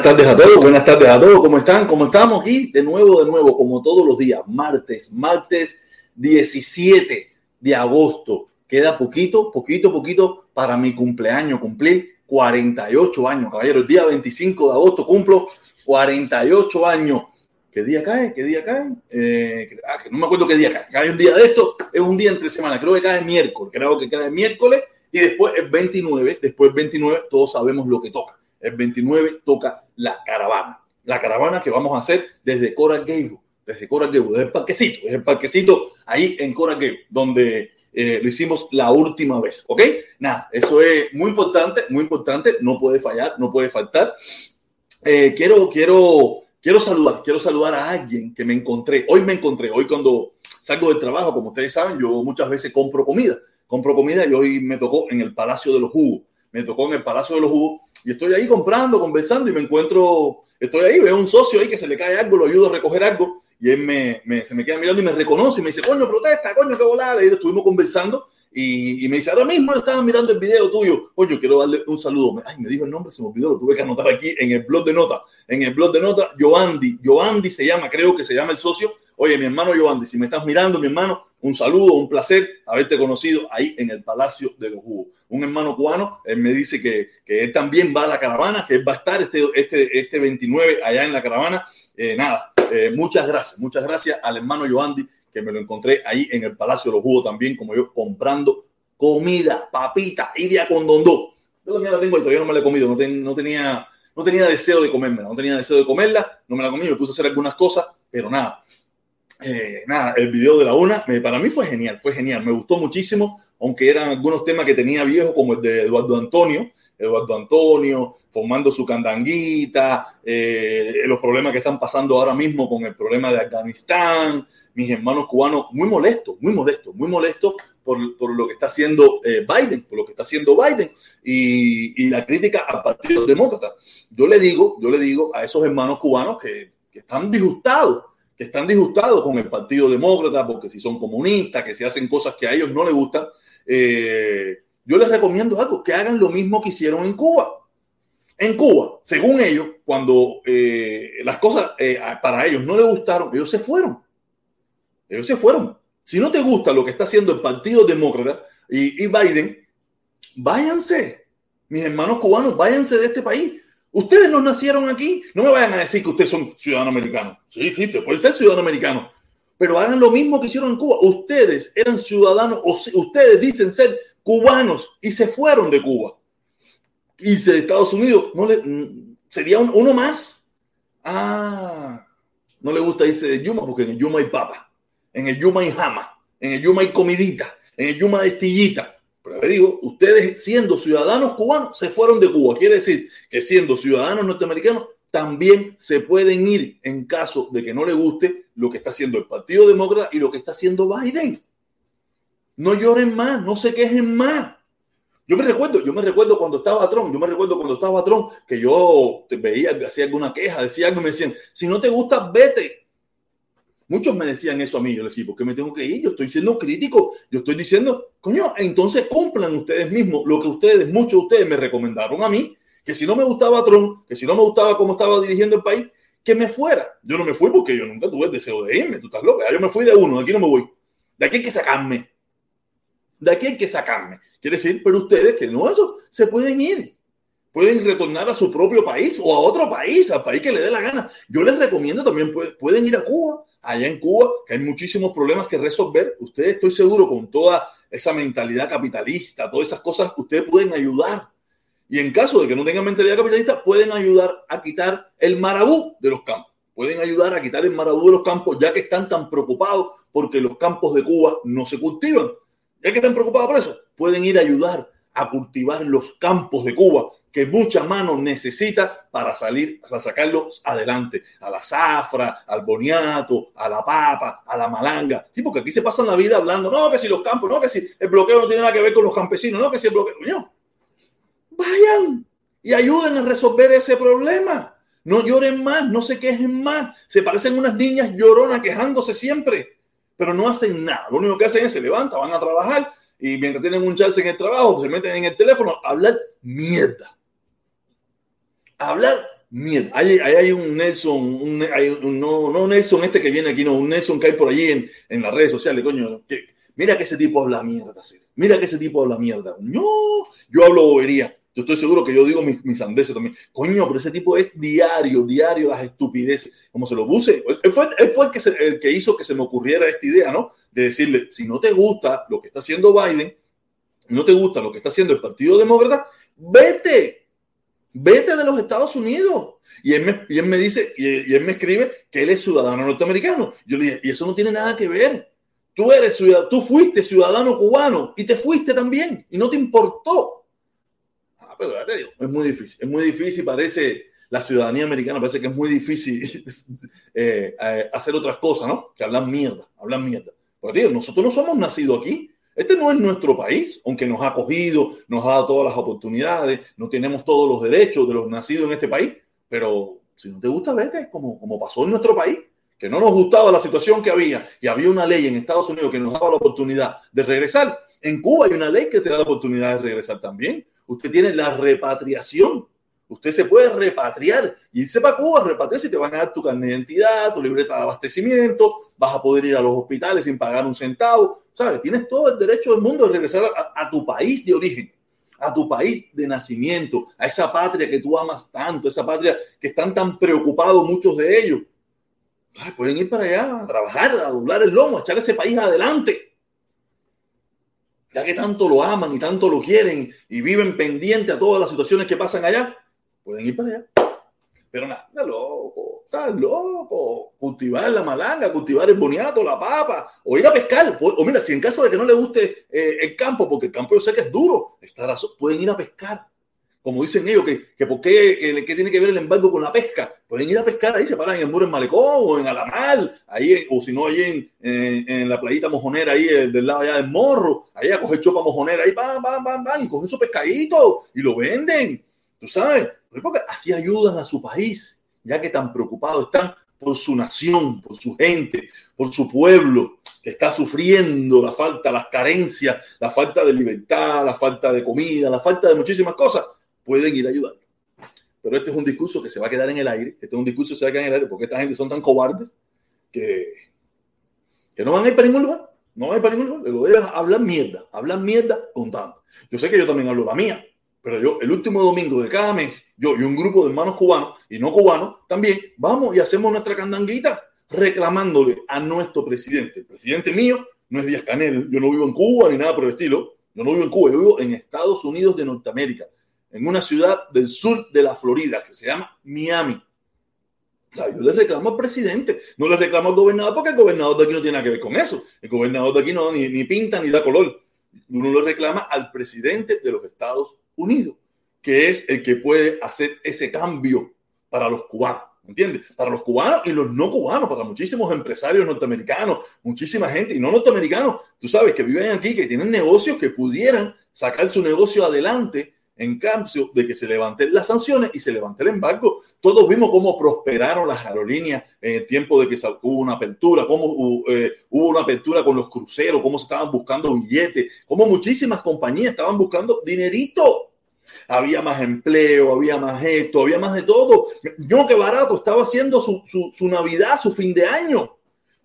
Buenas tardes a todos, buenas tardes a todos, ¿cómo están? ¿Cómo estamos? Y de nuevo, de nuevo, como todos los días, martes, martes 17 de agosto. Queda poquito, poquito, poquito para mi cumpleaños. Cumplí 48 años, caballero. El día 25 de agosto cumplo 48 años. ¿Qué día cae? ¿Qué día cae? Eh, ah, no me acuerdo qué día cae. Cae un día de esto, es un día entre semana. Creo que cae miércoles. Creo que cae miércoles y después es 29. Después 29, todos sabemos lo que toca. El 29 toca la caravana. La caravana que vamos a hacer desde Coral Gable. Desde Coral Gable, desde el parquecito. Desde el parquecito ahí en Coral Gable, donde eh, lo hicimos la última vez. ¿Ok? Nada, eso es muy importante, muy importante. No puede fallar, no puede faltar. Eh, quiero, quiero Quiero saludar, quiero saludar a alguien que me encontré. Hoy me encontré, hoy cuando salgo del trabajo, como ustedes saben, yo muchas veces compro comida. Compro comida y hoy me tocó en el Palacio de los Jugos. Me tocó en el Palacio de los Jugos y estoy ahí comprando, conversando y me encuentro, estoy ahí, veo un socio ahí que se le cae algo, lo ayudo a recoger algo y él me, me se me queda mirando y me reconoce y me dice, coño, protesta, coño, qué volada. Y estuvimos conversando y, me dice, ahora mismo estaba mirando el video tuyo. Oye, quiero darle un saludo. Ay, me dijo el nombre, se me olvidó, lo tuve que anotar aquí en el blog de nota. En el blog de nota, Joandi. Joandi se llama, creo que se llama el socio. Oye, mi hermano Joandi, si me estás mirando, mi hermano, un saludo, un placer haberte conocido ahí en el Palacio de los Jugos. Un hermano cubano, me dice que, que él también va a la caravana, que él va a estar este, este, este 29 allá en la caravana. Eh, nada, eh, muchas gracias, muchas gracias al hermano Joandi que me lo encontré ahí en el Palacio de los Jugos también, como yo, comprando comida, papita, iria con dondó. Yo también la tengo ahí, todavía no me la he comido, no, no, tenía, no tenía deseo de comérmela, no tenía deseo de comerla, no me la comí, me puse a hacer algunas cosas, pero nada. Eh, nada, el video de la una, para mí fue genial, fue genial, me gustó muchísimo, aunque eran algunos temas que tenía viejo, como el de Eduardo Antonio, Eduardo Antonio, formando su candanguita, eh, los problemas que están pasando ahora mismo con el problema de Afganistán, mis hermanos cubanos muy molestos, muy molestos, muy molestos por, por lo que está haciendo eh, Biden, por lo que está haciendo Biden y, y, la crítica al Partido Demócrata. Yo le digo, yo le digo a esos hermanos cubanos que, que están disgustados, que están disgustados con el Partido Demócrata porque si son comunistas, que si hacen cosas que a ellos no les gustan, eh, yo les recomiendo algo, que hagan lo mismo que hicieron en Cuba. En Cuba, según ellos, cuando eh, las cosas para ellos no les gustaron, ellos se fueron ellos se fueron. Si no te gusta lo que está haciendo el Partido Demócrata y, Biden, váyanse. Mis hermanos cubanos, váyanse de este país. Ustedes no nacieron aquí. No me vayan a decir que ustedes son ciudadanos americanos. Sí, sí, te pueden ser ciudadano americano. Pero hagan lo mismo que hicieron en Cuba. Ustedes eran ciudadanos, ustedes dicen ser cubanos y se fueron de Cuba. Y de Estados Unidos, no sería uno más. Ah, no le gusta irse de Yuma porque en Yuma hay papa en el Yuma y Jama, en el Yuma y comidita, en el Yuma de estillita. Pero le digo, ustedes siendo ciudadanos cubanos se fueron de Cuba. Quiere decir que siendo ciudadanos norteamericanos también se pueden ir en caso de que no le guste lo que está haciendo el Partido Demócrata y lo que está haciendo Biden. No lloren más, no se quejen más. Yo me recuerdo, yo me recuerdo cuando estaba Trump, yo me recuerdo cuando estaba Trump, que yo veía, hacía alguna queja, decía algo me decían, si no te gusta, vete. Muchos me decían eso a mí, yo les decía, ¿por qué me tengo que ir? Yo estoy siendo crítico, yo estoy diciendo, coño, entonces cumplan ustedes mismos lo que ustedes, muchos de ustedes me recomendaron a mí, que si no me gustaba Trump, que si no me gustaba cómo estaba dirigiendo el país, que me fuera. Yo no me fui porque yo nunca tuve deseo de irme, tú estás loca, yo me fui de uno, de aquí no me voy. De aquí hay que sacarme. De aquí hay que sacarme. Quiere decir, pero ustedes que no, eso, se pueden ir pueden retornar a su propio país o a otro país, al país que le dé la gana. Yo les recomiendo también, pueden ir a Cuba, allá en Cuba, que hay muchísimos problemas que resolver. Ustedes, estoy seguro, con toda esa mentalidad capitalista, todas esas cosas, ustedes pueden ayudar. Y en caso de que no tengan mentalidad capitalista, pueden ayudar a quitar el marabú de los campos. Pueden ayudar a quitar el marabú de los campos, ya que están tan preocupados porque los campos de Cuba no se cultivan. Ya que están preocupados por eso, pueden ir a ayudar a cultivar los campos de Cuba, que mucha mano necesita para salir, para sacarlos adelante. A la zafra, al boniato, a la papa, a la malanga. Sí, porque aquí se pasan la vida hablando, no, que si los campos, no, que si el bloqueo no tiene nada que ver con los campesinos, no, que si el bloqueo. No. Vayan y ayuden a resolver ese problema. No lloren más, no se quejen más. Se parecen unas niñas lloronas quejándose siempre, pero no hacen nada. Lo único que hacen es se levantan, van a trabajar y mientras tienen un chance en el trabajo, se meten en el teléfono a hablar mierda hablar mierda. Ahí hay, un Nelson, no, no Nelson este que viene aquí, no, un Nelson que hay por allí en, en las redes sociales, coño. mira que ese tipo habla mierda, mira que ese tipo habla mierda. No, yo hablo bobería. Yo estoy seguro que yo digo mis, mis andeses también. Coño, pero ese tipo es diario, diario las estupideces. Como se lo puse. Pues, él fue, él fue el, que el que hizo que se me ocurriera esta idea, ¿no? De decirle, si no te gusta lo que está haciendo Biden, no te gusta lo que está haciendo el Partido Demócrata, vete, vete de los Estados Unidos. Y él me, y dice, y, él me escribe que él es ciudadano norteamericano. Yo le dije, y eso no tiene nada que ver. Tú eres ciudadano, tú fuiste ciudadano cubano y te fuiste también y no te importó. Pero es muy difícil, es muy difícil, parece la ciudadanía americana, parece que es muy difícil eh, eh, hacer otras cosas, ¿no? Que hablan mierda, hablan mierda. Pero nosotros no somos nacidos aquí, este no es nuestro país, aunque nos ha acogido, nos ha dado todas las oportunidades, no tenemos todos los derechos de los nacidos en este país, pero si no te gusta, vete, como, como pasó en nuestro país, que no nos gustaba la situación que había y había una ley en Estados Unidos que nos daba la oportunidad de regresar. En Cuba hay una ley que te da la oportunidad de regresar también. Usted tiene la repatriación Usted se puede repatriar y irse para Cuba, repatriarse y te van a dar tu carnet de identidad, tu libreta de abastecimiento, vas a poder ir a los hospitales sin pagar un centavo. ¿Sabes? Tienes todo el derecho del mundo de regresar a, tu país de origen, a tu país de nacimiento, a esa patria que tú amas tanto, esa patria que están tan preocupados muchos de ellos. Pueden ir para allá a trabajar, a doblar el lomo, a echar ese país adelante ya que tanto lo aman y tanto lo quieren y viven pendiente a todas las situaciones que pasan allá, pueden ir para allá. Pero nada, está loco, está loco. Cultivar la malanga, cultivar el boniato, la papa, o ir a pescar. O mira, si en caso de que no le guste eh, el campo, porque el campo yo sé que es duro, está pueden ir a pescar. Como dicen ellos, que, que por qué, que, tiene que ver el embargo con la pesca. Pueden ir a pescar ahí, se paran en el muro en Malecón o en Alamar, ahí, o si no, ahí en, en, la playita mojonera, ahí del lado allá del morro, ahí a coger chopa mojonera, ahí, pam, pam, pam, pam, y cogen su pescadito y lo venden. Tú sabes, porque así ayudan a su país, ya que tan preocupados están por su nación, por su gente, por su pueblo, que está sufriendo la falta, las carencias, la falta de libertad, la falta de comida, la falta de muchísimas cosas, pueden ir a ayudar. Pero este es un discurso que se va a quedar en el aire, este es un discurso que se va a quedar en el aire porque esta gente son tan cobardes que, que no van a ir para ningún lugar, no van a ir para ningún lugar, luego hablar mierda, hablar mierda contando. Yo sé que yo también hablo la mía, pero yo, el último domingo de cada mes, yo y un grupo de hermanos cubanos y no cubanos también vamos y hacemos nuestra candanguita reclamándole a nuestro presidente. El presidente mío no es Díaz Canel, yo no vivo en Cuba ni nada por el estilo. Yo no vivo en Cuba, yo vivo en Estados Unidos de Norteamérica, en una ciudad del sur de la Florida que se llama Miami. O sea, yo le reclamo al presidente, no le reclamo al gobernador porque el gobernador de aquí no tiene nada que ver con eso. El gobernador de aquí no ni, ni pinta ni da color. Uno le reclama al presidente de los Estados Unido, que es el que puede hacer ese cambio para los cubanos. ¿Entiendes? Para los cubanos y los no cubanos, para muchísimos empresarios norteamericanos, muchísima gente y no norteamericanos, tú sabes, que viven aquí, que tienen negocios que pudieran sacar su negocio adelante en cambio de que se levanten las sanciones y se levante el embargo. Todos vimos cómo prosperaron las aerolíneas en el tiempo de que hubo una apertura, cómo eh, hubo una apertura con los cruceros, cómo se estaban buscando billetes, cómo muchísimas compañías estaban buscando dinerito había más empleo, había más esto, había más de todo. Yo que barato estaba haciendo su, su, Navidad, su fin de año.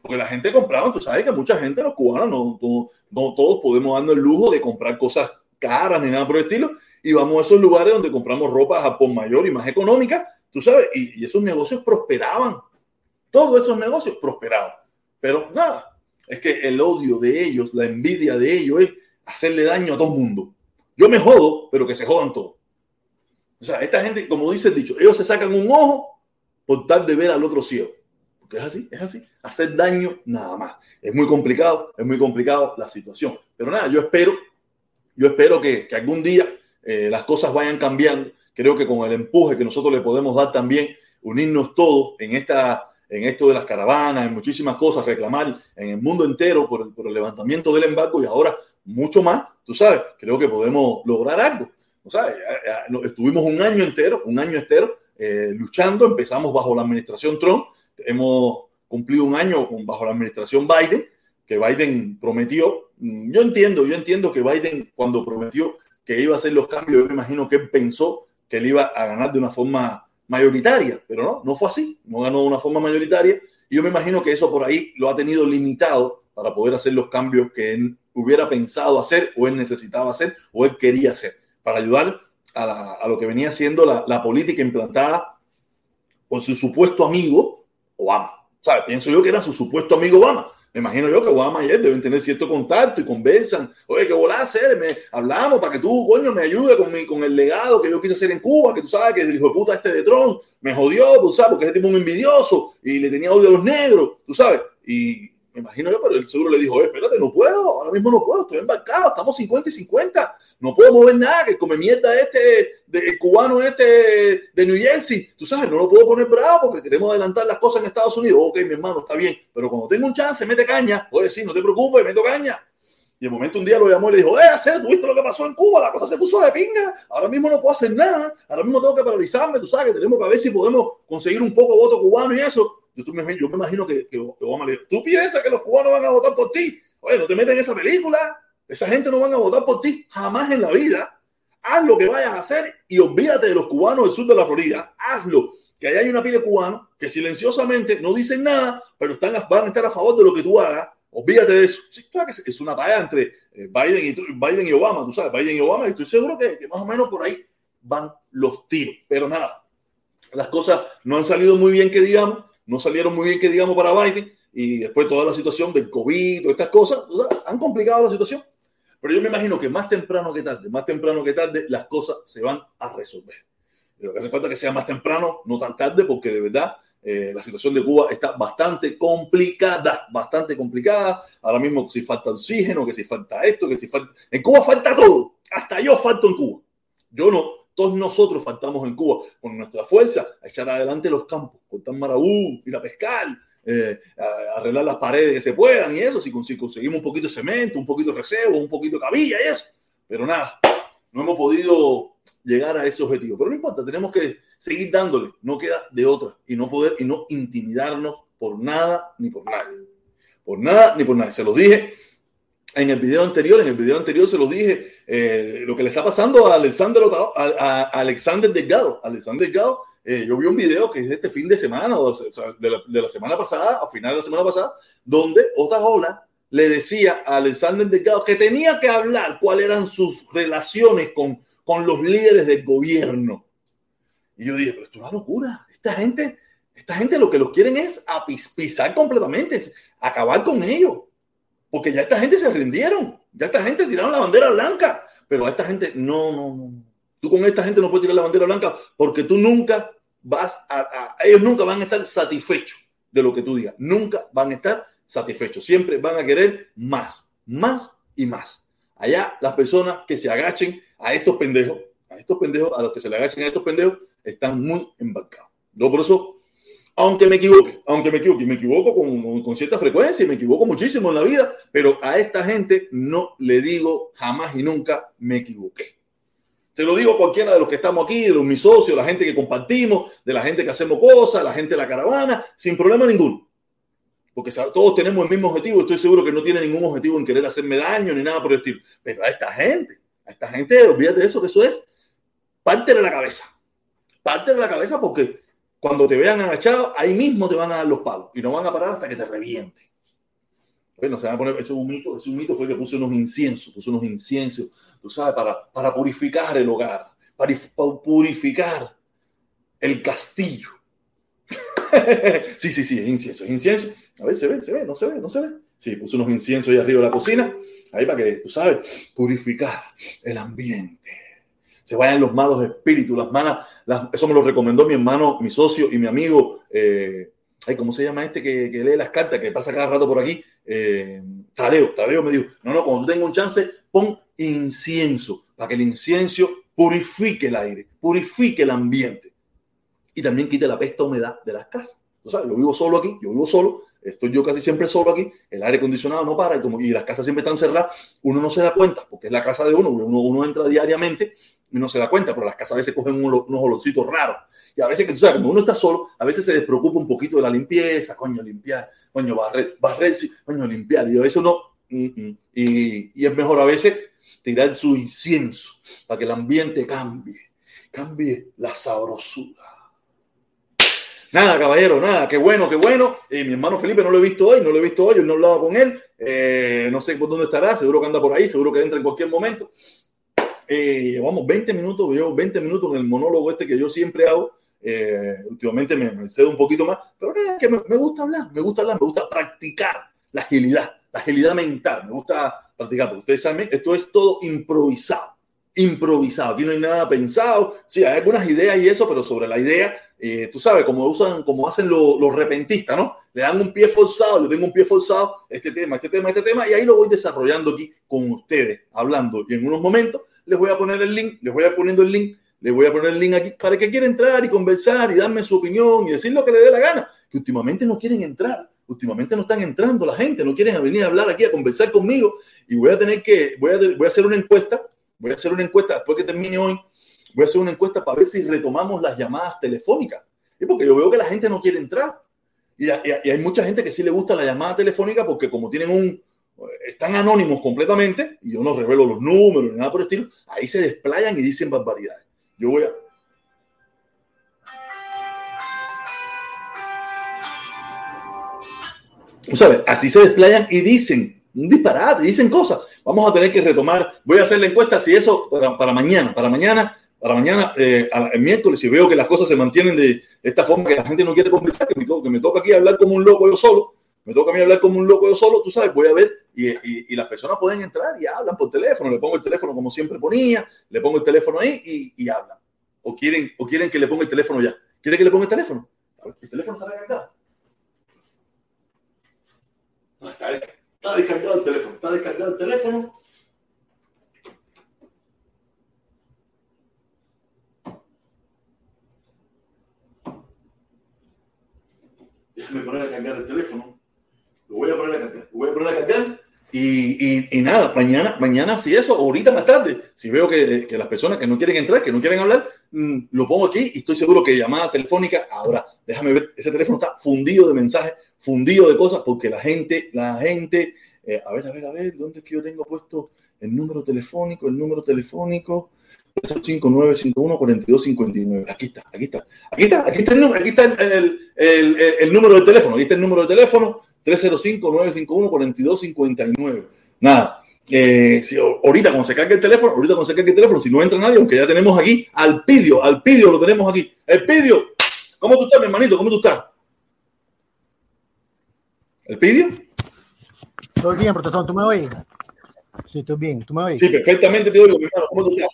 Porque la gente compraba, tú sabes que mucha gente, los cubanos, no, no, no todos podemos darnos el lujo de comprar cosas caras ni nada por el estilo. Y vamos a esos lugares donde compramos ropa a por mayor y más económica, tú sabes, y, y esos negocios prosperaban. Todos esos negocios prosperaban. Pero nada, es que el odio de ellos, la envidia de ellos es hacerle daño a todo el mundo. Yo me jodo, pero que se jodan todos. O sea, esta gente, como dice el dicho, ellos se sacan un ojo por tal de ver al otro ciego. Porque es así, es así. Hacer daño nada más. Es muy complicado, es muy complicado la situación. Pero nada, yo espero, yo espero que, que algún día eh, las cosas vayan cambiando. Creo que con el empuje que nosotros le podemos dar también, unirnos todos en esta en esto de las caravanas, en muchísimas cosas, reclamar en el mundo entero por el, levantamiento del embargo y ahora mucho más, tú sabes, creo que podemos lograr algo. O sea, estuvimos un año entero, un año entero eh, luchando, empezamos bajo la administración Trump, hemos cumplido un año con, bajo la administración Biden, que Biden prometió, mm, yo entiendo, yo entiendo que Biden cuando prometió que iba a hacer los cambios, yo me imagino que él pensó que él iba a ganar de una forma mayoritaria, pero no, no fue así, no ganó de una forma mayoritaria y yo me imagino que eso por ahí lo ha tenido limitado para poder hacer los cambios que él hubiera pensado hacer o él necesitaba hacer o él quería hacer para ayudar a, lo que venía siendo la, la, política implantada por su supuesto amigo Obama. ¿Sabes? Pienso yo que era su supuesto amigo Obama. Me imagino yo que Obama y él deben tener cierto contacto y conversan. Oye, ¿qué volá a hacer? Me, hablamos para que tú, coño, me ayude con, mi, con el legado que yo quise hacer en Cuba, que tú sabes que el hijo de puta este de me jodió, tú sabes, porque ese tipo es un envidioso y le tenía odio a los negros, tú sabes. Y me imagino yo, pero el seguro le dijo, espérate, no puedo, ahora mismo no puedo, estoy embarcado, estamos 50 y 50, no puedo mover nada, que come mierda este, de, cubano este de New Jersey, tú sabes, no lo puedo poner bravo porque queremos adelantar las cosas en Estados Unidos. Ok, mi hermano, está bien, pero cuando tengo un chance, mete caña, puede decir, no te preocupes, meto caña. Y de momento un día lo llamó y le dijo, eh, hacer, ¿tuviste lo que pasó en Cuba? La cosa se puso de pinga, ahora mismo no puedo hacer nada, ahora mismo tengo que paralizarme, tú sabes, que tenemos que ver si podemos conseguir un poco de voto cubano y eso. Yo, me, imagino que, Obama le ¿tú piensas que los cubanos van a votar por ti? Oye, no te metas en esa película. Esa gente no van a votar por ti jamás en la vida. Haz lo que vayas a hacer y olvídate de los cubanos del sur de la Florida. Hazlo. Que allá hay una pila de cubanos que silenciosamente no dicen nada, pero están, van a estar a favor de lo que tú hagas. Olvídate de eso. Sí, claro que es una talla entre eh, Biden y, Biden y Obama, tú sabes, Biden y Obama, y estoy seguro que, que más o menos por ahí van los tiros. Pero nada, las cosas no han salido muy bien que digamos no salieron muy bien, que digamos, para Biden, y después toda la situación del COVID, todas estas cosas, han complicado la situación. Pero yo me imagino que más temprano que tarde, más temprano que tarde, las cosas se van a resolver. Lo que hace falta que sea más temprano, no tan tarde, porque de verdad eh, la situación de Cuba está bastante complicada, bastante complicada. Ahora mismo si falta oxígeno, que si falta esto, que si falta... En Cuba falta todo. Hasta yo falto en Cuba. Yo no, todos nosotros faltamos en Cuba con nuestra fuerza a echar adelante los campos, cortar marabú, ir a pescar, eh, arreglar las paredes que se puedan y eso, si conseguimos un poquito de cemento, un poquito de recebo, un poquito de cabilla y eso. Pero nada, no hemos podido llegar a ese objetivo. Pero no importa, tenemos que seguir dándole, no queda de otra y no poder y no intimidarnos por nada ni por nadie. Por nada ni por nadie. Se lo dije en el video anterior, en el video anterior se lo dije, eh, lo que le está pasando a Alexander, a, Alexander Delgado. Alexander Delgado, eh, yo vi un video que es de este fin de semana, o de, la, semana pasada, a final de la semana pasada, donde Otaola le decía a Alexander Delgado que tenía que hablar cuáles eran sus relaciones con, con los líderes del gobierno. Y yo dije, pero esto es una locura. Esta gente, esta gente lo que los quieren es pisar completamente, es acabar con ellos porque ya esta gente se rindieron, ya esta gente tiraron la bandera blanca, pero a esta gente no, no, no. Tú con esta gente no puedes tirar la bandera blanca porque tú nunca vas a, ellos nunca van a estar satisfechos de lo que tú digas, nunca van a estar satisfechos, siempre van a querer más, más y más. Allá las personas que se agachen a estos pendejos, a estos pendejos, a los que se le agachen a estos pendejos, están muy embarcados. Yo por eso aunque me equivoque, aunque me equivoque, me equivoco con, cierta frecuencia y me equivoco muchísimo en la vida, pero a esta gente no le digo jamás y nunca me equivoqué. Te lo digo a cualquiera de los que estamos aquí, de los mis socios, la gente que compartimos, de la gente que hacemos cosas, la gente de la caravana, sin problema ninguno. Porque todos tenemos el mismo objetivo. Estoy seguro que no tiene ningún objetivo en querer hacerme daño ni nada por el estilo. Pero a esta gente, a esta gente, olvídate de eso, que eso es parte de la cabeza. Parte la cabeza porque cuando te vean agachado, ahí mismo te van a dar los palos y no van a parar hasta que te reviente. Bueno, se van a poner, ese es un mito, ese un mito fue que puse unos inciensos, puse unos inciensos, tú sabes, para, para purificar el hogar, para purificar el castillo. sí, sí, sí, es incienso, es incienso. A ver, se ve, se ve, no se ve, no se ve. Sí, puse unos inciensos ahí arriba de la cocina, ahí para que, tú sabes, purificar el ambiente. Se vayan los malos espíritus, las malas, eso me lo recomendó mi hermano, mi socio y mi amigo. Eh, ¿Cómo se llama este que, lee las cartas, que pasa cada rato por aquí? Eh, Tadeo, Tadeo me dijo, no, no, cuando tú tengas un chance, pon incienso, para que el incienso purifique el aire, purifique el ambiente y también quite la pesta humedad de las casas. Tú sabes, yo vivo solo aquí, yo vivo solo, estoy yo casi siempre solo aquí, el aire acondicionado no para y, como, y las casas siempre están cerradas, uno no se da cuenta, porque es la casa de uno, uno, uno entra diariamente y no se da cuenta, pero las casas a veces cogen unos, olorcitos raros. Y a veces, que tú sabes, como uno está solo, a veces se despreocupa un poquito de la limpieza, coño, limpiar, coño, barrer, barrer, coño, limpiar. Y a veces no. y, y, es mejor a veces tirar su incienso para que el ambiente cambie, cambie la sabrosura. Nada, caballero, nada, qué bueno, qué bueno. Y mi hermano Felipe no lo he visto hoy, no lo he visto hoy, no he hablado con él. Eh, no sé por dónde estará, seguro que anda por ahí, seguro que entra en cualquier momento. Eh, llevamos 20 minutos, llevo 20 minutos en el monólogo este que yo siempre hago. Eh, últimamente me, cedo un poquito más, pero nada, que me, me, gusta hablar, me gusta hablar, me gusta practicar la agilidad, la agilidad mental, me gusta practicar, porque ustedes saben, esto es todo improvisado improvisado. Aquí no hay nada pensado. Sí, hay algunas ideas y eso, pero sobre la idea, eh, tú sabes, como usan, como hacen los, repentistas, ¿no? Le dan un pie forzado, le tengo un pie forzado, este tema, este tema, este tema, y ahí lo voy desarrollando aquí con ustedes, hablando. Y en unos momentos les voy a poner el link, les voy a poniendo el link, les voy a poner el link aquí para que quieran entrar y conversar y darme su opinión y decir lo que le dé la gana. Que últimamente no quieren entrar, últimamente no están entrando la gente, no quieren venir a hablar aquí a conversar conmigo y voy a tener que, voy a, voy a hacer una encuesta Voy a hacer una encuesta después que termine hoy. Voy a hacer una encuesta para ver si retomamos las llamadas telefónicas. Y porque yo veo que la gente no quiere entrar. Y, hay mucha gente que sí le gusta la llamada telefónica porque como tienen un, están anónimos completamente, y yo no revelo los números ni nada por el estilo, ahí se desplayan y dicen barbaridades. Yo voy a... ¿Sabes? Así se desplayan y dicen un disparate, dicen cosas. Vamos a tener que retomar, voy a hacer la encuesta si eso para, mañana, para mañana, para mañana, eh, el miércoles, si veo que las cosas se mantienen de esta forma, que la gente no quiere conversar, que me, que me toca aquí hablar como un loco yo solo, me toca a mí hablar como un loco yo solo, tú sabes, voy a ver y, las personas pueden entrar y hablan por teléfono, le pongo el teléfono como siempre ponía, le pongo el teléfono ahí y, y hablan. O quieren, o quieren que le ponga el teléfono ya. ¿Quieren que le ponga el teléfono? El teléfono está recargado. No, está Está descargado el teléfono. Está descargado el teléfono. Déjame poner a cargar el teléfono. Lo voy a poner a cargar. Lo voy a poner a cargar. Y, nada, mañana, mañana, si eso, ahorita más tarde, si veo que, las personas que no quieren entrar, que no quieren hablar, mm, lo pongo aquí y estoy seguro que llamada telefónica, ahora, déjame ver, ese teléfono está fundido de mensajes, fundido de cosas, porque la gente, la gente, eh, a ver, a ver, a ver, ¿dónde es que yo tengo puesto el número telefónico? El número telefónico. 5951-4259. Aquí está, aquí está. Aquí está, aquí está el aquí está el, el, el, número de teléfono. Aquí está el número de teléfono 305-951-4259. Nada. Eh, si, ahorita cuando se cargue el teléfono, ahorita cuando se cargue el teléfono, si no entra nadie, aunque ya tenemos aquí al Pidio, al Pidio lo tenemos aquí. El Pidio, ¿cómo tú estás, mi hermanito? ¿Cómo tú estás? ¿El Pidio? Estoy bien, protestón, ¿tú me oyes? Sí, estoy bien, ¿tú me oyes? Sí, perfectamente te oigo, mi hermano. ¿Cómo tú estás?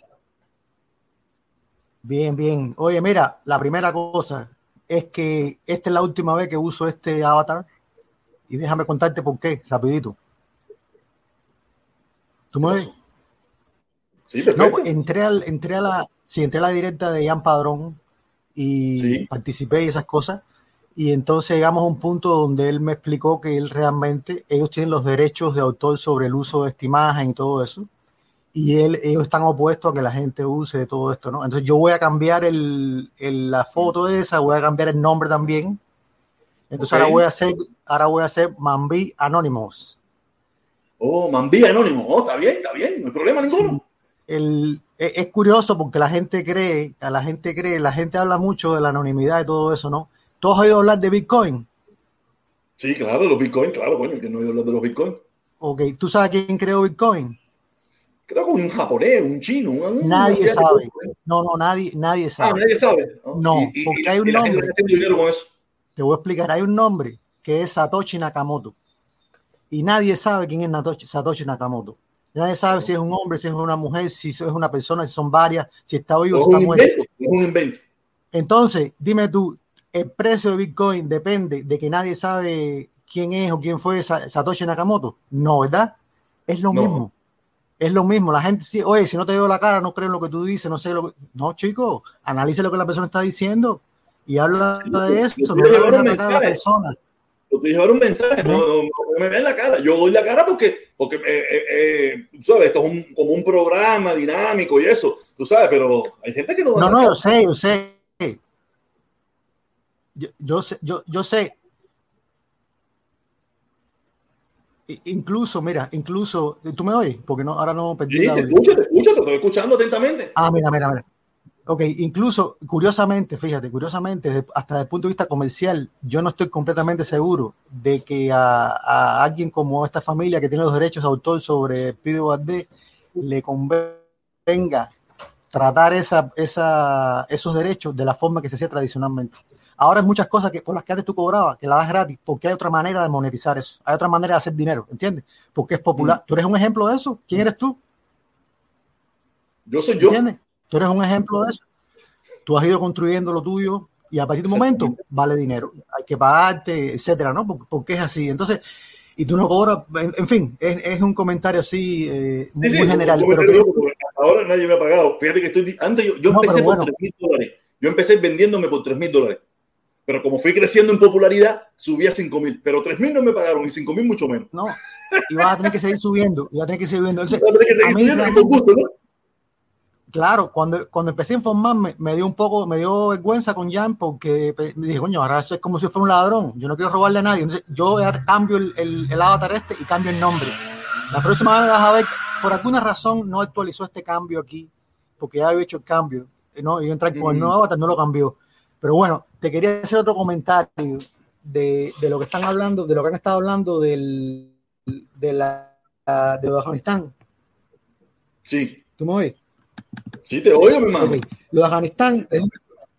Bien, bien. Oye, mira, la primera cosa es que esta es la última vez que uso este avatar y déjame contarte por qué, rapidito. ¿Tú me oyes? Sí, perfecto. No, entré, al, entré a la, sí, entré a la directa de Ian Padrón y participé y esas cosas y entonces llegamos a un punto donde él me explicó que él realmente, ellos tienen los derechos de autor sobre el uso de esta imagen y todo eso, y él, ellos están opuestos a que la gente use todo esto, ¿no? Entonces yo voy a cambiar el, la foto de esa, voy a cambiar el nombre también. Entonces ahora voy a hacer, ahora voy a hacer Mambi Anonymous. Oh, Mambi Anonymous, oh, está bien, está bien, no hay problema ninguno. el, es, es curioso porque la gente cree, a la gente cree, la gente habla mucho de la anonimidad y todo eso, ¿no? ¿Tú has oído hablar de Bitcoin? Sí, claro, los Bitcoin, claro, coño, que no he oído hablar de los Bitcoin. Ok, ¿tú sabes quién creó Bitcoin? Creo que un japonés, un chino. Un, nadie sabe. No, no, nadie, nadie ah, sabe. Ah, nadie sabe. No, porque hay un nombre. Te voy a explicar, hay un nombre que es Satoshi Nakamoto. Y nadie sabe quién es Satoshi Nakamoto. Nadie sabe si es un hombre, si es una mujer, si es una persona, si son varias, si está vivo, o está muerto. Es un invento. Entonces, dime tú, el precio de Bitcoin depende de que nadie sabe quién es o quién fue Satoshi Nakamoto. No, ¿verdad? Es lo mismo. Es lo mismo. La gente, sí, oye, si no te veo la cara, no creo en lo que tú dices, no sé lo que. No, chico, analice lo que la persona está diciendo y habla de eso. No le atacar a la persona. Lo que llevar un mensaje, no, me vean la cara. Yo doy la cara porque, porque eh, eh, eh, sabes, esto es un, como un programa dinámico y eso, tú sabes, pero hay gente que no. No, no, yo sé, yo sé yo, sé, yo, yo sé. Incluso, mira, incluso, ¿tú me oyes? Porque no, ahora no perdí sí, te escucho, te escucho, te estoy escuchando atentamente. Ah, mira, mira, mira. Ok, incluso, curiosamente, fíjate, curiosamente, hasta desde el punto de vista comercial, yo no estoy completamente seguro de que a, alguien como esta familia que tiene los derechos de autor sobre Pido Bardé le convenga tratar esa, esa, esos derechos de la forma que se hacía tradicionalmente. Ahora hay muchas cosas que por las que antes tú cobrabas, que la das gratis, porque hay otra manera de monetizar eso, hay otra manera de hacer dinero, ¿entiendes? Porque es popular. Mm. ¿Tú eres un ejemplo de eso? ¿Quién eres tú? Yo soy yo. ¿Entiendes? Tú eres un ejemplo de eso. Tú has ido construyendo lo tuyo y a partir de un momento vale dinero. Hay que pagarte, etcétera, ¿no? Porque, es así. Entonces, y tú no cobras, en, fin, es, un comentario así eh, muy, general. Pero ahora nadie me ha pagado. Fíjate que estoy. Antes yo, empecé por 3 mil dólares. Yo empecé vendiéndome por 3 mil dólares. Pero como fui creciendo en popularidad, subí a 5 mil. Pero 3 mil no me pagaron y 5 mil mucho menos. No, y vas a tener que seguir subiendo. Y vas a tener que seguir subiendo. Entonces, a tener que seguir subiendo gusto, ¿no? Claro, cuando, cuando empecé a informarme, me dio un poco, me dio vergüenza con Jan porque me dije, coño, ahora es como si fuera un ladrón. Yo no quiero robarle a nadie. Entonces, yo cambio el, el, avatar este y cambio el nombre. La próxima vez vas a ver, por alguna razón no actualizó este cambio aquí, porque ya había hecho el cambio. ¿no? Y yo entré con el nuevo avatar, no lo cambió. Pero bueno, te quería hacer otro comentario de, de lo que están hablando, de lo que han estado hablando del, de, la, de Afganistán. Sí. ¿Tú me oyes? Sí, te oigo, mi hermano. Lo de Afganistán,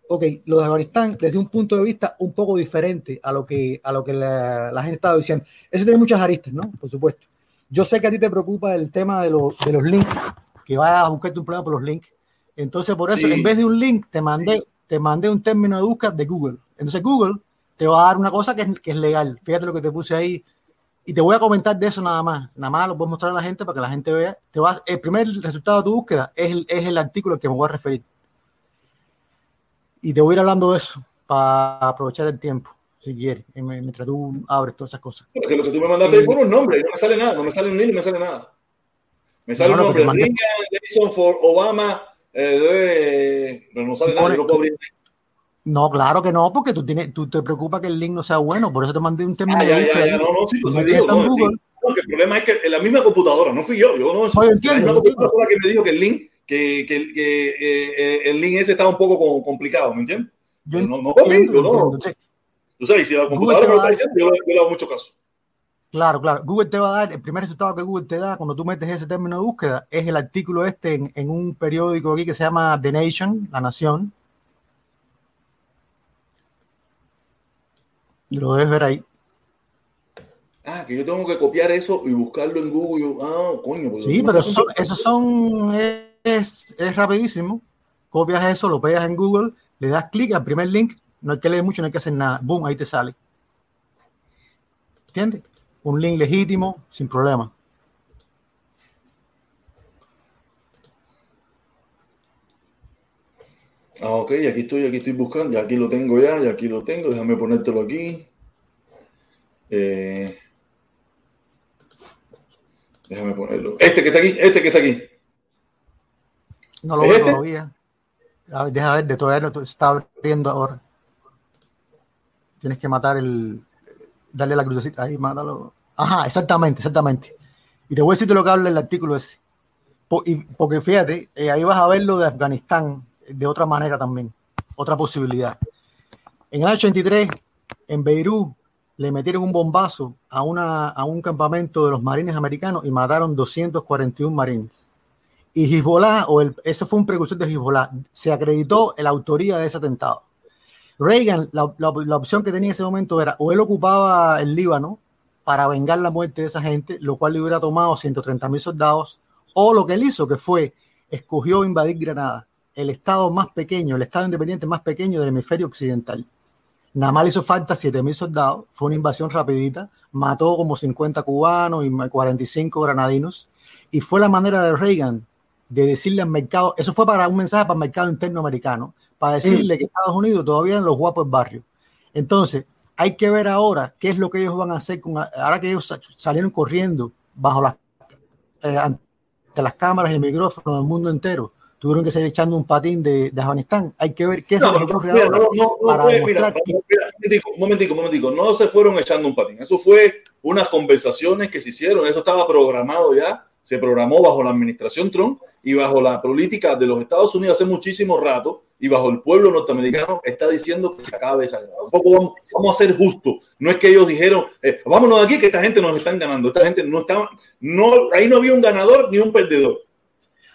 ok, lo de Afganistán desde un punto de vista un poco diferente a lo que, a lo que la, gente estaba diciendo. Eso tiene muchas aristas, ¿no? Por supuesto. Yo sé que a ti te preocupa el tema de, de los links, que vas a buscarte un problema por los links. Entonces, por eso, en vez de un link, te mandé, te mandé un término de búsqueda de Google. Entonces, Google te va a dar una cosa que es, que es legal. Fíjate lo que te puse ahí, y te voy a comentar de eso nada más. Nada más lo voy a mostrar a la gente para que la gente vea. Te vas, el primer resultado de tu búsqueda es el, es el artículo al que me voy a referir. Y te voy a ir hablando de eso para aprovechar el tiempo, si quieres, mientras tú abres todas esas cosas. Porque lo que tú me mandaste es un nombre, no me sale nada, no me sale un link, no me sale nada. Me sale un nombre, Reagan, for Obama, eh, pero no sale nada, yo lo puedo abrir. No, claro que no, porque tú, tienes, tú te preocupa que el link no sea bueno, por eso te mandé un término. Ah, ya, ya, ya, no, no, sí, pues digo, no. Sí, el problema es que en la misma computadora, no fui yo, yo no soy la misma computadora que me dijo que el link, que, que, que eh, eh, el link ese estaba un poco complicado, ¿me entiendes? Yo no, no, entiendo, yo no. Entonces, tú sabes, si la computadora me lo está diciendo, yo, yo le hago mucho caso. Claro, claro. Google te va a dar, el primer resultado que Google te da cuando tú metes ese término de búsqueda es el artículo este en, en un periódico aquí que se llama The Nation, La Nación, Lo debes ver ahí. Ah, que yo tengo que copiar eso y buscarlo en Google. Ah, coño. Pues sí, pero esos son, esos son es, es, rapidísimo. Copias eso, lo pegas en Google, le das clic al primer link, no hay que leer mucho, no hay que hacer nada. Boom, ahí te sale. ¿Entiendes? Un link legítimo, sin problema. Ah, ok, aquí estoy, aquí estoy buscando, ya aquí lo tengo ya, ya aquí lo tengo, déjame ponértelo aquí. Eh, déjame ponerlo. Este que está aquí, este que está aquí. No lo veo este? todavía. A ver, deja ver, de todavía no está abriendo ahora. Tienes que matar el. Darle la crucecita ahí, mátalo. Ajá, exactamente, exactamente. Y te voy a decir lo que habla el artículo ese. Porque fíjate, eh, ahí vas a ver lo de Afganistán de otra manera también, otra posibilidad. En el año 83, en Beirut, le metieron un bombazo a, una, a un campamento de los marines americanos y mataron 241 marines. Y Hezbollah, o el, eso fue un precursor de Hezbollah, se acreditó la autoría de ese atentado. Reagan, la, la, la, opción que tenía en ese momento era o él ocupaba el Líbano para vengar la muerte de esa gente, lo cual le hubiera tomado 130 mil soldados, o lo que él hizo, que fue, escogió invadir Granada el estado más pequeño, el estado independiente más pequeño del hemisferio occidental. Nada más le hizo falta 7.000 soldados, fue una invasión rapidita, mató como 50 cubanos y 45 granadinos, y fue la manera de Reagan de decirle al mercado, eso fue para un mensaje para el mercado interno americano, para decirle mm. que Estados Unidos todavía eran los guapos del barrio. Entonces, hay que ver ahora qué es lo que ellos van a hacer, con, ahora que ellos salieron corriendo bajo las, eh, ante las cámaras y el micrófono del mundo entero tuvieron que seguir echando un patín de, de Afganistán. Hay que ver qué se no, no, no, para mira, un momentico, un momentico, no se fueron echando un patín. Eso fue unas conversaciones que se hicieron, eso estaba programado ya se programó bajo la administración Trump y bajo la política de los Estados Unidos hace muchísimo rato y bajo el pueblo norteamericano está diciendo que se acabe esa guerra. Un poco vamos, vamos a ser justos. No es que ellos dijeron, eh, vámonos de aquí que esta gente nos están ganando. Esta gente no estaba, no, ahí no había un ganador ni un perdedor.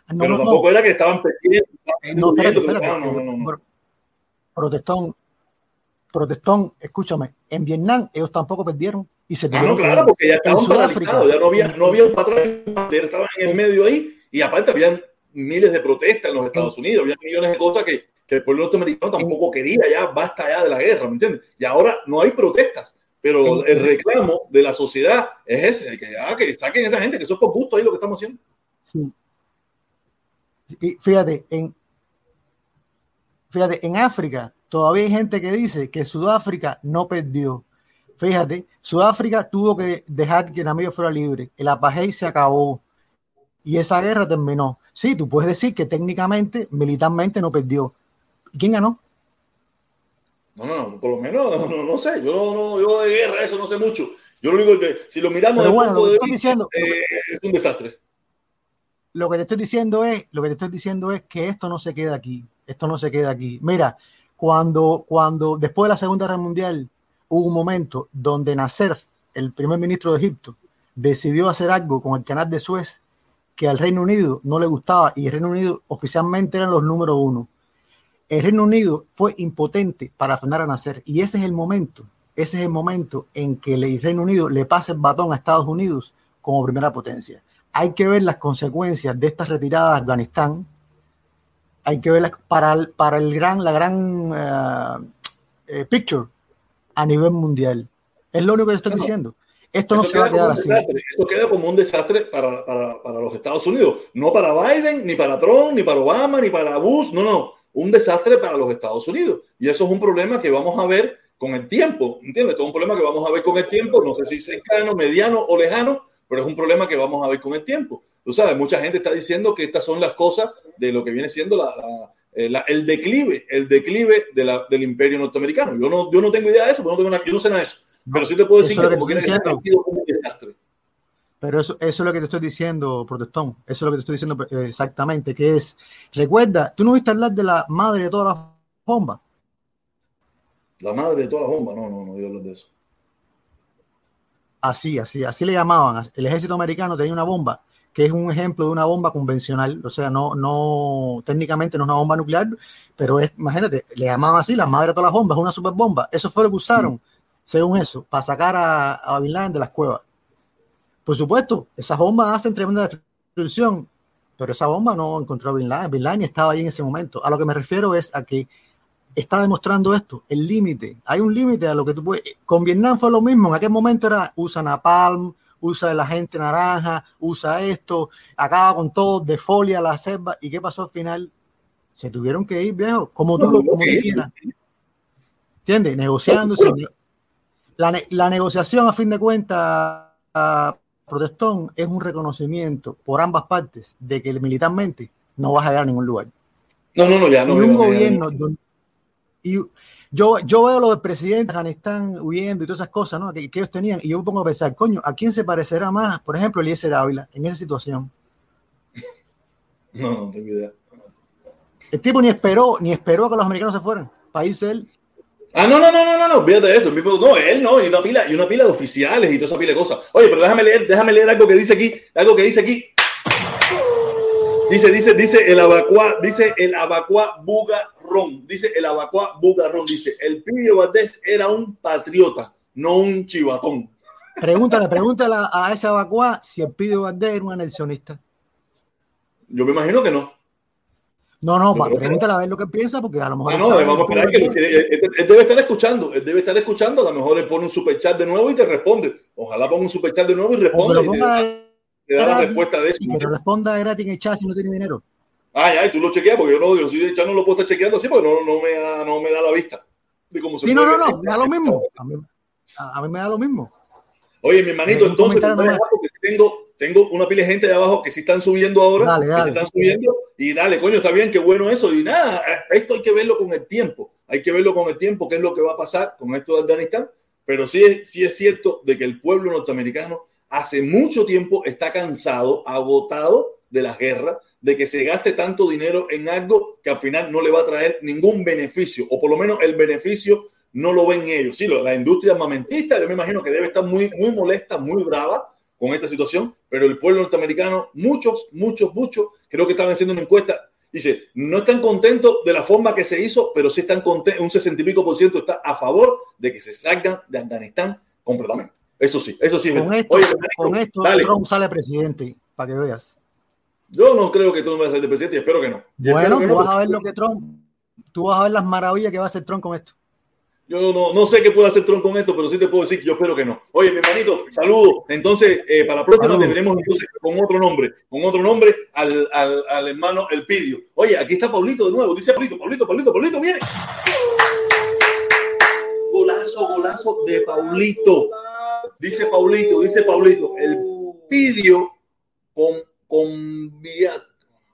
Ah, Pero tampoco era que estaban perdiendo. Eh, no, no, Protestón, protestón, escúchame, en Vietnam ellos tampoco perdieron y se ah, no, claro, porque ya estaban paralizados, ya no había, no había un patrón, estaban en el medio ahí y aparte habían miles de protestas en los Estados Unidos, había millones de cosas que, que el pueblo norteamericano tampoco quería, ya basta ya de la guerra, ¿me entiendes? Y ahora no hay protestas, pero el reclamo de la sociedad es ese, que, ya, que saquen a esa gente, que eso es por gusto ahí lo que estamos haciendo. Sí. Y fíjate, en, fíjate, en África todavía hay gente que dice que Sudáfrica no perdió. Fíjate, Sudáfrica tuvo que dejar que Namibia fuera libre. El apartheid se acabó y esa guerra terminó. Sí, tú puedes decir que técnicamente, militarmente no perdió. ¿Quién ganó? No, no, por lo menos no, no sé. Yo, no, yo de guerra eso no sé mucho. Yo lo único que, si lo miramos de punto de vista, eh, es un desastre. Lo que te estoy diciendo es, lo que te estoy diciendo es que esto no se queda aquí. Esto no se queda aquí. Mira, cuando, cuando después de la Segunda Guerra Mundial hubo un momento donde Nasser, el primer ministro de Egipto, decidió hacer algo con el canal de Suez que al Reino Unido no le gustaba y el Reino Unido oficialmente eran los número uno. El Reino Unido fue impotente para frenar a Nasser y ese es el momento, ese es el momento en que el Reino Unido le pasa el batón a Estados Unidos como primera potencia. Hay que ver las consecuencias de esta retirada de Afganistán, hay que verlas para el, para el gran, la gran eh, picture a nivel mundial. Es lo único que estoy diciendo. Esto no se va a quedar así. Esto queda como un desastre para, para, para, los Estados Unidos. No para Biden, ni para Trump, ni para Obama, ni para Bush. No, no. Un desastre para los Estados Unidos. Y eso es un problema que vamos a ver con el tiempo. ¿Entiendes? Esto es un problema que vamos a ver con el tiempo. No sé si cercano, mediano o lejano, pero es un problema que vamos a ver con el tiempo. Tú sabes, mucha gente está diciendo que estas son las cosas de lo que viene siendo la, eh, el declive, el declive de la, del imperio norteamericano. Yo no, yo no tengo idea de eso, no tengo yo no sé nada de eso. Pero sí te puedo decir que, como un desastre. Pero eso, eso es lo que te estoy diciendo, Protestón. Eso es lo que te estoy diciendo eh, exactamente, que es, recuerda, tú no viste hablar de la madre de todas las bombas. La madre de todas las bombas, no, no, no, yo hablar de eso. Así, así, así le llamaban. El ejército americano tenía una bomba que es un ejemplo de una bomba convencional, o sea, no, no, técnicamente no es una bomba nuclear, pero es, imagínate, le llamaban así, la madre de todas las bombas, es una superbomba. Eso fue lo que usaron, mm. según eso, para sacar a, a Bin Laden de las cuevas. Por supuesto, esas bombas hacen tremenda destrucción, pero esa bomba no encontró a Bin Laden. Bin Laden estaba ahí en ese momento. A lo que me refiero es a que está demostrando esto, el límite. Hay un límite a lo que tú puedes. Con Vietnam fue lo mismo. En aquel momento era usa napalm, usa el agente naranja, usa esto, acaba con todo, de folia la selva. ¿Y qué pasó al final? Se tuvieron que ir, viejo, como tú, como tú quieras. ¿Entiendes? Negociando. La, la, negociación, a fin de cuentas, Protestón, es un reconocimiento por ambas partes de que militarmente no vas a llegar a ningún lugar. No, no, no, ya no. Y un gobierno. Y, yo, yo veo lo del presidente de Afganistán huyendo y todas esas cosas ¿no? que, ellos tenían, y yo me pongo a pensar, coño, ¿a quién se parecerá más, por ejemplo, Eliezer Ávila en esa situación? No, no tengo idea. El tipo ni esperó, ni esperó a que los americanos se fueran. País él. Ah, no, no, no, no, no, no, fíjate eso. No, él no, y una pila, y una pila de oficiales y toda esa pila de cosas. Oye, pero déjame leer, déjame leer algo que dice aquí, algo que dice aquí. Dice, dice, dice el abacuá, dice el abacuá bugarrón, dice el abacuá bugarrón, dice el Pidio Valdés era un patriota, no un chivatón. Pregúntale, pregúntale a ese abacuá si el Pidio Valdés era un anexionista. Yo me imagino que no. No, no, pregúntale a ver lo que piensa, porque a lo mejor. Ah, no, vamos a esperar que, él, debe estar escuchando, él debe estar escuchando, a lo mejor le pone un superchat de nuevo y te responde. Ojalá ponga un superchat de nuevo y responde te da la respuesta de eso. Que responda gratis en el chat si no tiene dinero. Ay, ay, tú lo chequeas porque yo no, yo sí, ya no lo puedo estar chequeando así porque no, no, me, da, no me da la vista. De cómo se sí, no, no, no, me da lo mismo. A mí, a, mí me da lo mismo. Oye, mi hermanito, entonces tengo, tengo una pila de gente de abajo que sí están subiendo ahora, dale, dale. que se están subiendo, y dale, coño, está bien, qué bueno eso, y nada, esto hay que verlo con el tiempo, hay que verlo con el tiempo, qué es lo que va a pasar con esto de Afganistán, pero sí, sí es cierto de que el pueblo norteamericano hace mucho tiempo está cansado, agotado de la guerra, de que se gaste tanto dinero en algo que al final no le va a traer ningún beneficio, o por lo menos el beneficio no lo ven ellos. Sí, la industria armamentista, yo me imagino que debe estar muy, muy molesta, muy brava con esta situación, pero el pueblo norteamericano, muchos, muchos, muchos, creo que estaban haciendo una encuesta, dice, no están contentos de la forma que se hizo, pero sí están contentos, un sesenta y pico por ciento está a favor de que se salgan de Afganistán completamente. Eso sí, eso sí. Con esto, con esto Trump sale presidente, para que veas. Yo no creo que Trump vaya a ser presidente y espero que no. bueno, tú vas a ver lo que Trump, tú vas a ver las maravillas que va a hacer Trump con esto. Yo no, no sé qué puede hacer Trump con esto, pero sí te puedo decir que yo espero que no. Oye, mi hermanito, saludos. Entonces, eh, para la próxima tendremos entonces con otro nombre, con otro nombre al, al, al, hermano El Pidio. Oye, aquí está Paulito de nuevo. Dice Paulito, Paulito, Paulito, Paulito, viene. Golazo, golazo de Paulito. Dice Paulito, dice Paulito. El Pidio con, con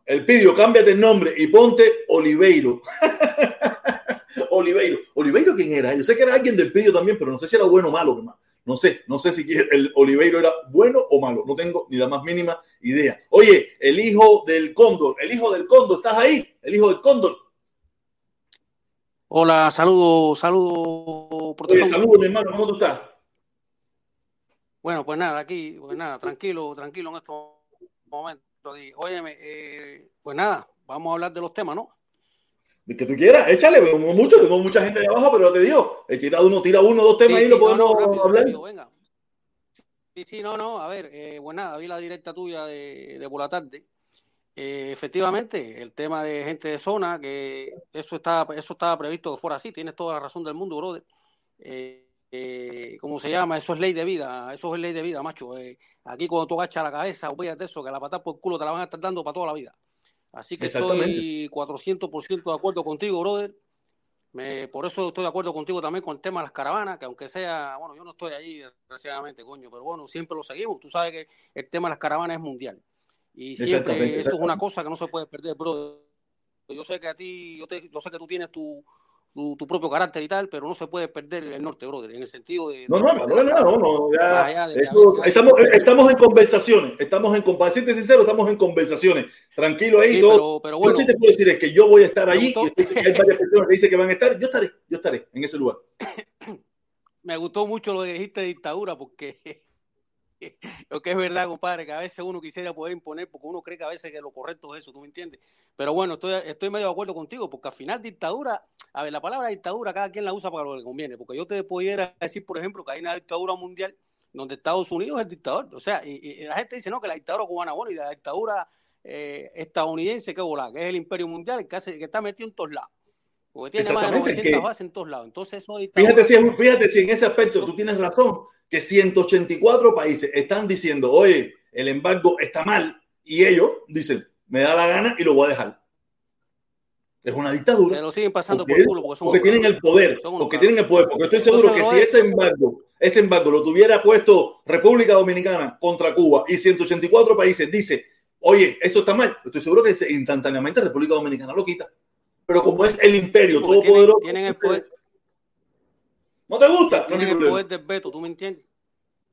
el Pidio, cámbiate el nombre y ponte Oliveiro. Oliveiro. ¿Oliveiro quién era? Yo sé que era alguien del Pidio también, pero no sé si era bueno o malo. No sé, no sé si el Oliveiro era bueno o malo. No tengo ni la más mínima idea. Oye, el hijo del cóndor, el hijo del cóndor, ¿estás ahí? El hijo del cóndor. Hola, saludos, saludos. saludos, mi hermano, ¿cómo tú estás? Bueno, pues nada, aquí, pues nada, tranquilo, tranquilo en estos momentos. Óyeme, eh, pues nada, vamos a hablar de los temas, ¿no? De que tú quieras, échale, tengo mucho, tengo mucha gente de abajo, pero te digo, he tirado uno, tira uno, dos temas ahí, lo podemos hablar. venga. Sí, sí, no, no, a ver, eh, pues nada, vi la directa tuya de, de por la tarde. Eh, efectivamente, el tema de gente de zona, que eso estaba, eso estaba previsto que fuera así, tienes toda la razón del mundo, brother. Eh, eh, ¿cómo se llama? Eso es ley de vida, eso es ley de vida, macho. Eh, aquí cuando tú agachas la cabeza, olvídate eso, que la patada por el culo te la van a estar dando para toda la vida. Así que estoy 400% de acuerdo contigo, brother. Me, por eso estoy de acuerdo contigo también con el tema de las caravanas, que aunque sea, bueno, yo no estoy ahí, desgraciadamente, coño, pero bueno, siempre lo seguimos. Tú sabes que el tema de las caravanas es mundial. Y siempre esto es una cosa que no se puede perder, brother. Yo sé que a ti, yo, te, yo sé que tú tienes tu, tu, propio carácter y tal, pero no se puede perder el norte, brother, en el sentido de... No, no, no, no, no, no ya, estamos, estamos en conversaciones, estamos en, para decirte sincero, estamos en conversaciones, tranquilo ahí, todo. Pero, bueno, Lo que te puedo decir es que yo voy a estar allí, y hay varias personas que dicen que van a estar, yo estaré, yo estaré en ese lugar. Me gustó mucho lo que dijiste de dictadura, porque lo que es verdad, compadre, que a veces uno quisiera poder imponer, porque uno cree que a veces que lo correcto es eso, ¿tú me entiendes? Pero bueno, estoy, estoy medio de acuerdo contigo, porque al final dictadura, a ver, la palabra dictadura cada quien la usa para lo que conviene, porque yo te pudiera decir, por ejemplo, que hay una dictadura mundial donde Estados Unidos es el dictador, o sea, y, la gente dice, no, que la dictadura cubana, bueno, y la dictadura eh, estadounidense, que volá, que es el imperio mundial, que, que está metido en todos lados. Porque tiene más de 900 bases en todos lados. Entonces, fíjate, si, fíjate si en ese aspecto tú tienes razón, que 184 países están diciendo, oye, el embargo está mal, y ellos dicen, me da la gana y lo voy a dejar. Es una dictadura. Se lo siguen pasando porque, por culo porque, tienen el poder. Porque tienen el poder. Porque estoy seguro que si ese embargo, ese embargo lo tuviera puesto República Dominicana contra Cuba y 184 países dice, oye, eso está mal, estoy seguro que instantáneamente República Dominicana lo quita. Pero como es el imperio todopoderoso. Tienen, el poder. ¿No te gusta? Tienen el poder del veto, ¿tú me entiendes?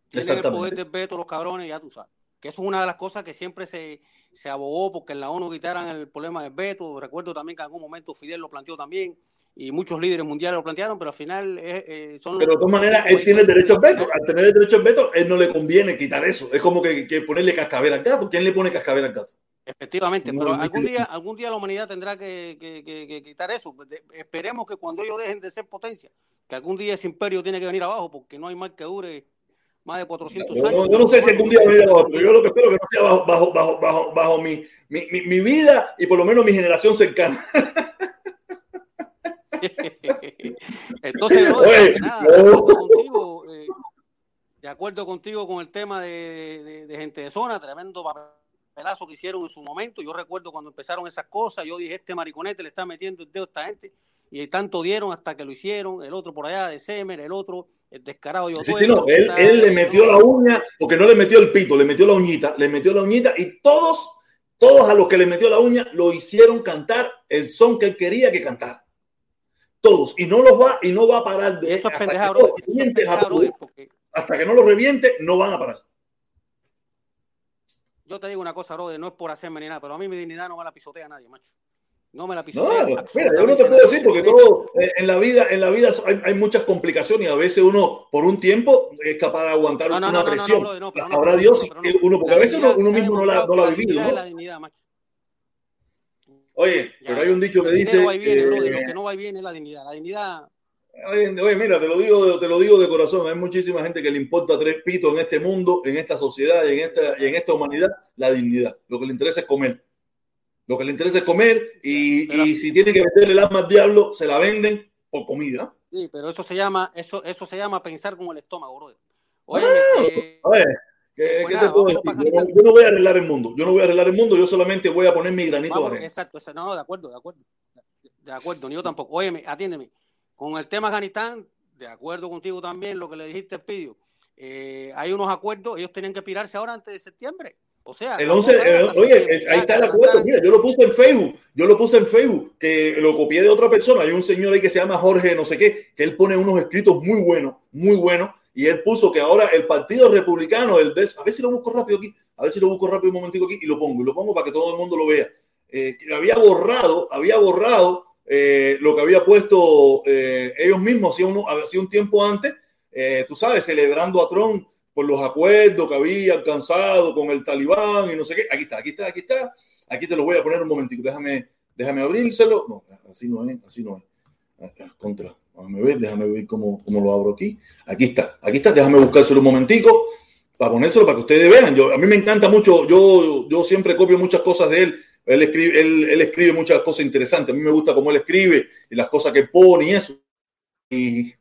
Tienen el poder del veto los cabrones, ya tú sabes. Que eso es una de las cosas que siempre se, se abogó porque en la ONU quitaran el problema del veto. Recuerdo también que en algún momento Fidel lo planteó también y muchos líderes mundiales lo plantearon, pero al final eh, son... Pero de todas maneras, él tiene el derecho al veto. Al tener el derecho al veto, él no le conviene quitar eso. Es como que, que ponerle cascabel al gato. ¿Quién le pone cascabel al gato? Efectivamente, pero algún día, algún día la humanidad tendrá que, quitar eso. esperemos que cuando ellos dejen de ser potencia, que algún día ese imperio tiene que venir abajo, porque no hay mal que dure más de 400 años. yo no sé si algún día va a venir abajo, pero yo lo que espero que no sea bajo, bajo, bajo, bajo, bajo mi, mi, mi, vida y por lo menos mi generación cercana. Entonces, no, de, acuerdo contigo, eh, de acuerdo contigo con el tema de, de, de gente de zona, tremendo papel pelazo que hicieron en su momento. Yo recuerdo cuando empezaron esas cosas, yo dije, este mariconete le está metiendo el dedo a esta gente, y tanto dieron hasta que lo hicieron, el otro por allá de Semer, el otro, el descarado. Yo, sí, no, él, él le metió la uña, porque no le metió el pito, le metió la uñita, le metió la uñita, y todos, todos a los que le metió la uña lo hicieron cantar el son que él quería que cantara. Todos, y no los va, y no va a parar de eso es hasta, que hasta que no lo reviente, no van a parar. Yo te digo una cosa, brother, no es por hacerme ni nada, pero a mí mi dignidad no me la pisotea nadie, macho. No me la pisotea. No, mira, yo no te puedo decir porque todo eh, en la vida, en la vida hay, muchas complicaciones y a veces uno por un tiempo es capaz de aguantar una presión. Habrá Dios uno, porque a veces uno, mismo no la, no la ha vivido. La dignidad, macho. Oye, pero hay un dicho que dice. lo que no va y viene es la dignidad. La dignidad. Oye, mira, te lo digo, te lo digo de corazón. Hay muchísima gente que le importa tres pitos en este mundo, en esta sociedad y en esta, y en esta humanidad, la dignidad. Lo que le interesa es comer. Lo que le interesa es comer y, y si tiene que venderle el alma al diablo, se la venden por comida. Sí, pero eso se llama, eso, eso se llama pensar con el estómago, brother. Oye, ah, ¿Qué, pues te puedo decir? Yo, no voy a arreglar el mundo. Yo no voy a arreglar el mundo. Yo solamente voy a poner mi granito de arena. Exacto, No, no, de acuerdo, de acuerdo. De acuerdo, ni yo tampoco. Óyeme, atiéndeme. Con el tema Afganistán, de acuerdo contigo también, lo que le dijiste, Pidio. Eh, hay unos acuerdos, ellos tienen que pirarse ahora antes de septiembre. O sea, el 11, oye, ahí está el acuerdo. Mira, yo lo puse en Facebook. Yo lo puse en Facebook, que lo copié de otra persona. Hay un señor ahí que se llama Jorge, no sé qué, que él pone unos escritos muy buenos, muy buenos y él puso que ahora el Partido Republicano, el de, a ver si lo busco rápido aquí, a ver si lo busco rápido un momentico aquí y lo pongo, y lo pongo para que todo el mundo lo vea. Eh, que había borrado, había borrado eh, lo que había puesto eh, ellos mismos hacía, hacía un tiempo antes, tú sabes, celebrando a Trump por los acuerdos que había alcanzado con el talibán y no sé qué. Aquí está, aquí está, aquí está. Aquí te lo voy a poner un momentico. Déjame, déjame abrírselo. No, así no es, así no es. Contra. Déjame ver, déjame ver cómo, cómo, lo abro aquí. Aquí está, aquí está, déjame buscárselo un momentico para ponérselo para que ustedes vean. Yo, a mí me encanta mucho, yo, yo siempre copio muchas cosas de él. Él escribe, él, él escribe muchas cosas interesantes. A mí me gusta cómo él escribe y las cosas que pone y eso. Y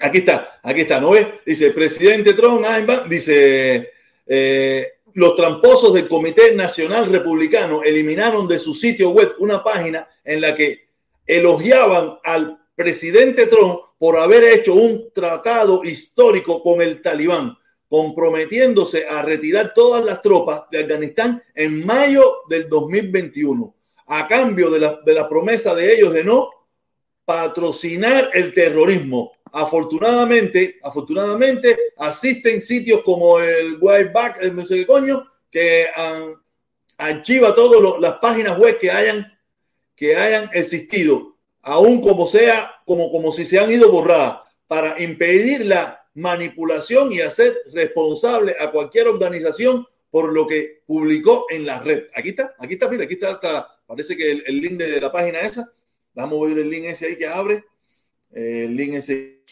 aquí está, aquí está, ¿no ves? Dice, presidente Trump, dice, eh, los tramposos del Comité Nacional Republicano eliminaron de su sitio web una página en la que elogiaban al presidente Trump por haber hecho un tratado histórico con el talibán, comprometiéndose a retirar todas las tropas de Afganistán en mayo del 2021, a cambio de la, de la promesa de ellos de no patrocinar el terrorismo. Afortunadamente, afortunadamente, asisten sitios como el Whiteback, el no sé coño, que archiva todas las páginas web que hayan, que hayan existido aún como sea, como, como si se han ido borradas, para impedir la manipulación y hacer responsable a cualquier organización por lo que publicó en la red. Aquí está, aquí está, mira, aquí está, parece que el, link de la página esa. Vamos a ver el link ese ahí que abre. El link ese.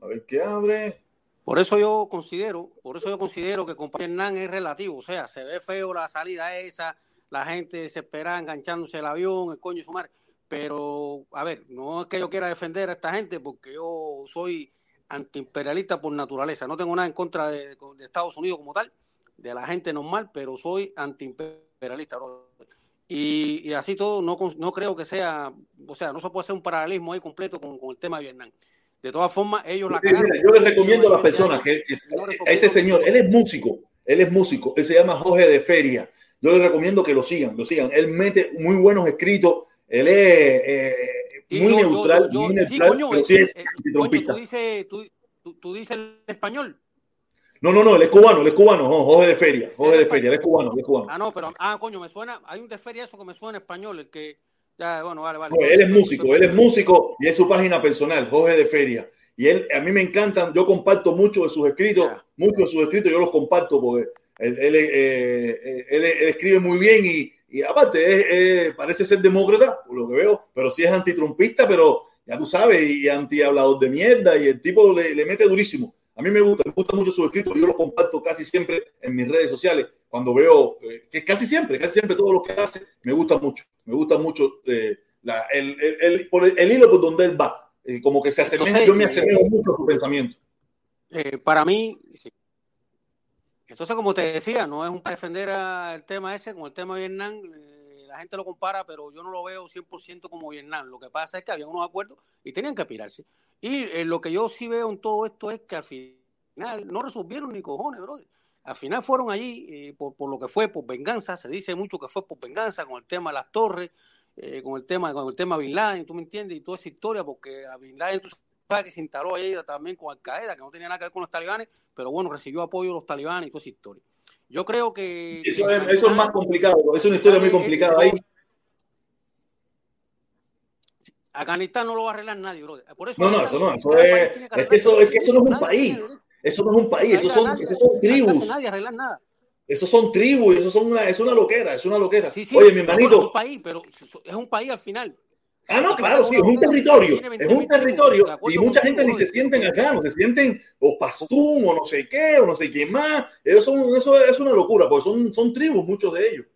A ver qué abre. Por eso yo considero, por eso yo considero que con Hernán es relativo. O sea, se ve feo la salida esa, la gente desesperada enganchándose el avión, el coño y su madre. Pero, a ver, no es que yo quiera defender a esta gente porque yo soy antiimperialista por naturaleza. No tengo nada en contra de, Estados Unidos como tal, de la gente normal, pero soy antiimperialista. Y, y, así todo, no, no creo que sea, o sea, no se puede hacer un paralelismo ahí completo con, el tema de Vietnam. De todas formas, ellos la Yo les recomiendo a las personas que, a este señor, él es músico, él es músico, él se llama Jorge de Feria yo les recomiendo que lo sigan, lo sigan. Él mete muy buenos escritos, él es eh, muy neutral, muy neutral, pero sí es antitrompista. ¿tú, dices, el español. No, no, no, él es cubano, él es cubano, Jorge de Feria, Jorge de Feria, él es cubano, él es cubano. Ah, no, pero, ah, coño, me suena, hay un de Feria eso que me suena español, el que, ya, bueno, vale, vale. él es músico, él es músico y es su página personal, Jorge de Feria. Y él, a mí me encantan, yo comparto mucho de sus escritos, muchos de sus escritos yo los comparto porque él, eh, él, él, escribe muy bien y, y aparte parece ser demócrata, por lo que veo, pero sí es antitrumpista, pero ya tú sabes, y anti hablador de mierda, y el tipo le, le, mete durísimo. A mí me gusta, me gusta mucho su escrito, yo lo comparto casi siempre en mis redes sociales, cuando veo, eh, que casi siempre, casi siempre todo lo que hace, me gusta mucho, me gusta mucho eh, la, el, el, por el, hilo por donde él va, como que se asemeja, yo me asemejo mucho a su pensamiento. para mí, entonces, como te decía, no es un para defender el tema ese con el tema Vietnam. Eh, la gente lo compara, pero yo no lo veo 100% como Vietnam. Lo que pasa es que había unos acuerdos y tenían que pirarse. Y eh, lo que yo sí veo en todo esto es que al final no resolvieron ni cojones, brother. Al final fueron allí eh, por, por, lo que fue, por venganza. Se dice mucho que fue por venganza con el tema de las torres, con el tema con el tema Bin Laden, ¿tú me entiendes? Y toda esa historia, porque a Bin Laden, tú que se instaló ahí también con Al Qaeda, que no tenía nada que ver con los talibanes, pero bueno, recibió apoyo de los talibanes y toda esa historia. Yo creo que. Eso, es, eso es, más complicado, es una historia muy complicada ahí. Afganistán no lo va a arreglar nadie, bro. Por eso no, no, eso no. Eso es, es, que eso, es que eso no es un país. Eso no es un país. Eso son, eso son tribus. Nadie arreglar nada. Esos son tribus, eso son una, es una loquera, es una loquera. Oye, mi hermanito. Es un país, pero es un país al final. Ah, no, claro, sí, es un territorio. Es un territorio. Y mucha gente ni se sienten acá, no se sienten o pastún o no sé qué, o no sé quién más. Eso, eso es una locura, porque son, son tribus, muchos de ellos.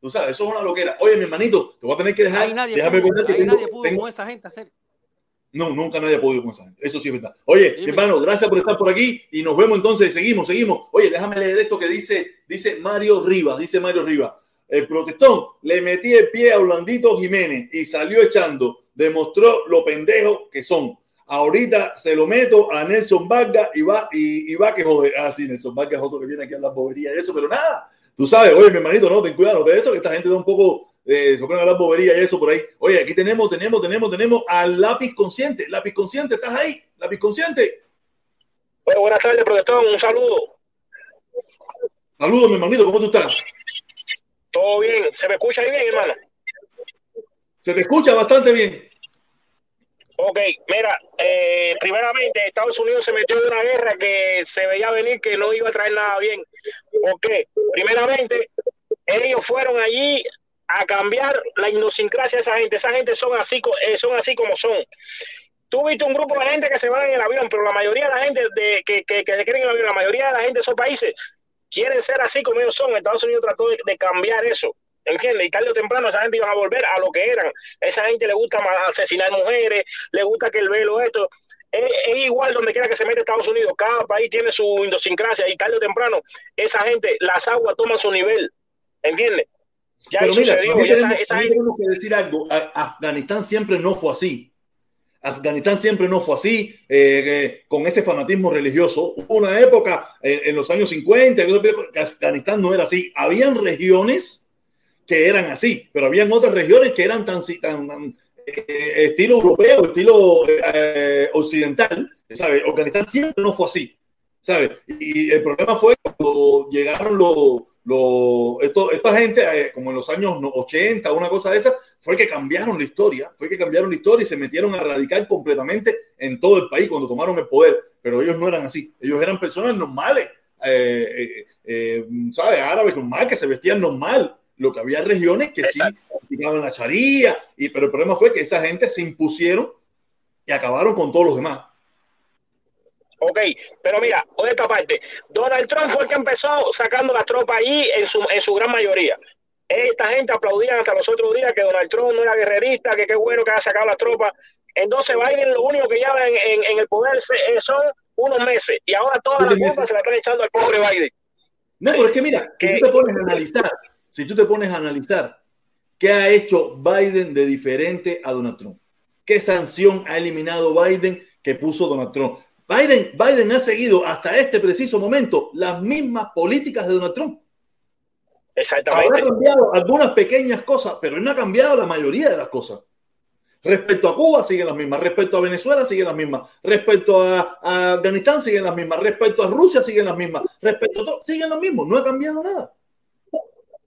Tú sabes, eso es una loquera. Oye, mi hermanito, te voy a tener que dejar. déjame pudo, que nadie pudo con esa gente hacer. No, nunca nadie ha podido con esa gente. Eso sí es verdad. Oye, mi hermano, gracias por estar por aquí y nos vemos entonces. Seguimos, seguimos. Oye, déjame leer esto que dice, dice Mario Rivas, dice Mario Rivas. El protestón le metí el pie a Orlandito Jiménez y salió echando. Demostró lo pendejo que son. Ahorita se lo meto a Nelson Vargas y va, y, va que joder. Ah, sí, Nelson Vargas es otro que viene aquí a la bobería y eso, pero nada. Tú sabes, oye, mi hermanito, no, ten cuidado de eso, que esta gente da un poco, eh, se ponen a la bobería y eso por ahí. Oye, aquí tenemos, tenemos, tenemos, tenemos al lápiz consciente. Lápiz consciente, ¿estás ahí? Lápiz consciente. Bueno, buenas tardes, protestón, un saludo. Saludos, mi hermanito, ¿cómo tú estás? Todo bien, ¿se me escucha ahí bien, hermano? Se te escucha bastante bien. Ok, mira, eh, primeramente Estados Unidos se metió en una guerra que se veía venir que no iba a traer nada bien. ¿Por qué? Primeramente, ellos fueron allí a cambiar la idiosincrasia de esa gente. Esa gente son así, eh, son así como son. Tú viste un grupo de gente que se va en el avión, pero la mayoría de la gente de, que, que, se creen en el avión, la mayoría de la gente de esos países quieren ser así como ellos son. Estados Unidos trató de, cambiar eso. ¿Entiendes? Y tarde o temprano esa gente iba a volver a lo que eran. Esa gente le gusta asesinar mujeres, le gusta que el velo, esto. Es, igual donde quiera que se mete Estados Unidos. Cada país tiene su idiosincrasia y tarde o temprano esa gente, las aguas toman su nivel. ¿Entiendes? Ya Pero mira, esa, tenemos que decir algo. Afganistán siempre no fue así. Afganistán siempre no fue así, eh, eh, con ese fanatismo religioso. Hubo una época eh, en los años 50 que Afganistán no era así. Habían regiones que eran así, pero habían otras regiones que eran tan, tan, estilo europeo, estilo occidental, ¿sabes? Afganistán siempre no fue así, ¿sabes? Y el problema fue cuando llegaron los lo, esto, esta gente, eh, como en los años 80, una cosa de esa, fue que cambiaron la historia, fue que cambiaron la historia y se metieron a radical completamente en todo el país cuando tomaron el poder. Pero ellos no eran así, ellos eran personas normales, eh, eh, ¿sabes? Árabes normales, que se vestían normal. Lo que había regiones que sí practicaban la charía, y, pero el problema fue que esa gente se impusieron y acabaron con todos los demás. Ok, pero mira, de esta parte, Donald Trump fue el que empezó sacando las tropas ahí en su, en su gran mayoría. Esta gente aplaudía hasta los otros días que Donald Trump no era guerrerista, que qué bueno que ha sacado las tropas. Entonces Biden lo único que lleva en, en, el poder eh, son unos meses y ahora todas las culpas se la están echando al pobre Biden. No, pero es que mira, si tú te pones a analizar, si tú te pones a analizar qué ha hecho Biden de diferente a Donald Trump, qué sanción ha eliminado Biden que puso Donald Trump. Biden, Biden ha seguido hasta este preciso momento las mismas políticas de Donald Trump. Exactamente. ha cambiado algunas pequeñas cosas, pero no ha cambiado la mayoría de las cosas. Respecto a Cuba siguen las mismas, respecto a Venezuela siguen las mismas, respecto a, Afganistán siguen las mismas, respecto a Rusia siguen las mismas, respecto a todo, siguen los mismos, no ha cambiado nada.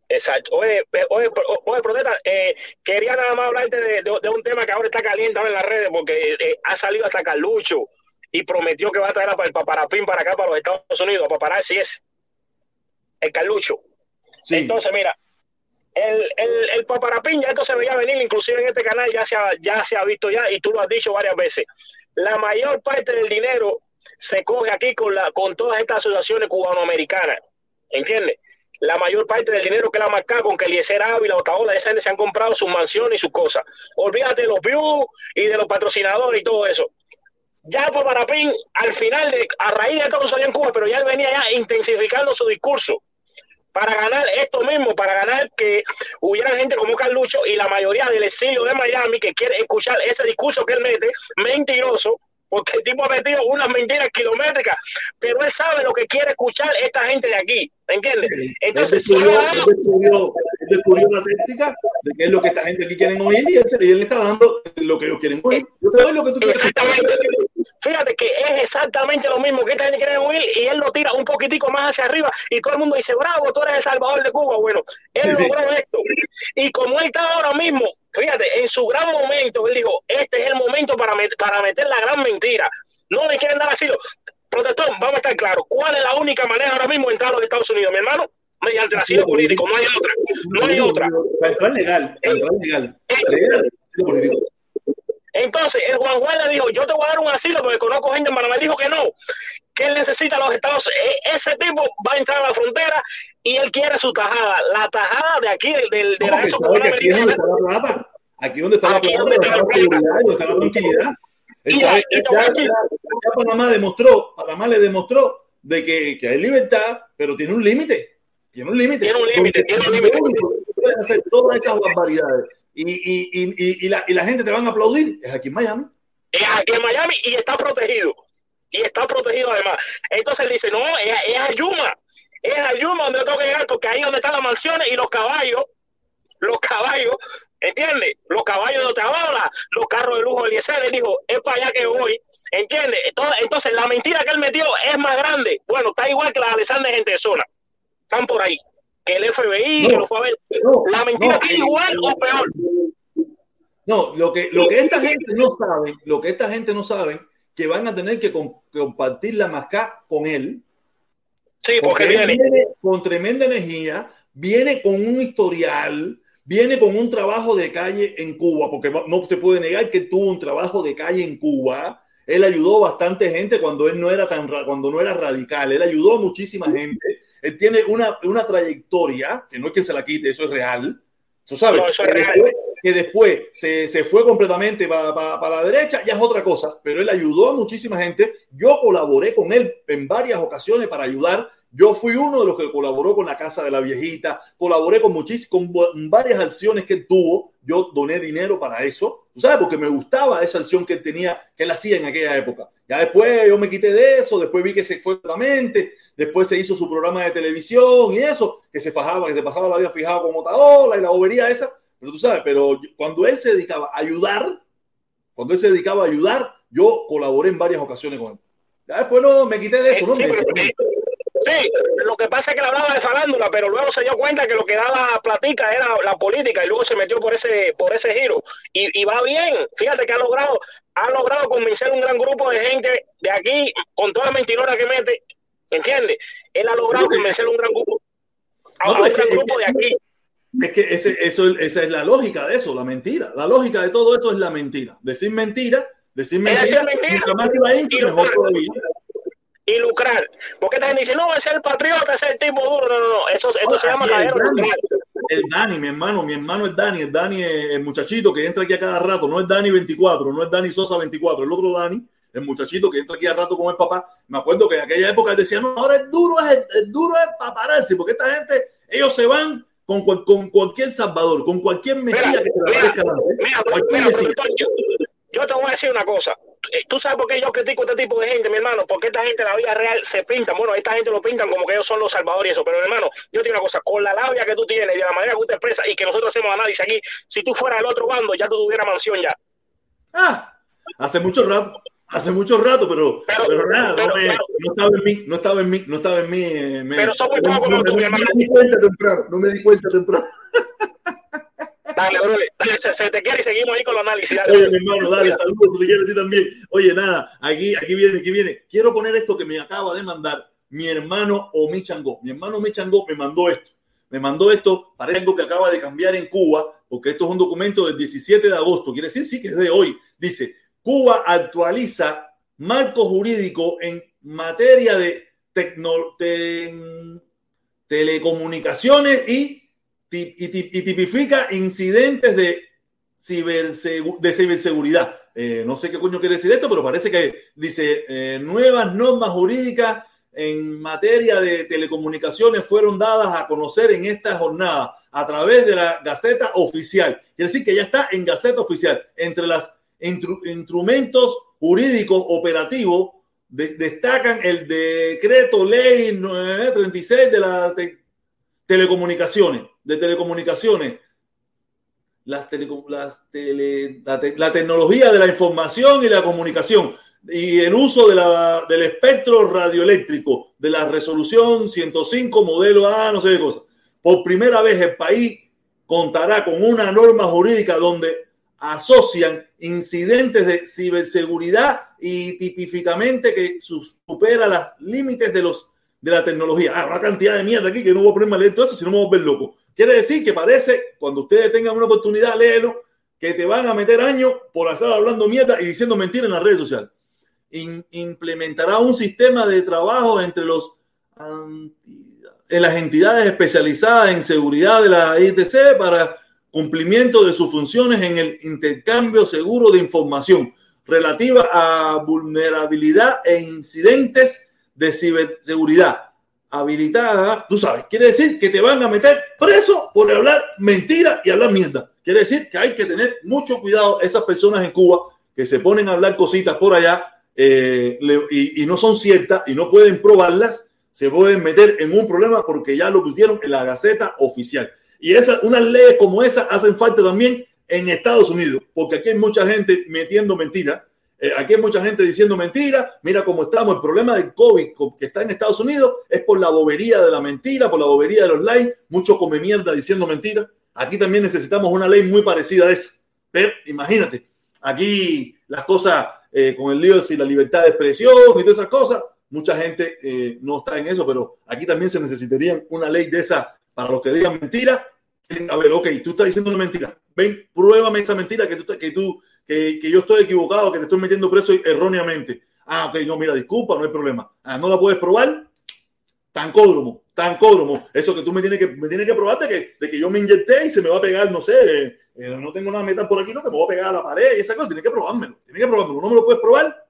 Exacto. Oye, oye, oye Protesta, eh, quería nada más hablarte de, un tema que ahora está caliente en las redes porque eh, ha salido hasta Carlucho y prometió que va a traer el paparapín para acá, para los Estados Unidos, a paparazzi es el Carlucho. Entonces, mira, el, el, el, paparapín ya esto se veía venir, inclusive en este canal ya se, ha, ya se ha visto ya, y tú lo has dicho varias veces. La mayor parte del dinero se coge aquí con, la, con todas estas asociaciones cubanoamericanas, ¿entiendes? La mayor parte del dinero que la marca con que Eliezer Ávila, Otaola, esa gente se han comprado sus mansiones y sus cosas. Olvídate de los views y de los patrocinadores y todo eso ya Paparapín, al final, de, a raíz de todo salió en Cuba, pero ya él venía ya intensificando su discurso para ganar esto mismo, para ganar que hubiera gente como Carlucho y la mayoría del exilio de Miami que quiere escuchar ese discurso que él mete, mentiroso, porque el tipo ha metido unas mentiras kilométricas, pero él sabe lo que quiere escuchar esta gente de aquí, ¿entiendes? Entonces, él descubrió, descubrió, la técnica de qué es lo que esta gente aquí quiere oír y él, le está dando lo que ellos quieren oír. Yo te doy lo que tú quieres. Exactamente. Fíjate que es exactamente lo mismo que esta gente quiere oír y él lo tira un poquitico más hacia arriba y todo el mundo dice, bravo, tú eres el salvador de Cuba. Bueno, él Sí, sí. logró esto. Y como él está ahora mismo, fíjate, en su gran momento, él dijo, este es el momento para, met- para meter la gran mentira. No le quieren dar asilo. Protector, vamos a estar claros. ¿Cuál es la única manera ahora mismo de entrar a los Estados Unidos, mi hermano? Mediante el asilo político, no hay otra. No hay otra. Para entrar legal, para entrar legal. Legal, político. Entonces, el Juan Juan le dijo, yo te voy a dar un asilo porque conozco gente en Panamá. Dijo que no, que él necesita los Estados e- Ese tipo va a entrar a la frontera y él quiere su tajada. La tajada de aquí, del, del, de la eso aquí es donde está la plata. Aquí donde está la plata, donde está la plata. está tranquilidad. Y a ya Panamá demostró, Panamá le demostró de que, que hay libertad, pero tiene un límite. Tiene un límite. Tiene un límite, tiene un límite. Puedes hacer todas esas barbaridades y, y, y, y, la, y la gente te van a aplaudir. Es aquí en Miami. es aquí en Miami y está protegido. Y está protegido además. Entonces él dice, no, es, es a Yuma. Es a Yuma donde yo tengo que llegar, porque ahí es donde están las mansiones y los caballos. Los caballos, ¿entiendes? Los caballos de Otaola, los carros de lujo de Eliezer. Él dijo, es para allá que voy. ¿Entiendes? Entonces, entonces, la mentira que él metió es más grande. Bueno, está igual que la de Alexander Gente de Zona. Están por ahí. El FBI, No. que lo fue a ver. No, La mentira no, está igual o peor. No, lo que, lo que esta gente no sabe, lo que esta gente no sabe, que van a tener que com- compartir la mascá con él, Sí, porque porque viene. viene con tremenda energía, viene con un historial, viene con un trabajo de calle en Cuba, porque no se puede negar que tuvo un trabajo de calle en Cuba. Él ayudó bastante gente cuando él no era tan cuando no era radical. Él ayudó a muchísima gente. Él tiene una, una trayectoria que no es que se la quite, eso es real. Eso sabes. No, eso es que, real. después, que después se, se fue completamente para, para- para la derecha, ya es otra cosa, pero él ayudó a muchísima gente. Yo colaboré con él en varias ocasiones para ayudar. Yo fui uno de los que colaboró con la Casa de la Viejita, colaboré con con varias acciones que él tuvo. Yo doné dinero para eso, tú sabes, porque me gustaba esa acción que él tenía, que él hacía en aquella época. Ya después yo me quité de eso, después vi que se fue completamente, después se hizo su programa de televisión y eso, que se fajaba, que se pasaba la vida fijado con Otaola y la bobería esa, pero tú sabes, pero cuando él se dedicaba a ayudar, cuando él se dedicaba a ayudar, yo colaboré en varias ocasiones con él. Ya después no me quité de eso, ¿no? Sí, Me pero- decía, sí, lo que pasa es que le hablaba de farándula, pero luego se dio cuenta que lo que daba platica era la política y luego se metió por ese por ese giro y, y va bien. Fíjate que ha logrado ha logrado convencer un gran grupo de gente de aquí con toda la mentirona que mete, ¿entiendes? Él ha logrado convencer un gran grupo a, No, a un gran que- grupo de aquí. Es que ese, eso, esa es la lógica de eso, la mentira. La lógica de todo eso es la mentira. Decir mentira, decir mentira, decir mentira. mientras más te va info, Y mejor lucrar. todavía. Y lucrar. Porque esta gente dice, no, es el patriota, es el tipo duro. No, no, no. Eso, esto se llama cadero lucrar. El Dani, mi hermano, mi hermano es Dani, el Dani es el muchachito que entra aquí a cada rato, no es Dani 24, no es Dani Sosa 24, el otro Dani, el muchachito que entra aquí a rato con el papá. Me acuerdo que en aquella época él decía, no, ahora el duro es, el, el duro es paparazzi, porque esta gente, ellos se van con, con cualquier salvador, con cualquier mesía Mira, que mira, aparezca. Mira, mira, mesía. productor, yo, yo te voy a decir una cosa. Eh, Tú sabes por qué yo critico a este tipo de gente, mi hermano, porque esta gente en la vida real se pintan. Bueno, esta gente lo pintan como que ellos son los salvadores y eso, pero hermano, yo te digo una cosa, con la labia que tú tienes y de la manera que tú te expresas y que nosotros hacemos análisis aquí, si tú fueras del otro bando, ya tú tuvieras mansión ya. Ah, hace mucho rato, hace mucho rato, pero, Pero- pero nada, pero- no, me- pero- no estaba en mí, no estaba en mí, no estaba en mí. eh, me- Pero no, tú, me di cuenta temprano, no me di cuenta temprano. Dale, bro, dale, se, se te quiere y seguimos ahí con los análisis. Dale. Oye, mi hermano, dale, saludos, te quiero a ti también. Oye, nada, aquí, aquí viene, aquí viene. Quiero poner esto que me acaba de mandar mi hermano Omi Changó. Mi hermano Omi Changó me mandó esto. Me mandó esto, parece algo que acaba de cambiar en Cuba, porque esto es un documento del 17 de agosto. Quiere decir, sí, que es de hoy. Dice, Cuba actualiza marco jurídico en materia de telecomunicaciones y, ti- y ti- y tipifica incidentes de, cibersegu- de ciberseguridad. Eh, no sé qué coño quiere decir esto, pero parece que dice eh, nuevas normas jurídicas en materia de telecomunicaciones fueron dadas a conocer en esta jornada a través de la Gaceta Oficial. Quiere decir que ya está en Gaceta Oficial. Entre instrumentos jurídicos operativos de- destacan el decreto ley 936 de las te- telecomunicaciones, de telecomunicaciones, las, las la, tecnología de la información y la comunicación y el uso de la, del espectro radioeléctrico de la resolución 105 modelo A, no sé qué cosa. Por primera vez el país contará con una norma jurídica donde asocian incidentes de ciberseguridad y tipificamente que supera los límites de los de la tecnología. Ah, una cantidad de mierda aquí que no voy a poner mal todo eso, si no me voy a ver loco. Quiere decir que parece, cuando ustedes tengan una oportunidad, léelo, que te van a meter años por estar hablando mierda y diciendo mentiras en las redes sociales. implementará un sistema de trabajo entre los en las entidades especializadas en seguridad de la ITC para cumplimiento de sus funciones en el intercambio seguro de información relativa a vulnerabilidad e incidentes de ciberseguridad habilitada, tú sabes, quiere decir que te van a meter preso por hablar mentira y hablar mierda. Quiere decir que hay que tener mucho cuidado esas personas en Cuba que se ponen a hablar cositas por allá eh, y, y, no son ciertas y no pueden probarlas, se pueden meter en un problema porque ya lo pusieron en la Gaceta Oficial. Y esa, unas leyes como esa hacen falta también en Estados Unidos, porque aquí hay mucha gente metiendo mentiras. Eh, aquí hay mucha gente diciendo mentiras. Mira cómo estamos. El problema del COVID que está en Estados Unidos es por la bobería de la mentira, por la bobería de los likes. Mucho come mierda diciendo mentiras. Aquí también necesitamos una ley muy parecida a esa. Pero imagínate, aquí las cosas eh, con el lío de la libertad de expresión y todas esas cosas, mucha gente eh, no está en eso, pero aquí también se necesitaría una ley de esa para los que digan mentira. A ver, ok, tú estás diciendo una mentira. Ven, pruébame esa mentira que tú, que, tú que, que yo estoy equivocado, que te estoy metiendo preso erróneamente. Ah, ok, no, mira, disculpa, no hay problema. Ah, no la puedes probar. Tancódromo, tancódromo. Eso que tú me tienes que, me tienes que probar de que, de que yo me inyecté y se me va a pegar, no sé, eh, no tengo nada metal por aquí, no, que me voy a pegar a la pared y esa cosa. Tienes que probármelo, tienes que probármelo. No me lo puedes probar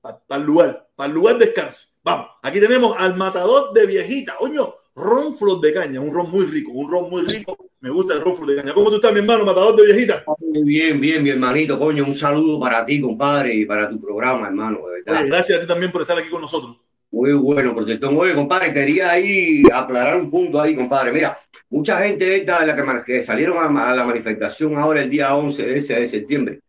para el lugar, para el lugar descanso. Vamos, aquí tenemos al matador de viejita. Oño, ron flor de caña, un ron muy rico, un ron muy rico. Me gusta el ron flor de caña. ¿Cómo tú estás, mi hermano, matador de viejita? Muy bien, bien, mi hermanito, coño. Un saludo para ti, compadre, y para tu programa, hermano. gracias a ti también por estar aquí con nosotros. Muy bueno, protector. Oye, compadre, quería ahí aclarar un punto ahí, compadre. Mira, mucha gente esta de la que, salieron a, la manifestación ahora el día 11 de, ese, de septiembre.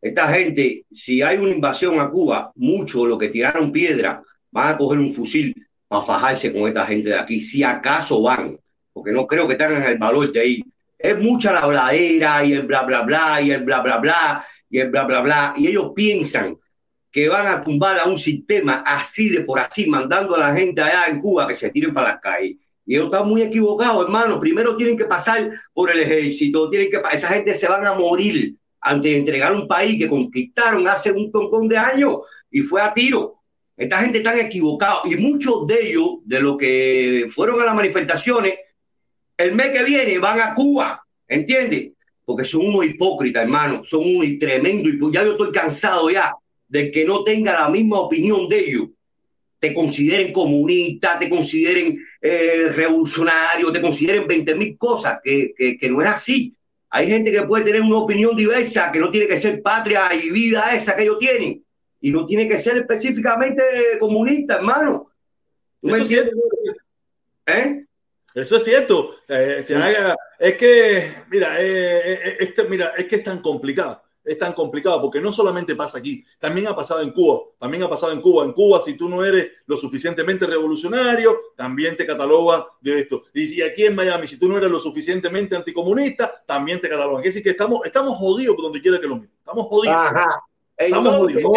Esta gente, si hay una invasión a Cuba, muchos los que tiraron piedra van a coger un fusil a fajarse con esta gente de aquí, si acaso van, porque no creo que tengan el valor de ahí. Es mucha la habladera y el bla, bla, bla, y el bla, bla, bla, y el bla, bla, bla, y ellos piensan que van a tumbar a un sistema así de por así, mandando a la gente allá en Cuba que se tiren para las calles. Y ellos están muy equivocados, hermano. Primero tienen que pasar por el ejército, tienen que esa gente se van a morir antes de entregar un país que conquistaron hace un montón de años y fue a tiro. Esta gente está equivocada y muchos de ellos, de los que fueron a las manifestaciones, el mes que viene van a Cuba, ¿entiendes? Porque son unos hipócritas, hermano, son unos tremendos. Y ya yo estoy cansado ya de que no tenga la misma opinión de ellos. Te consideren comunista, te consideren eh, revolucionario, te consideren 20 mil cosas, que, que no es así. Hay gente que puede tener una opinión diversa, que no tiene que ser patria y vida esa que ellos tienen y no tiene que ser específicamente comunista, hermano. Eso es cierto. ¿Eh? Eso es cierto. Eh, es que, mira, eh, este, mira, es que es tan complicado. Es tan complicado porque no solamente pasa aquí, también ha pasado en Cuba. También ha pasado en Cuba. En Cuba, si tú no eres lo suficientemente revolucionario, también te cataloga de esto. Y si aquí en Miami, si tú no eres lo suficientemente anticomunista, también te catalogan. Es decir, que estamos, estamos jodidos por donde quiera que lo miren. Estamos jodidos. Ajá. Estamos jodidos. No,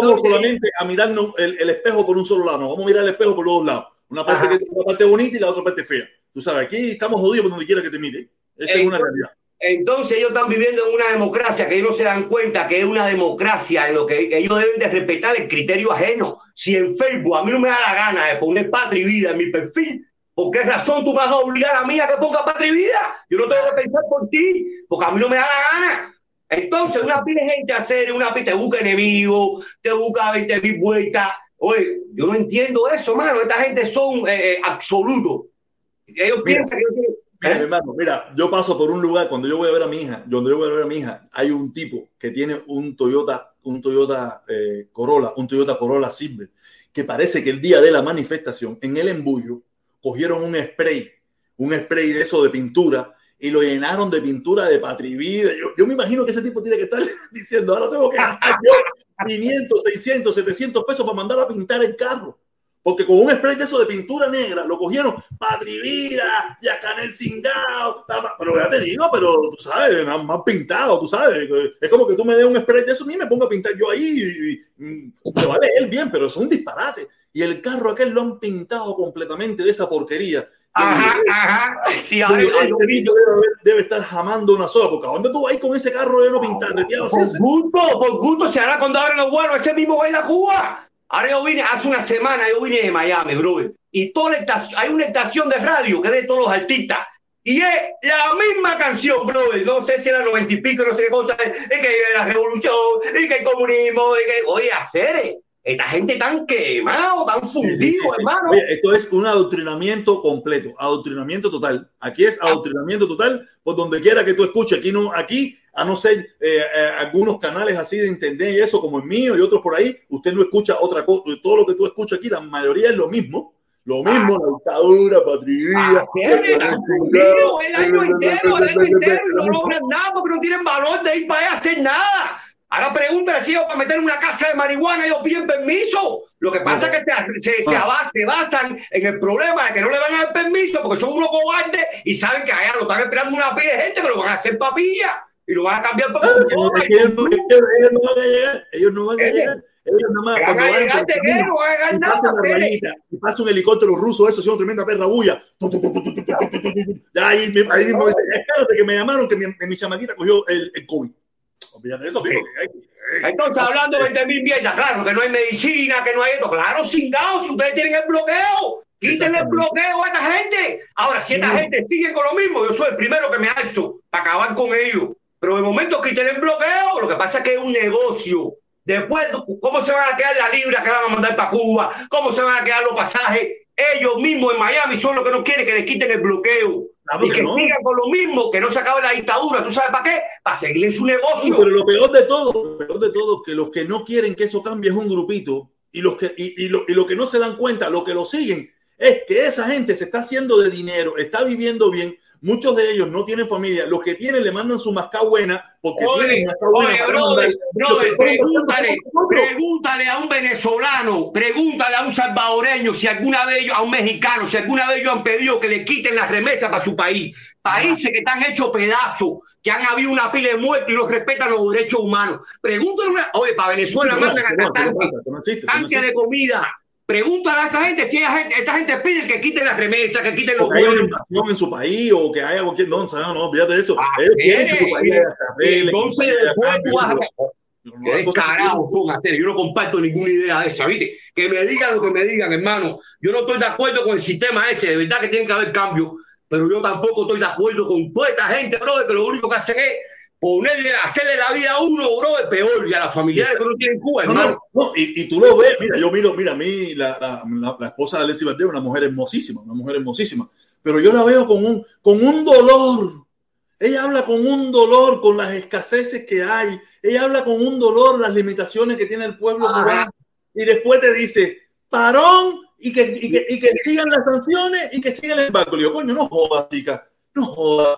vamos solamente a mirarnos el, espejo por un solo lado, no, vamos a mirar el espejo por los dos lados. Una parte, que, una parte bonita y la otra parte fea. Tú sabes, aquí estamos jodidos por donde quiera que te mire. Esa es una realidad. Entonces ellos están viviendo en una democracia que ellos no se dan cuenta que es una democracia en lo que ellos deben de respetar el criterio ajeno. Si en Facebook a mí no me da la gana de poner patria y vida en mi perfil, ¿por qué razón tú me vas a obligar a mí a que ponga patria y vida? Yo no tengo que pensar por ti, porque a mí no me da la gana. Entonces, una pila de gente hacer una pila, te busca enemigo, te busca 20 mil vueltas. Oye, yo no entiendo eso, mano. Esta gente son eh, eh, absolutos. Ellos piensan que yo Mira, ¿Eh? hermano, mira, yo paso por un lugar cuando yo voy a ver a mi hija, donde yo voy a ver a mi hija, hay un tipo que tiene un Toyota, un Toyota Corolla, un Toyota Corolla Silver, que parece que el día de la manifestación, en el embullo, cogieron un spray, un spray de eso de pintura y lo llenaron de pintura de patrivida. Yo, yo me imagino que ese tipo tiene que estar diciendo, ahora tengo que gastar yo 500, 600, 700 pesos para mandar a pintar el carro. Porque con un spray de eso de pintura negra lo cogieron Patrivida, Yacanel Cingao. Pero ya te digo, pero tú sabes, más pintado, tú sabes. Es como que tú me des un spray de eso y me pongo a pintar yo ahí. Y, y, se va a leer bien, pero es un disparate. Y el carro aquel lo han pintado completamente de esa porquería. Ajá, ajá. Sí, a ver, este niño debe, debe, estar jamando una sola, porque ¿a dónde tú vas con ese carro de no pintar? Por gusto, por gusto se hará cuando abren los vuelos, ese mismo va a ir a Cuba. Ahora yo vine, hace una semana yo vine de Miami, brother. Y toda la estación, hay una estación de radio que es de todos los artistas. Y es la misma canción, brother. No sé si era noventa y pico, no sé qué cosa. Es que la revolución, y que el comunismo, y que. Oye, hacer esta gente tan quemado, tan fundido, sí, sí, sí, hermano. Oye, esto es un adoctrinamiento completo, adoctrinamiento total. Aquí es adoctrinamiento total por donde quiera que tú escuches. Aquí no, aquí, a no ser eh, eh, algunos canales así de internet y eso, como el mío y otros por ahí, usted no escucha otra cosa. Todo lo que tú escuchas aquí, la mayoría es lo mismo. Lo mismo, ah. la dictadura, patria. Ah, el año entero, el año entero, no logran nada porque no tienen valor de ir para allá a hacer nada. Ahora pregúntale si ellos para meter una casa de marihuana ellos piden permiso. Lo que pasa es que se, se, se, se, basan en el problema de que no le van a dar permiso porque son unos cobardes y saben que allá lo están esperando una pila de gente que lo van a hacer papilla y lo van a cambiar por ellos, ellos, no van a llegar. Ellos no van a llegar. Ellos nada más cuando van a llegar, no van a llegar nada. Y pasa un helicóptero ruso, eso es una tremenda perra bulla. Ahí, ahí mismo dice, espérate que me llamaron que mi, mi chamaquita cogió el, el COVID. Olvídate de eso. Entonces, hablando de 20 mil mierdas, claro, que no hay medicina, que no hay esto. Claro, cingados, si ustedes tienen el bloqueo, quiten el bloqueo a esta gente. Ahora, si esta gente sigue con lo mismo, yo soy el primero que me alzo para acabar con ellos. Pero de momento quiten el bloqueo, lo que pasa es que es un negocio. Después, ¿cómo se van a quedar las libras que van a mandar para Cuba? ¿Cómo se van a quedar los pasajes? Ellos mismos en Miami son los que no quieren que les quiten el bloqueo. Claro y que, que no. sigan con lo mismo, que no se acabe la dictadura. ¿Tú sabes para qué? Para seguir en su negocio. pero lo peor de todo, lo peor de todo, que los que no quieren que eso cambie es un grupito. Y los que, y, y, lo, y lo que no se dan cuenta, lo que lo siguen, es que esa gente se está haciendo de dinero, está viviendo bien. Muchos de ellos no tienen familia. Los que tienen le mandan su mascá buena porque oye, tienen buena. Oye, brother, brother, pregúntale, pregúntale a un venezolano, pregúntale a un salvadoreño, si alguna vez ellos, a un mexicano, si alguna vez ellos han pedido que le quiten las remesas para su país. Países que están hechos pedazos, que han habido una pila de muertos y no respetan los derechos humanos. Pregúntale una, oye, para Venezuela mandan a gastar tanque de comida Pregúntale a esa gente si esa gente, esa gente pide que quiten las remesas, que quiten los que haya una en su país o que haya cualquier. No, no, no olvídate de eso. Ah, entonces, después tú vas a. ¿Qué carajo son hacer? Yo no comparto ninguna idea de esa, ¿viste? Que me digan lo que me digan, hermano. Yo no estoy de acuerdo con el sistema ese, de verdad que tiene que haber cambio, pero yo tampoco estoy de acuerdo con toda esta gente, brother, que lo único que hacen es ponerle, hacerle la vida a uno, bro, es peor, y a las familiares que no tienen Cuba, no, hermano. No, no, y, y, tú lo ves, mira, yo miro, mira, a mí, la, la, la, la esposa de Alessi Valdez, una mujer hermosísima, una mujer hermosísima, pero yo la veo con un, con un dolor. Ella habla con un dolor, con las escaseces que hay. Ella habla con un dolor, las limitaciones que tiene el pueblo Ah. cubano. Y después te dice, parón y que, y que, y que sigan las sanciones y que sigan el embargo. Le digo, coño, no jodas, chica, no jodas.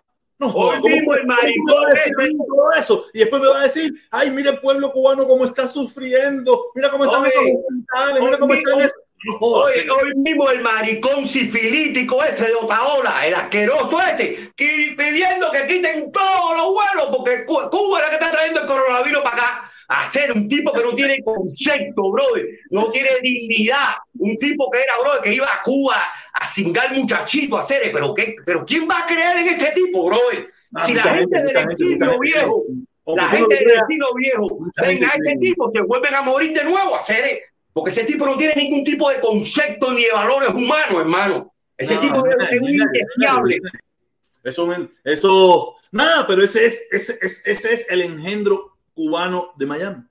Hoy ¿cómo mismo el maricón decir todo eso? Y después me va a decir, ay, mira el pueblo cubano cómo está sufriendo, mira cómo están Oye, esos documentales, mira cómo están esos. No Hoy, hoy mismo el maricón sifilítico ese de Otaola, el asqueroso ese, que- pidiendo que quiten todos los vuelos porque Cu- Cuba es la que está trayendo el coronavirus para acá. Hacer un tipo que no tiene concepto, brother, no tiene dignidad. Un tipo que era, brother, que iba a Cuba a cingar muchachito, a hacer, pero, ¿qué, pero ¿quién va a creer en ese tipo, brother? Ah, si la gente, del estilo viejo, la gente del estilo viejo, mucha ven gente a este tipo, se vuelven a morir de nuevo a hacer, porque ese tipo no tiene ningún tipo de concepto ni de valores humanos, hermano. Ese No, tipo ser no, un indeseable. Eso, eso, nada, pero ese es, ese, es, ese es el engendro cubano de Miami.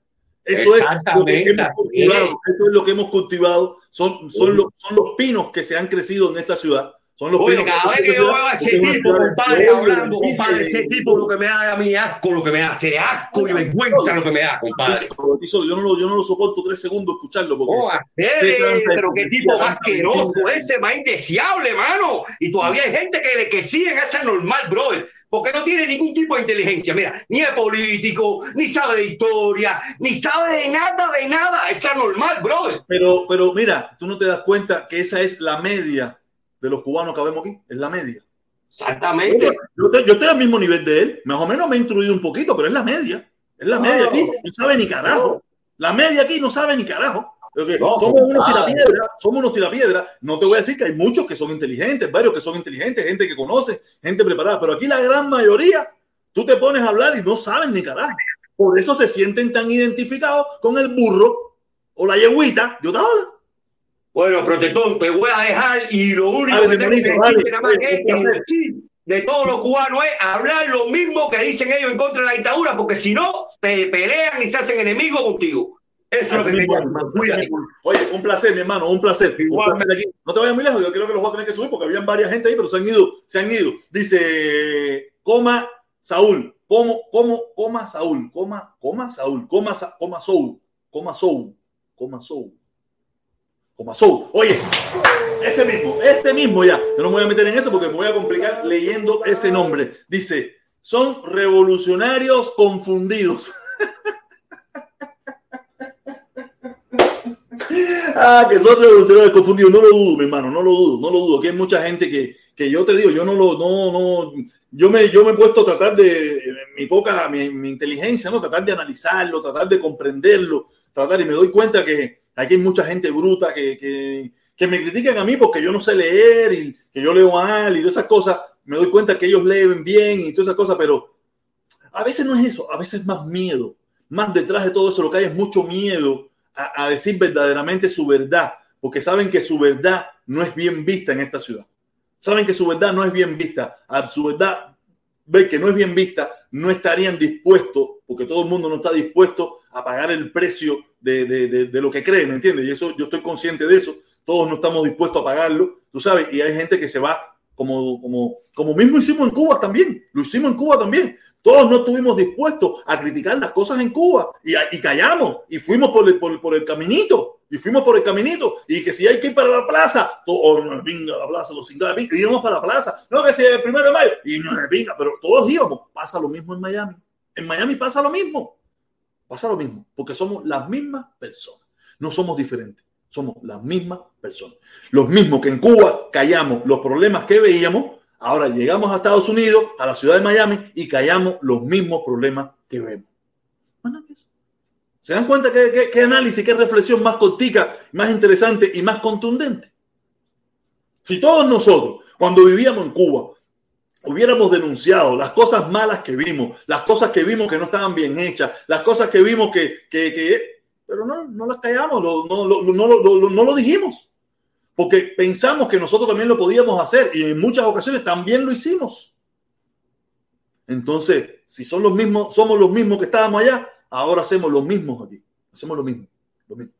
Eso es, lo que Exactamente, hemos cultivado, así eso es lo que hemos cultivado. Son, son, los, son los pinos que se han crecido en esta ciudad. Son los Oye, pinos cada que vez que yo veo a ese tipo, compadre, hablando, compadre, ese tipo lo que me da a mí asco, lo que me hace asco y vergüenza lo que me da, compadre. Yo no, lo, yo no lo soporto tres segundos escucharlo porque Oh, hacer, pero qué tipo más asqueroso ese, más indeseable, mano. Y todavía hay gente que, que sigue en ese normal, brother. Porque no tiene ningún tipo de inteligencia. Mira, ni es político, ni sabe de historia, ni sabe de nada, de nada. Es anormal, brother. Pero, pero mira, tú no te das cuenta que esa es la media de los cubanos que vemos aquí. Es la media. Exactamente. Yo, yo, estoy al mismo nivel de él. Más o menos me he instruido un poquito, pero es la media. Es la media aquí. No sabe ni carajo. La media aquí no sabe ni carajo. Okay. No, somos unos tirapiedras, somos unos tirapiedras. No te voy a decir que hay muchos que son inteligentes, varios que son inteligentes, gente que conoce, gente preparada, pero aquí la gran mayoría, tú te pones a hablar y no saben ni carajo. Por eso se sienten tan identificados con el burro o la yeguita de Otaola. Bueno, protector, te voy a dejar y lo único vale, que tengo que decir nada más que de todos los cubanos es hablar lo mismo que dicen ellos en contra de la dictadura, porque si no, te pelean y se hacen enemigos contigo. Eso es lo que te Oye, un placer, mi hermano, un placer. Un placer aquí. No te vayas muy lejos, yo creo que los voy a tener que subir porque habían varias gente ahí, pero se han ido, se han ido. Dice, coma Saúl, como, como, coma Saúl, coma, coma Saúl, coma, coma Saúl, coma Saúl, coma Saúl. Coma Saúl. Oye, ese mismo, ese mismo ya. Yo no me voy a meter en eso porque me voy a complicar leyendo ese nombre. Dice, son revolucionarios confundidos. ah, que son revolucionarios confundidos. No lo dudo, mi hermano, no lo dudo, no lo dudo. Aquí hay mucha gente que, que yo te digo, yo no lo, no, no, yo me, yo me he puesto a tratar de, mi poca, mi, mi inteligencia, ¿no? Tratar de analizarlo, tratar de comprenderlo, tratar, y me doy cuenta que aquí hay mucha gente bruta que, que, que me critican a mí porque yo no sé leer y que yo leo mal y de esas cosas. Me doy cuenta que ellos leen bien y todas esas cosas, pero a veces no es eso, a veces es más miedo. Más detrás de todo eso lo que hay es mucho miedo a, decir verdaderamente su verdad, porque saben que su verdad no es bien vista en esta ciudad. Saben que su verdad no es bien vista. A su verdad, ver que no es bien vista, no estarían dispuestos, porque todo el mundo no está dispuesto a pagar el precio de, de, de, lo que cree, ¿me entiendes? Y eso yo estoy consciente de eso. Todos no estamos dispuestos a pagarlo, tú sabes, y hay gente que se va como, como, como mismo hicimos en Cuba también, lo hicimos en Cuba también. Todos no estuvimos dispuestos a criticar las cosas en Cuba y, callamos y fuimos por el, caminito y fuimos por el caminito y que si hay que ir para la plaza, todos oh, no pinga la plaza, los cinco de íbamos para la plaza. No, que si el primero de mayo y no de pinga, pero todos íbamos. Pasa lo mismo en Miami. En Miami pasa lo mismo. Pasa lo mismo porque somos las mismas personas. No somos diferentes. Somos las mismas personas. Los mismos que en Cuba callamos los problemas que veíamos Ahora llegamos a Estados Unidos, a la ciudad de Miami, y callamos los mismos problemas que vemos. ¿Se dan cuenta qué, qué, análisis, qué reflexión más cortica, más interesante y más contundente? Si todos nosotros, cuando vivíamos en Cuba, hubiéramos denunciado las cosas malas que vimos, las cosas que vimos que no estaban bien hechas, las cosas que vimos que, que, que pero no, no las callamos, no, no, lo dijimos porque pensamos que nosotros también lo podíamos hacer y en muchas ocasiones también lo hicimos. Entonces, si son los mismos, somos los mismos que estábamos allá, ahora hacemos lo mismo aquí. Hacemos lo mismo, lo mismo.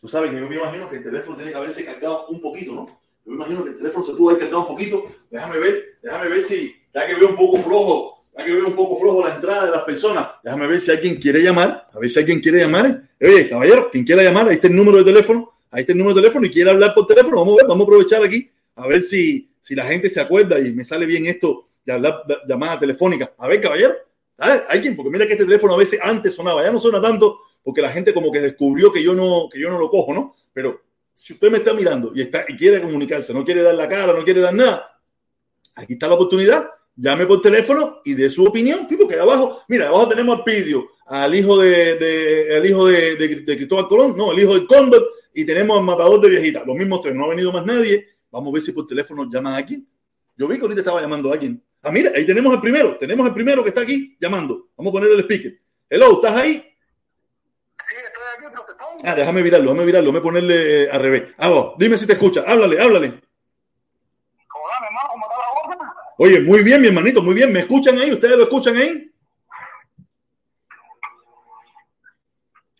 Tú sabes que yo me imagino que el teléfono tiene que haberse cargado un poquito, ¿no? Yo me imagino que el teléfono se pudo haber cargado un poquito. Déjame ver, déjame ver si, ya que veo un poco flojo, ya que veo un poco flojo la entrada de las personas, déjame ver si alguien quiere llamar, a ver si alguien quiere llamar. Oye, caballero, quien quiera llamar, ahí está el número de teléfono ahí está el número de teléfono y quiere hablar por teléfono, vamos a ver, vamos a aprovechar aquí a ver si, si la gente se acuerda y me sale bien esto de hablar de llamada telefónica. A ver, caballero, hay quien, porque mira que este teléfono a veces antes sonaba, ya no suena tanto porque la gente como que descubrió que yo no, que yo no lo cojo, ¿no? Pero si usted me está mirando y, está, y quiere comunicarse, no quiere dar la cara, no quiere dar nada, aquí está la oportunidad. Llame por teléfono y de su opinión, tipo que abajo, mira, abajo tenemos al Pidio, al hijo de, de, al hijo de, de, de Cristóbal Colón, no, el hijo del Cóndor, y tenemos al matador de viejitas, los mismos tres, no ha venido más nadie. Vamos a ver si por teléfono llaman a alguien. Yo vi que ahorita estaba llamando a alguien. Ah, mira, ahí tenemos el primero, tenemos el primero que está aquí llamando. Vamos a poner el speaker. Hello, ¿estás ahí? Sí, estoy aquí, profesor. Ah, déjame mirarlo, déjame mirarlo, déjame ponerle al revés. Ah, dime si te escucha, háblale, háblale. Hola, mi hermano, ¿cómo está la voz? Oye, muy bien, mi hermanito, muy bien. ¿Me escuchan ahí? ¿Ustedes lo escuchan ahí?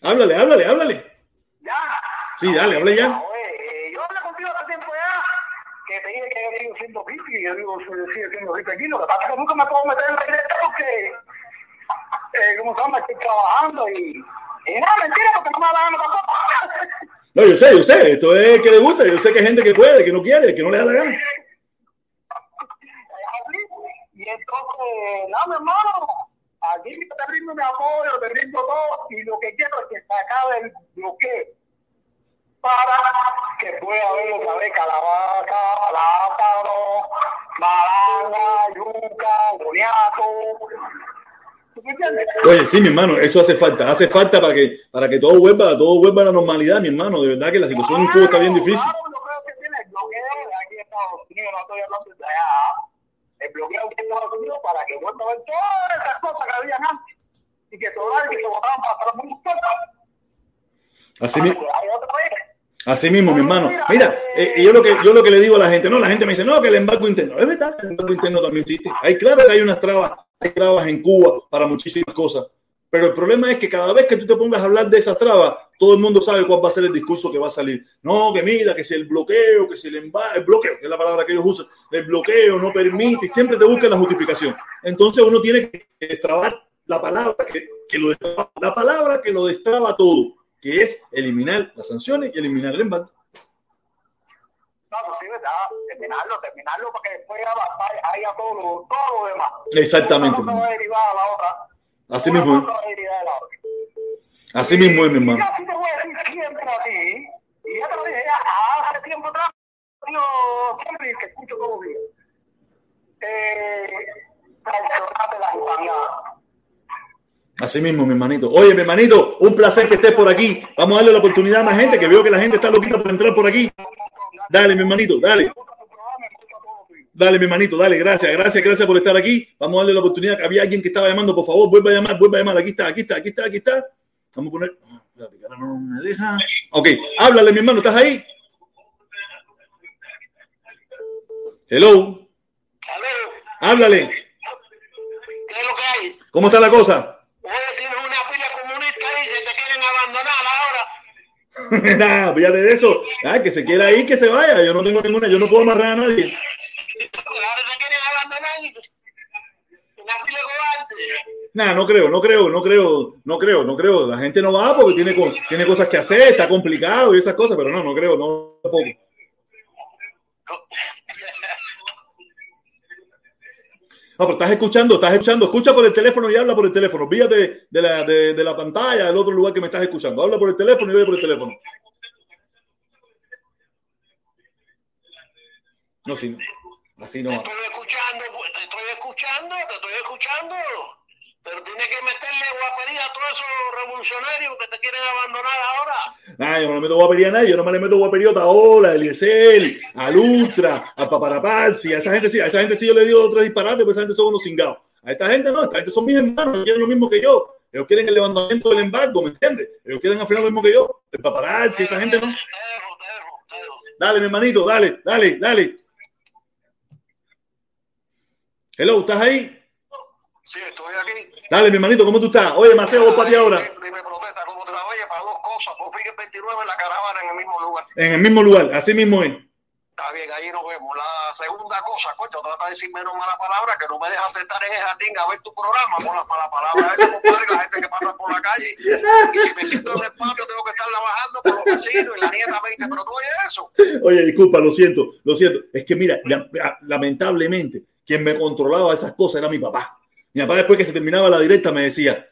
Háblale, háblale, háblale. Sí, dale, hable ya. Oye, yo hablé contigo hace tiempo ya, que te dije que yo sigo siendo hippie, y yo digo, sigo siendo hippie aquí. Lo que pasa es que nunca me puedo meter en la iglesia porque, eh, como se llama, estoy trabajando y, y nada, mentira, porque no me da la gana. No, yo sé, yo sé, esto es que le gusta, yo sé que hay gente que puede, que no quiere, que no le da la gana. Y entonces, no, mi hermano, aquí te rindo mi apoyo, te rindo todo, y lo que quiero es que se acabe el bloqueo para que pueda haber otra vez calabaza, plátano, malanga, yuca, boniato. Oye, sí, mi hermano, eso hace falta. Hace falta para que, para que todo vuelva, todo vuelva a la normalidad, mi hermano. De verdad que la situación en Cuba está bien difícil. Claro, el bloqueo que tiene, el bloqueo de aquí en Estados Unidos, no estoy hablando de allá. El bloqueo aquí en Estados Unidos para que vuelva a ver todas esas cosas que habían antes y que y que se votaban para atrás muy cosas. Así, Para mi- que haya otra vez. Así mismo, mi hermano. Mira, eh, yo lo que yo lo que le digo a la gente, no, la gente me dice, no, que el embargo interno. Es verdad, el embargo interno también existe. Hay claro que hay unas trabas, hay trabas en Cuba para muchísimas cosas. Pero el problema es que cada vez que tú te pongas a hablar de esas trabas, todo el mundo sabe cuál va a ser el discurso que va a salir. No, que mira, que si el bloqueo, que si el embargo, el bloqueo, que es la palabra que ellos usan, el bloqueo no permite, y siempre te buscan la justificación. Entonces uno tiene que destrabar la palabra que, que lo destraba, la palabra que lo destraba todo, que es eliminar las sanciones y eliminar el embargo. No, pues sí, ¿verdad? Terminarlo, terminarlo para que después haya, todo, lo, todo lo demás. Exactamente. Una cosa va a la otra. Así Una mismo, cosa va a derivar a la otra. así mismo es, mi Y hermano. así te voy a decir siempre a ti, y ya te lo dije ya hace tiempo atrás, yo siempre que escucho todos los días. Eh, traicionaste la hispanidad. Así mismo, mi hermanito. Oye, mi hermanito, un placer que estés por aquí. Vamos a darle la oportunidad a más gente, que veo que la gente está loquita por entrar por aquí. Dale, mi hermanito, dale. Dale, mi hermanito, dale, gracias, gracias, gracias por estar aquí. Vamos a darle la oportunidad. Había alguien que estaba llamando, por favor, vuelva a llamar, vuelva a llamar. Aquí está, aquí está, aquí está, aquí está. Vamos a poner. ah, no me deja. Ok, háblale, mi hermano, ¿estás ahí? Hello, háblale. ¿qué es lo que hay? ¿Cómo está la cosa? Oye, tienes una pila comunista ahí que te quieren abandonar ahora. Nada, fíjate de eso. Ah, que se quiera ir, que se vaya. Yo no tengo ninguna, yo no puedo amarrar a nadie. Ahora te quieren abandonar. Una pila cobarde. Nada, no creo, no creo, no creo, no creo, no creo. La gente no va porque tiene, tiene cosas que hacer, está complicado y esas cosas, pero no, no creo, no tampoco. No, pero estás escuchando, estás escuchando, escucha por el teléfono y habla por el teléfono. Víate de la, de, de la pantalla del otro lugar que me estás escuchando. Habla por el teléfono y oye por el teléfono. No, sí, no. Así no. Te estoy escuchando, te estoy escuchando, te estoy escuchando. Pero tienes que meterle guapería a todos esos revolucionarios que te quieren abandonar ahora. Nah, yo no le meto guapería a nadie, yo no me le meto guapería a Otaola, a Eliezer, a Lutra, a Paparapazzi, a esa gente sí, a esa gente sí yo le digo tres disparates, pues esa gente son unos cingados. A esta gente no, esta gente son mis hermanos, ellos quieren lo mismo que yo. Ellos quieren el levantamiento del embargo, ¿me entiendes? Ellos quieren al final lo mismo que yo. El paparazzi, esa gente no. Te dejo, te dejo, te dejo. Dale, mi hermanito, dale, dale, dale. Hello, ¿estás ahí? Sí, estoy aquí. Dale, mi hermanito, ¿cómo tú estás? Oye, Maceo, vos para ti ahora. Dime, protesta, ¿cómo te la vayas para dos cosas? El 29 en la caravana en el mismo lugar. En el mismo lugar, así mismo es. Está bien, ahí nos vemos. La segunda cosa, coño, trata de decir menos mala palabra, que no me dejas de estar en el jardín a ver tu programa con las malas palabras. Compadre, la gente que pasa por la calle. Y si me siento en el patio, tengo que estar trabajando con los vecinos. Y la nieta me dice, pero tú oyes eso. Oye, disculpa, lo siento, lo siento. Es que mira, lamentablemente, quien me controlaba esas cosas era mi papá. Mi papá después que se terminaba la directa me decía,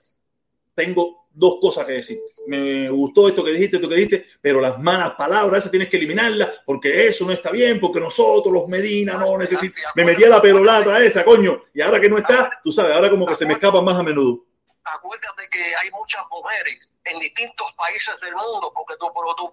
tengo dos cosas que decir. Me gustó esto que dijiste, esto que dijiste, pero las malas palabras esas tienes que eliminarlas porque eso no está bien, porque nosotros los Medina no necesitamos. Me metía la perolata esa, coño, y ahora que no está, tú sabes, ahora como que se me escapa más a menudo. Acuérdate que hay muchas mujeres en distintos países del mundo, porque tu, pero tu,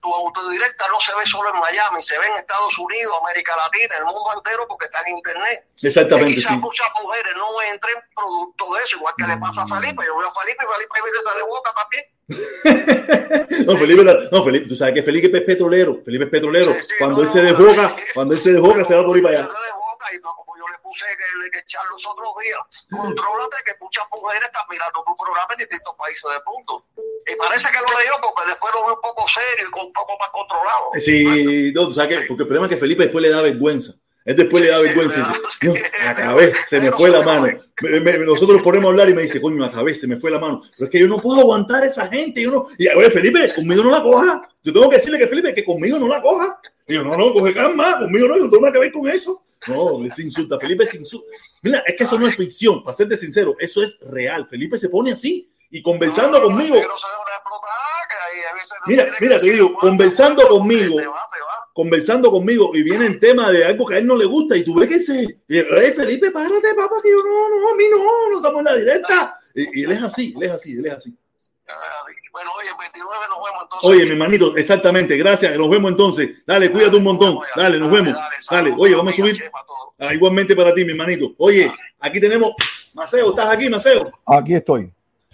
tu autodirecta no se ve solo en Miami, se ve en Estados Unidos, América Latina, el mundo entero, porque está en Internet. Exactamente, quizás sí. muchas mujeres no entren producto de eso, igual que le pasa a Felipe. Yo veo a Felipe y Felipe a veces se de boca también. No, Felipe, no, Felipe, tú sabes que Felipe es petrolero, Felipe es petrolero. Sí, sí, Cuando no, él se no, desboca, no, sí. cuando él se desboca, se va por ahí para allá. Se y no, puse que, que echar los otros días. Contrólate que muchas mujeres están mirando tu programa en distintos países del mundo. Y parece que lo leyó porque después lo veo un poco serio y un poco más controlado. Sí, no, tú sabes que, porque el problema es que Felipe después le da vergüenza. Él después le da vergüenza y dice, no, acabé, se me fue la mano. Me- me- nosotros nos ponemos a hablar y me dice, coño, acabé, se me fue la mano. Pero es que yo no puedo aguantar a esa gente. Yo no, y oye, Felipe, conmigo no la coja. Yo tengo que decirle que Felipe, que conmigo no la coja. Y yo, no, no, coge calma, conmigo no, yo no tengo nada que ver con eso. No, es insulta. Felipe se insulta. Mira, es que eso no es ficción, para serte sincero, eso es real. Felipe se pone así y conversando conmigo. Mira, mira, te digo, conversando conmigo, conversando conmigo y viene el tema de algo que a él no le gusta y tú ves que se, hey, Felipe, párate, papá, que yo no, no, a mí no, no estamos en la directa. Y, y él es así, él es así, él es así. Bueno, oye, 29 nos vemos entonces. Oye, mi hermanito, exactamente, gracias, nos vemos entonces. Dale, cuídate un montón. Dale, nos vemos. Dale, oye, vamos a subir. Ah, igualmente para ti, mi hermanito. Oye, aquí tenemos, Maceo, ¿estás aquí, Maceo? Aquí estoy.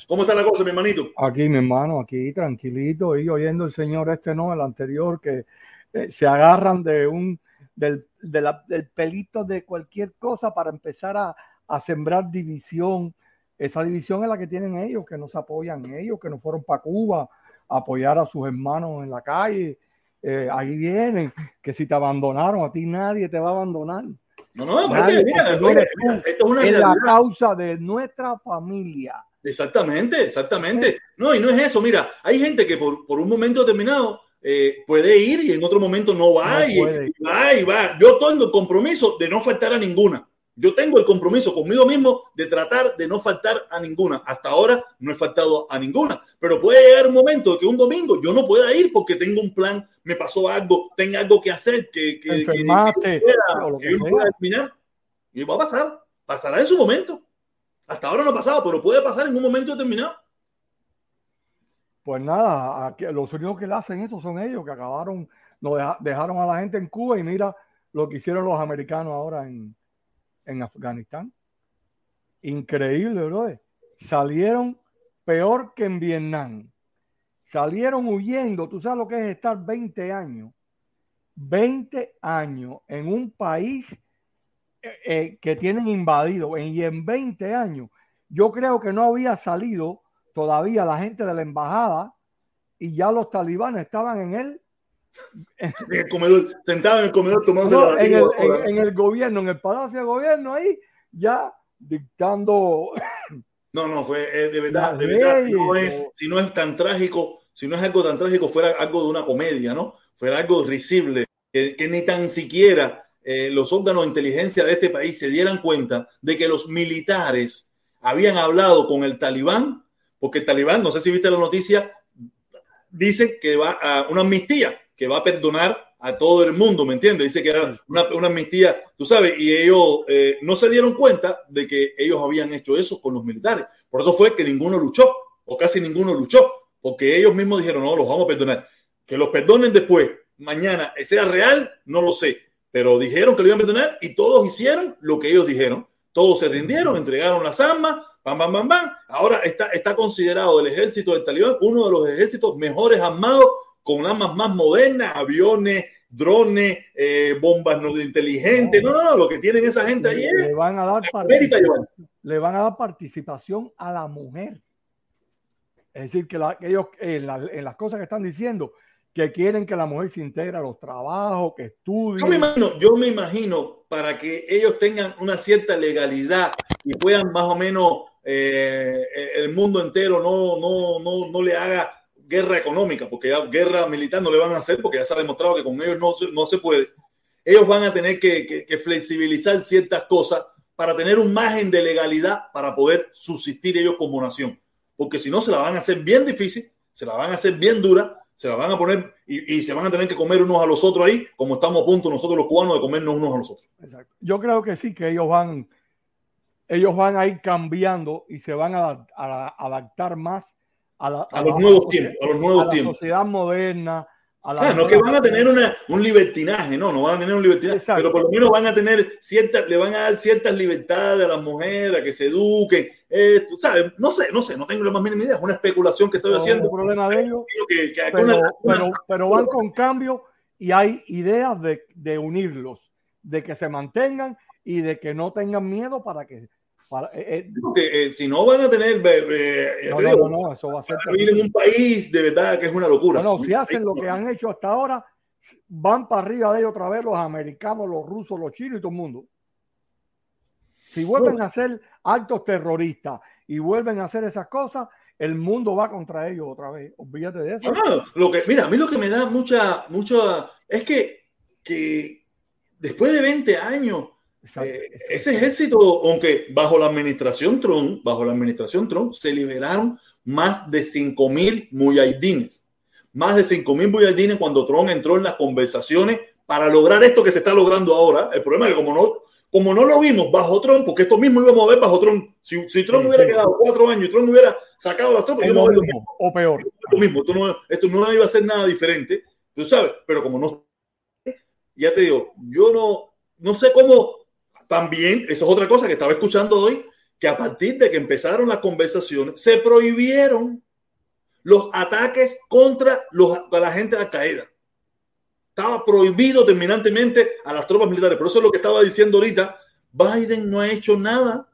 ¿Cómo está la cosa, mi hermanito? Aquí, mi hermano, aquí tranquilito y oyendo el señor este, no, el anterior, que eh, se agarran de un, del, de la, del pelito de cualquier cosa para empezar a, a sembrar división. Esa división es la que tienen ellos, que no se apoyan ellos, que no fueron para Cuba a apoyar a sus hermanos en la calle. Eh, ahí vienen, que si te abandonaron, a ti nadie te va a abandonar. No, no, aparte, mira, mira, mira, esto es una Es la causa de nuestra familia. Exactamente, exactamente. No, y no es eso. Mira, hay gente que por, por un momento determinado eh, puede ir y en otro momento no va, No y va y va. Yo tengo el compromiso de no faltar a ninguna. Yo tengo el compromiso conmigo mismo de tratar de no faltar a ninguna. Hasta ahora no he faltado a ninguna. Pero puede llegar un momento que un domingo yo no pueda ir porque tengo un plan, me pasó algo, tengo algo que hacer, que, que, que- que no pueda terminar. Y va a pasar. Pasará en su momento. Hasta ahora no ha pasado, pero puede pasar en un momento determinado. Pues nada, aquí- los únicos que le hacen eso son ellos, que acabaron, nos deja- dejaron a la gente en Cuba y mira lo que hicieron los americanos ahora en, en Afganistán. Increíble, brother. Salieron peor que en Vietnam. Salieron huyendo. Tú sabes lo que es estar 20 años. 20 años en un país eh, eh, que tienen invadido. Y en 20 años, yo creo que no había salido todavía la gente de la embajada y ya los talibanes estaban en él, En el comedor, sentado en el comedor tomándose no, la en, el, en- en el gobierno, en el palacio de gobierno ahí, ya dictando. No, no, fue eh, de verdad, de verdad, si no, leyes, es, o- si no es tan trágico, si no es algo tan trágico, fuera algo de una comedia, ¿no? Fuera algo risible, que, que ni tan siquiera eh, los órganos de inteligencia de este país se dieran cuenta de que los militares habían hablado con el talibán, porque el talibán, no sé si viste la noticia, dice que va a una amnistía, que va a perdonar a todo el mundo, ¿me entiendes? Dice que era una, una amnistía, tú sabes, y ellos eh, no se dieron cuenta de que ellos habían hecho eso con los militares. Por eso fue que ninguno luchó, o casi ninguno luchó, porque ellos mismos dijeron, no, los vamos a perdonar. Que los perdonen después, mañana, sea real, no lo sé, pero dijeron que lo iban a perdonar y todos hicieron lo que ellos dijeron. Todos se rindieron, entregaron las armas, bam, bam, bam, bam. Ahora está, está considerado el ejército del talibán uno de los ejércitos mejores armados, con armas más modernas, aviones, drones, eh, bombas no inteligentes. No, no, no, lo que tienen esa gente ahí le, es le van a dar le van a dar participación a la mujer. Es decir, que, la- que ellos en, la- en las cosas que están diciendo, que quieren que la mujer se integre a los trabajos, que estudie. Yo me imagino, yo me imagino para que ellos tengan una cierta legalidad y puedan más o menos eh, el mundo entero no, no, no, no le haga guerra económica, porque ya guerra militar no le van a hacer, porque ya se ha demostrado que con ellos no, no se puede. Ellos van a tener que, que- que flexibilizar ciertas cosas para tener un margen de legalidad para poder subsistir ellos como nación. Porque si no, se la van a hacer bien difícil, se la van a hacer bien dura, se la van a poner y, y se van a tener que comer unos a los otros ahí, como estamos a punto nosotros los cubanos de comernos unos a los otros. Exacto. Yo creo que sí, que ellos van, ellos van a ir cambiando y se van a, a- a adaptar más a, la- A los la- nuevos a tiempos, a los a nuevos la tiempos. sociedad moderna. A la Ah, no que van a tener una, un libertinaje, no, no van a tener un libertinaje, Exacto. pero por lo menos van a tener ciertas, le van a dar ciertas libertades a las mujeres, a que se eduquen, eh, tú sabes, no sé, no sé, no tengo la más mínima idea, es una especulación que estoy no haciendo. un problema de ellos, Que, que pero, pero, pero van con cambio y hay ideas de, de unirlos, de que se mantengan y de que no tengan miedo para que... Para, eh, eh, eh, si no van a tener, eh, no, no, no, eso va a ser... vivir en un país de verdad que es una locura. No, si hacen lo que han hecho hasta ahora, van para arriba de ellos otra vez los americanos, los rusos, los chinos y todo el mundo. Si vuelven a hacer actos terroristas y vuelven a hacer esas cosas, el mundo va contra ellos otra vez. Olvídate de eso. Lo que, mira, a mí lo que me da mucha, mucha, es que, que después de 20 años Eh, ese ejército, aunque bajo la administración Trump, bajo la administración Trump, se liberaron más de 5 mil muyahidines. Más de 5 mil muyahidines cuando Trump entró en las conversaciones para lograr esto que se está logrando ahora. El problema es que como no, como no lo vimos bajo Trump, porque esto mismo íbamos a ver bajo Trump, si, si Trump hubiera quedado cuatro años y Trump hubiera sacado las tropas, lo mismo, o peor. Lo mismo, esto no, esto no iba a ser nada diferente, tú sabes, pero como no, ya te digo, yo no, no sé cómo también, eso es otra cosa que estaba escuchando hoy, que a partir de que empezaron las conversaciones, se prohibieron los ataques contra los, a la gente de Al Qaeda. Estaba prohibido terminantemente a las tropas militares. Por eso es lo que estaba diciendo ahorita. Biden no ha hecho nada.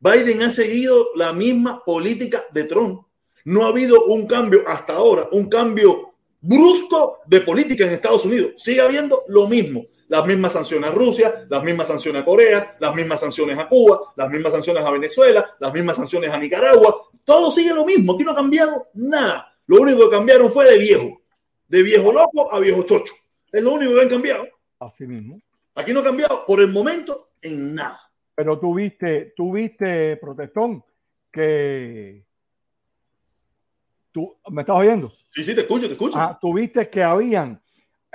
Biden ha seguido la misma política de Trump. No ha habido un cambio hasta ahora, un cambio brusco de política en Estados Unidos. Sigue habiendo lo mismo las mismas sanciones a Rusia, las mismas sanciones a Corea, las mismas sanciones a Cuba, las mismas sanciones a Venezuela, las mismas sanciones a Nicaragua. Todo sigue lo mismo, aquí no ha cambiado nada. Lo único que cambiaron fue de viejo, de viejo loco a viejo chocho. Es lo único que han cambiado. Así mismo. Aquí no ha cambiado por el momento en nada. Pero tú viste, tú viste, protestón, que tú me estás oyendo. Sí, sí, te escucho, te escucho. Ah, tú viste que habían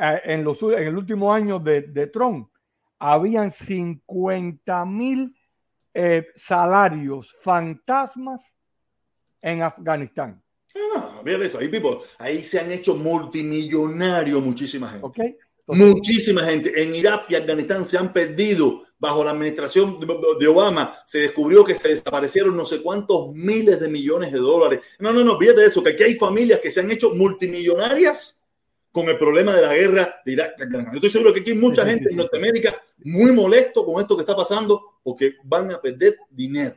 en, los, en el último año de, de Trump, habían 50 mil eh, salarios fantasmas en Afganistán. No, no, eso. Ahí, ahí se han hecho multimillonarios muchísima gente. Okay. muchísima gente. En Irak y Afganistán se han perdido bajo la administración de Obama. Se descubrió que se desaparecieron no sé cuántos miles de millones de dólares. No, no, no, fíjate eso, que aquí hay familias que se han hecho multimillonarias con el problema de la guerra de Irak. Yo estoy seguro que aquí hay mucha gente en Norteamérica muy molesto con esto que está pasando porque van a perder dinero.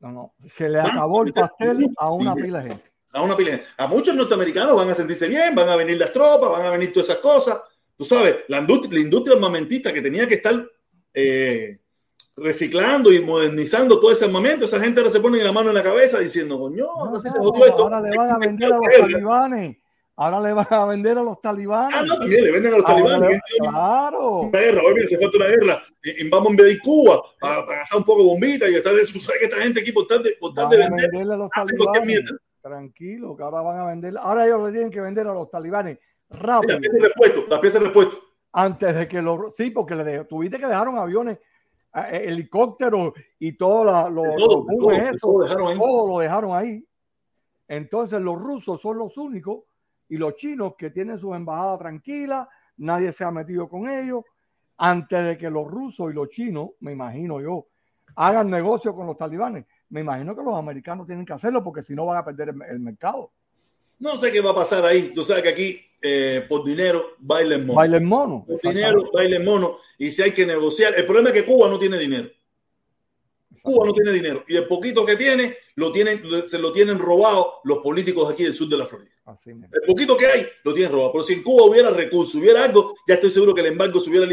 No, no, se le acabó el pastel a una pila de gente. A una pila de gente. A muchos norteamericanos van a sentirse bien, van a venir las tropas, van a venir todas esas cosas. Tú sabes, la industria, la industria armamentista que tenía que estar eh, reciclando y modernizando todo ese armamento, esa gente ahora se pone la mano en la cabeza diciendo, coño, no, no, se esto. Ahora le van a vender a los talibanes Ahora le van a vender a los talibanes. Ah, no, también le venden a los talibanes. claro. Una guerra, oye, se falta una guerra. vamos a invadir Cuba para, gastar un poco de bombita y estar, tú sabes que esta gente aquí por tal de, por tal de vender. A los talibanes. Tranquilo, que ahora van a vender. Ahora ellos le tienen que vender a los talibanes rápido. la pieza de repuesto, la pieza de repuesto. Antes de que los. Sí, porque le tuviste que dejaron aviones, eh, helicópteros y todo, la, lo, todo, todo, eso, todo, dejaron todo lo dejaron ahí. Entonces los rusos son los únicos y los chinos que tienen su embajada tranquila, nadie se ha metido con ellos, antes de que los rusos y los chinos, me imagino yo, hagan negocio con los talibanes. Me imagino que los americanos tienen que hacerlo porque si no van a perder el, mercado. No sé qué va a pasar ahí. Tú sabes que aquí eh, por dinero bailen mono. Bailen mono. Por dinero bailen mono. Y si hay que negociar, el problema es que Cuba no tiene dinero. Cuba no tiene dinero y el poquito que tiene lo tienen, se lo tienen robado los políticos aquí del sur de la Florida. El poquito que hay lo tienen robado. Pero si en Cuba hubiera recursos, hubiera algo, ya estoy seguro que el embargo se hubiera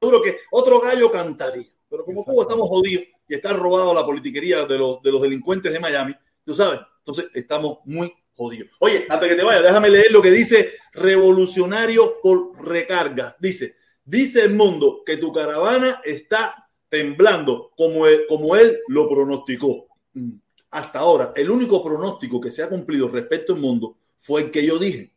seguro que otro gallo cantaría. Pero como Cuba estamos jodidos y está robado la politiquería de los, de los delincuentes de Miami, tú sabes, entonces estamos muy jodidos. Oye, antes que te vaya, déjame leer lo que dice Revolucionario por Recargas. Dice, dice el mundo que tu caravana está temblando como él, como él lo pronosticó. Mm. Hasta ahora, el único pronóstico que se ha cumplido respecto al mundo fue el que yo dije,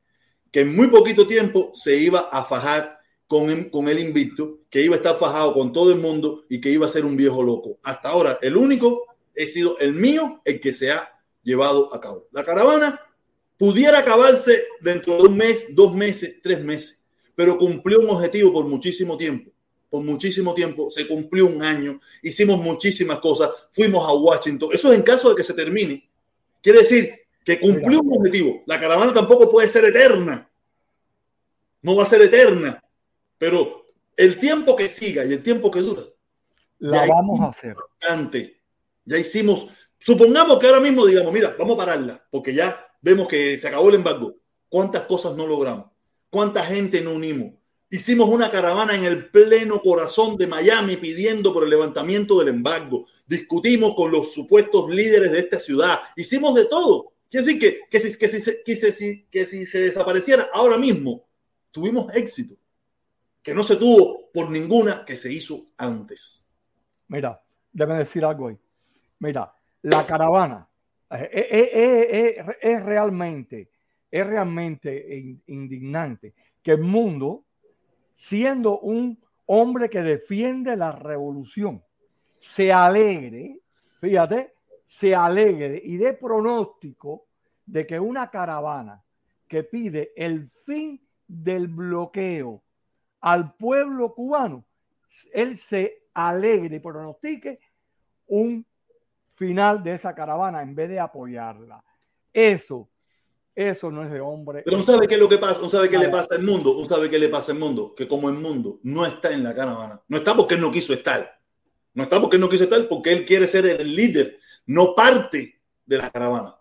que en muy poquito tiempo se iba a fajar con, con el invicto, que iba a estar fajado con todo el mundo y que iba a ser un viejo loco. Hasta ahora, el único ha sido el mío, el que se ha llevado a cabo. La caravana pudiera acabarse dentro de un mes, dos meses, tres meses, pero cumplió un objetivo por muchísimo tiempo por muchísimo tiempo, se cumplió un año, hicimos muchísimas cosas, fuimos a Washington. Eso es en caso de que se termine. Quiere decir que cumplió un objetivo. La caravana tampoco puede ser eterna. No va a ser eterna. Pero el tiempo que siga y el tiempo que dura. La vamos a hacer. Bastante. Ya hicimos. Supongamos que ahora mismo digamos, mira, vamos a pararla, porque ya vemos que se acabó el embargo. ¿Cuántas cosas no logramos? ¿Cuánta gente no unimos? Hicimos una caravana en el pleno corazón de Miami pidiendo por el levantamiento del embargo. Discutimos con los supuestos líderes de esta ciudad. Hicimos de todo. Quiere decir que, que, si, que, si, que, si, se desapareciera ahora mismo, tuvimos éxito. que no se tuvo por ninguna que se hizo antes. Mira, debe decir algo ahí. Mira, la caravana es, es, es, es realmente, es realmente indignante que el mundo, siendo un hombre que defiende la revolución, se alegre, fíjate, se alegre y dé pronóstico de que una caravana que pide el fin del bloqueo al pueblo cubano, él se alegre y pronostique un final de esa caravana en vez de apoyarla. Eso, eso no es de hombre. Pero no sabe qué es lo que pasa, sabe qué le pasa al mundo, no sabe qué le pasa al mundo, que como el mundo no está en la caravana, no está porque él no quiso estar, no está porque él no quiso estar, porque él quiere ser el líder, no parte de la caravana.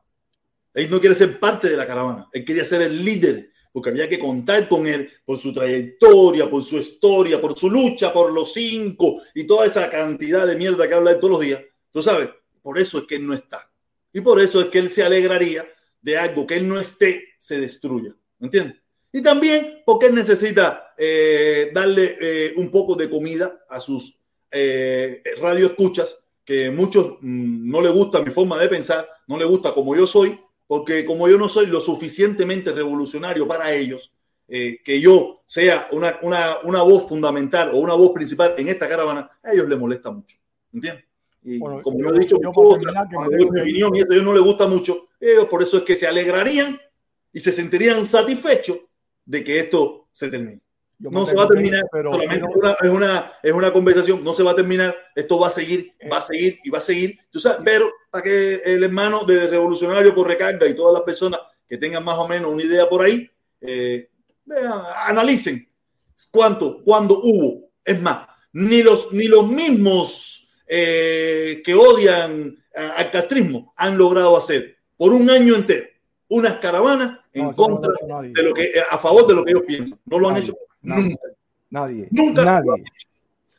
Él no quiere ser parte de la caravana, él quería ser el líder porque había que contar con él por su trayectoria, por su historia, por su lucha por los cinco y toda esa cantidad de mierda que habla de todos los días. Tú sabes, por eso es que él no está. Y por eso es que él se alegraría de algo que él no esté, se destruya. ¿Me entiendes? Y también porque él necesita eh, darle eh, un poco de comida a sus eh, radioescuchas, que muchos mm, no le gusta mi forma de pensar, no le gusta como yo soy, porque como yo no soy lo suficientemente revolucionario para ellos, eh, que yo sea una, una, una, voz fundamental o una voz principal en esta caravana, a ellos les molesta mucho. ¿Entiendes? Y como yo, he dicho, yo, mi opinión, y esto a ellos no les gusta mucho, ellos por eso es que se alegrarían y se sentirían satisfechos de que esto se termine no se va a terminar, pero, solamente es, una, es una conversación, no se va a terminar, esto va a seguir, va a seguir y va a seguir. Tú sabes, pero para que el hermano de Revolucionario por Recarga y todas las personas que tengan más o menos una idea por ahí, eh, analicen cuánto, cuándo hubo. Es más, ni los, ni los mismos eh, que odian al castrismo han logrado hacer por un año entero unas caravanas en contra de lo que, a favor de lo que ellos piensan. No lo han hecho Nadie. Nadie. Nunca Nadie.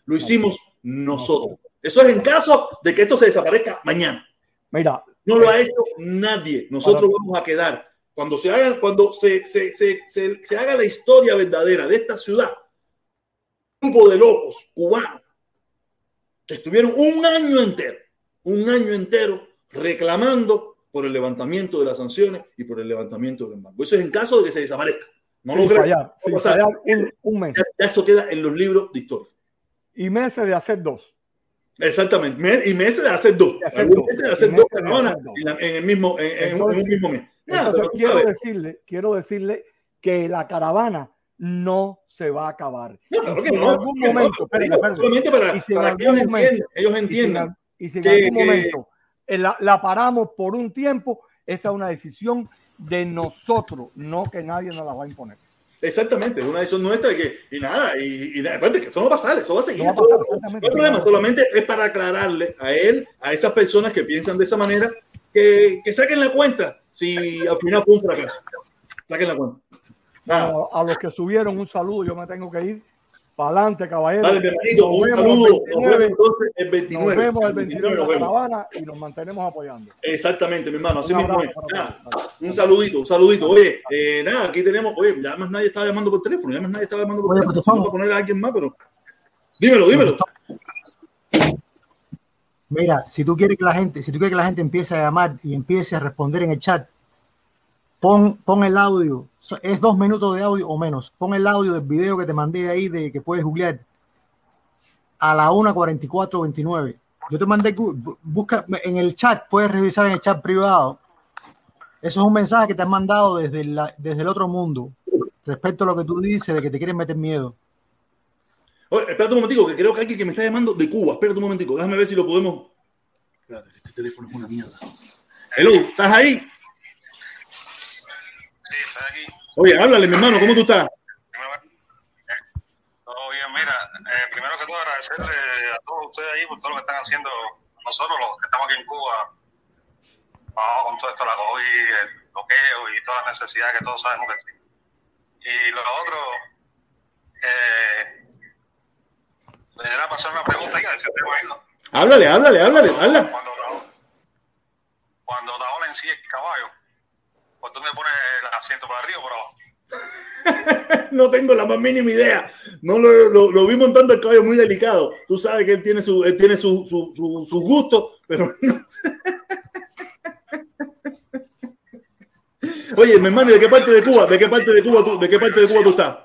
Lo, hicimos nosotros. Eso es en caso de que esto se desaparezca mañana. Mira. No lo ha hecho nadie. Nosotros vamos a quedar. Cuando se haga, cuando se, se, se, se, haga la historia verdadera de esta ciudad, un grupo de locos cubanos que estuvieron un año entero, un año entero reclamando por el levantamiento de las sanciones y por el levantamiento del embargo. Eso es en caso de que se desaparezca. No lo creo. un, mes. Ya, eso queda en los libros de historia. Y meses de hacer dos. Exactamente. y meses de hacer dos. meses de hacer dos en, el mismo, en, un mismo mes. quiero, decirle, quiero decirle que la caravana no se va a acabar. No, en algún momento, solamente para, que ellos, entiendan, ellos entiendan. Y si en, algún momento la, la paramos por un tiempo, esa es una decisión de nosotros, no que nadie nos la va a imponer. Exactamente, es una decisión nuestra y, que, y nada, y, y aparte que eso no va a pasar, eso va a seguir. No, no hay problema, solamente es para aclararle a él, a esas personas que piensan de esa manera, que, que saquen la cuenta si al final fue un fracaso. Saquen la cuenta. a los que subieron un saludo, yo me tengo que ir para adelante, caballero. Dale, bienvenido. Un saludo. Nos vemos entonces el 29. Nos vemos el 29 de Caravana y nos mantenemos apoyando. Exactamente, mi hermano. Así mismo un saludito, un saludito. Oye, eh, nada, aquí tenemos. Oye, ya más nadie estaba llamando por teléfono. Ya más nadie estaba llamando por oye, teléfono. Vamos a poner a alguien más, pero. Dímelo, dímelo. Mira, si tú quieres que la gente, si tú quieres que la gente empiece a llamar y empiece a responder en el chat, Pon, pon el audio, es dos minutos de audio o menos. Pon el audio del video que te mandé ahí de que puedes googlear a la 1.44.29. Yo te mandé, busca en el chat, puedes revisar en el chat privado. Eso es un mensaje que te han mandado desde, la, desde el otro mundo respecto a lo que tú dices de que te quieren meter miedo. Oye, espérate un momentico, que creo que alguien que me está llamando de Cuba. Espérate un momentico, déjame ver si lo podemos. Espérate, este teléfono es una mierda. Hello, ¿estás ahí? Oye, háblale, mi hermano, ¿cómo tú estás? Todo bien, mira, eh, primero que todo agradecerle a todos ustedes ahí por todo lo que están haciendo nosotros, los que estamos aquí en Cuba, vamos con todo esto, la COVID, el bloqueo y todas las necesidades que todos sabemos que existen. Y lo otro, eh, le era pasar una pregunta y a decirte, bueno, Háblale, háblale, háblale, háblale. Cuando, cuando en sí es caballo, pues tú me pones el asiento para arriba o para abajo. no tengo la más mínima idea. No lo, lo, lo, vi montando el caballo muy delicado. Tú sabes que él tiene su, él tiene su, su, su, su gusto, pero no sé. Oye, mi hermano, ¿de qué parte de Cuba? ¿De qué parte de Cuba tú, de qué parte de Cuba tú estás?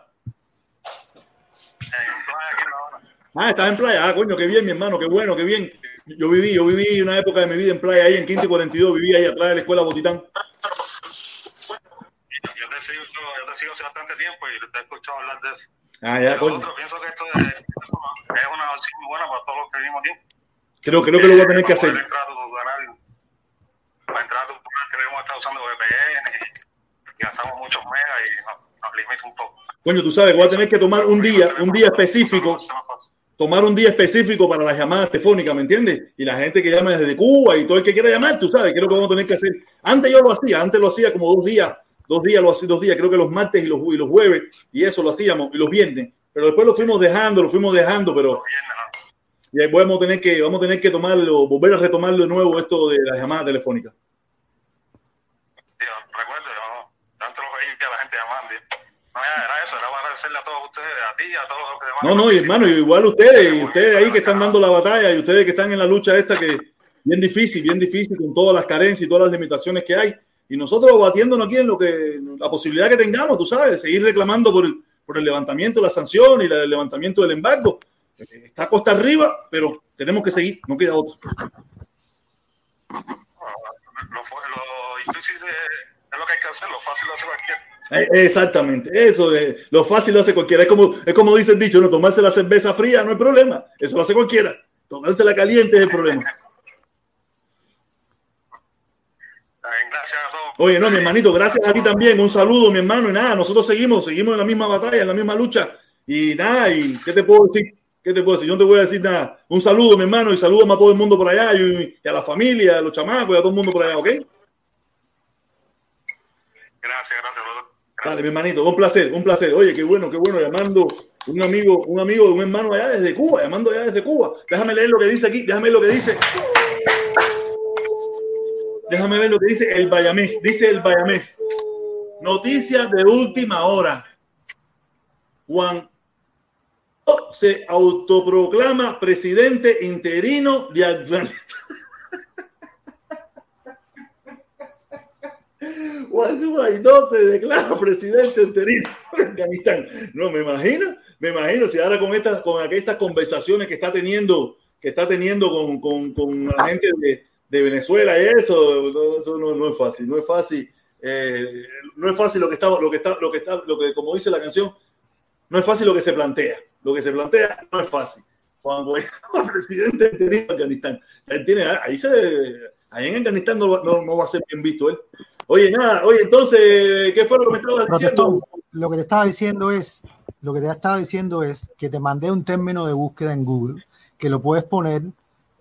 Ah, estás en playa. Ah, coño, qué bien, mi hermano, qué bueno, qué bien. Yo viví, yo viví una época de mi vida en playa ahí en Quinto y 42, viví ahí atrás de la escuela Botitán. Yo te sigo, yo te sigo hace bastante tiempo y te he escuchado hablar de eso. Ah, ya, coño. Otro, pienso que esto es, es una opción muy buena para todos los que vivimos aquí. Creo, creo que lo voy a tener que hacer. Entrar a tu canal, para entrar a tu canal tenemos que estar usando VPN y gastamos muchos megas y nos, nos limita un poco. Coño, tú sabes voy a tener que tomar un día, un día específico, tomar un día específico para las llamadas telefónicas, ¿me entiendes? Y la gente que llama desde Cuba y todo el que quiera llamar, tú sabes, creo que vamos a tener que hacer. Antes yo lo hacía, antes lo hacía como dos días, dos días, lo hacía dos días, creo que los martes y los, y los jueves, y eso lo hacíamos, y los viernes. Pero después lo fuimos dejando, lo fuimos dejando, pero y ahí vamos a tener que, vamos a tener que tomarlo, volver a retomarlo de nuevo esto de las llamadas telefónicas. Tío, recuerdo, yo veía que la gente llamando. No, ya era eso, era para agradecerle a todos ustedes, a ti, a todos los que demás. No, no, y hermano, igual ustedes, y ustedes ahí que están dando la batalla, y ustedes que están en la lucha esta que bien difícil, bien difícil, con todas las carencias y todas las limitaciones que hay. Y nosotros batiéndonos aquí en lo que, la posibilidad que tengamos, tú sabes, de seguir reclamando por el, por el levantamiento de la sanción y la, el levantamiento del embargo. Está costa arriba, pero tenemos que seguir, no queda otro. Lo, lo difícil es, es, lo que hay que hacer, lo fácil lo hace cualquiera. Eh, Exactamente, eso de lo fácil lo hace cualquiera. Es como, es como dice el dicho, no tomarse la cerveza fría no hay problema, eso lo hace cualquiera. Tomarse la caliente es el problema. Gracias a todos. Oye, no, mi hermanito, gracias a ti también. Un saludo, mi hermano. Y nada, nosotros seguimos, seguimos en la misma batalla, en la misma lucha. Y nada, y ¿qué te puedo decir? ¿Qué te puedo decir? Yo no te voy a decir nada. Un saludo, mi hermano, y saludos a todo el mundo por allá, y, y a la familia, a los chamacos, y a todo el mundo por allá, ¿ok? Gracias, gracias. Dale, mi hermanito, un placer, un placer. Oye, qué bueno, qué bueno, llamando un amigo, un amigo de un hermano allá desde Cuba, llamando allá desde Cuba. Déjame leer lo que dice aquí, déjame ver lo que dice. Déjame ver lo que dice el Bayamés. Dice el Bayamés. Noticias de última hora. Juan se autoproclama presidente interino de Afganistán. Juan Guaidó se declara presidente interino de Afganistán. No, me imagino, me imagino si ahora con estas, con estas conversaciones que está teniendo, que está teniendo con, con, con la gente de, de Venezuela y eso, eso no, no, es fácil, no es fácil, eh, no es fácil lo que está, lo que está, lo que está, lo que como dice la canción, no es fácil lo que se plantea, lo que se plantea no es fácil. Juan Guaidó, presidente de Afganistán, él tiene, ahí se, ahí en Afganistán no, no, no va a ser bien visto él. Oye, nada, oye, entonces, ¿qué fue lo que me estabas diciendo? Lo que te estaba diciendo es, lo que te estaba diciendo es que te mandé un término de búsqueda en Google, que lo puedes poner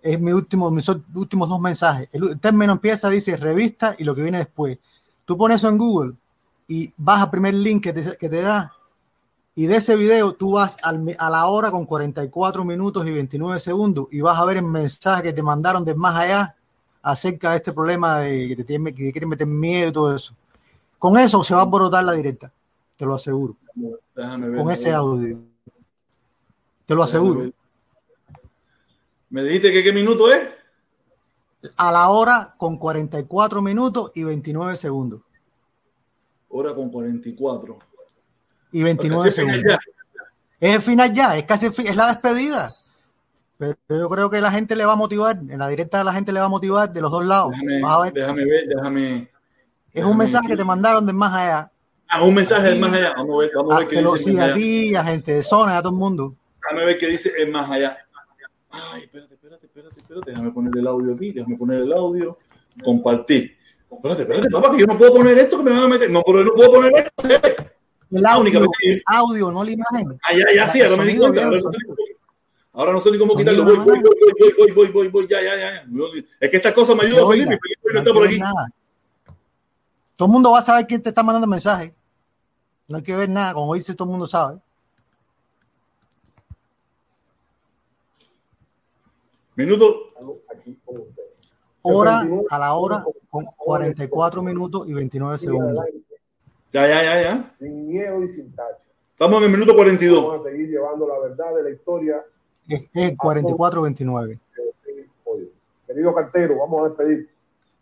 es mi último, mis últimos dos mensajes. El término empieza, dice revista y lo que viene después. Tú pones eso en Google y vas al primer link que te, que te da y de ese video tú vas al, a la hora con 44 minutos y 29 segundos y vas a ver el mensaje que te mandaron de más allá acerca de este problema de que te, tienen, que te quieren meter miedo y todo eso. Con eso se va a brotar la directa, te lo aseguro. Déjame Con ese audio. Te lo aseguro. ¿Me dijiste que qué minuto es? A la hora con 44 minutos y 29 segundos. Hora con 44. Y 29 segundos. Es el final ya, es casi el fin, es la despedida. Pero yo creo que la gente le va a motivar, en la directa la gente le va a motivar de los dos lados. Déjame, Vas a ver. déjame ver, déjame. Es déjame un mensaje que te mandaron de más allá. Ah, un mensaje de más allá. Vamos a ver, vamos a ver qué dice a ti, a gente de zona, a todo el mundo. Déjame ver qué dice el más allá. Ay, espérate, espérate, espérate, espérate. Déjame poner el audio aquí, déjame poner el audio. Compartir. Espérate, espérate, papá, que yo no puedo poner esto que me van a meter. No, pero no puedo poner esto. El La única audio, el audio, no la imagen. Ah, ya, ya, sí, ahora me di cuenta. Ahora no sé ni cómo- quitarlo. Voy, voy, voy, voy, voy, voy, voy, ya, ya, ya. Es que estas cosas me ayudan, Felipe. Felipe no está por aquí. nada. Todo el mundo va a saber quién te está mandando mensaje. No hay que ver nada, como dice todo el mundo sabe. Minuto. Hora a la hora con 44 minutos y 29 segundos. Ya, ya, ya, ya. Sin miedo y sin tacha. Estamos en el minuto 42. Vamos a seguir llevando la verdad de la historia. Es, es 44-29. Querido cartero, vamos a despedir.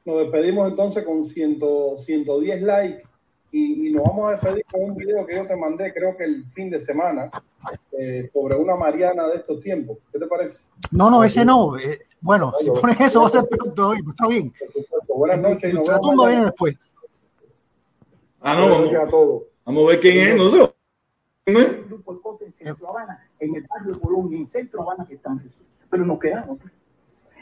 Nos despedimos entonces con 100, 110 likes y, y, nos vamos a despedir con un video que yo te mandé, creo que el fin de semana, eh, sobre una Mariana de estos tiempos. ¿Qué te parece? No, no, ese no. Eh, bueno, si pones eso va a ser peor todavía, pues está bien. Buenas noches. Y nos La tumba viene después. Ah, no, vamos, vamos a ver quién es nosotros. En Centro Habana, en el barrio Colombia, en Centro Habana que están pero nos quedamos.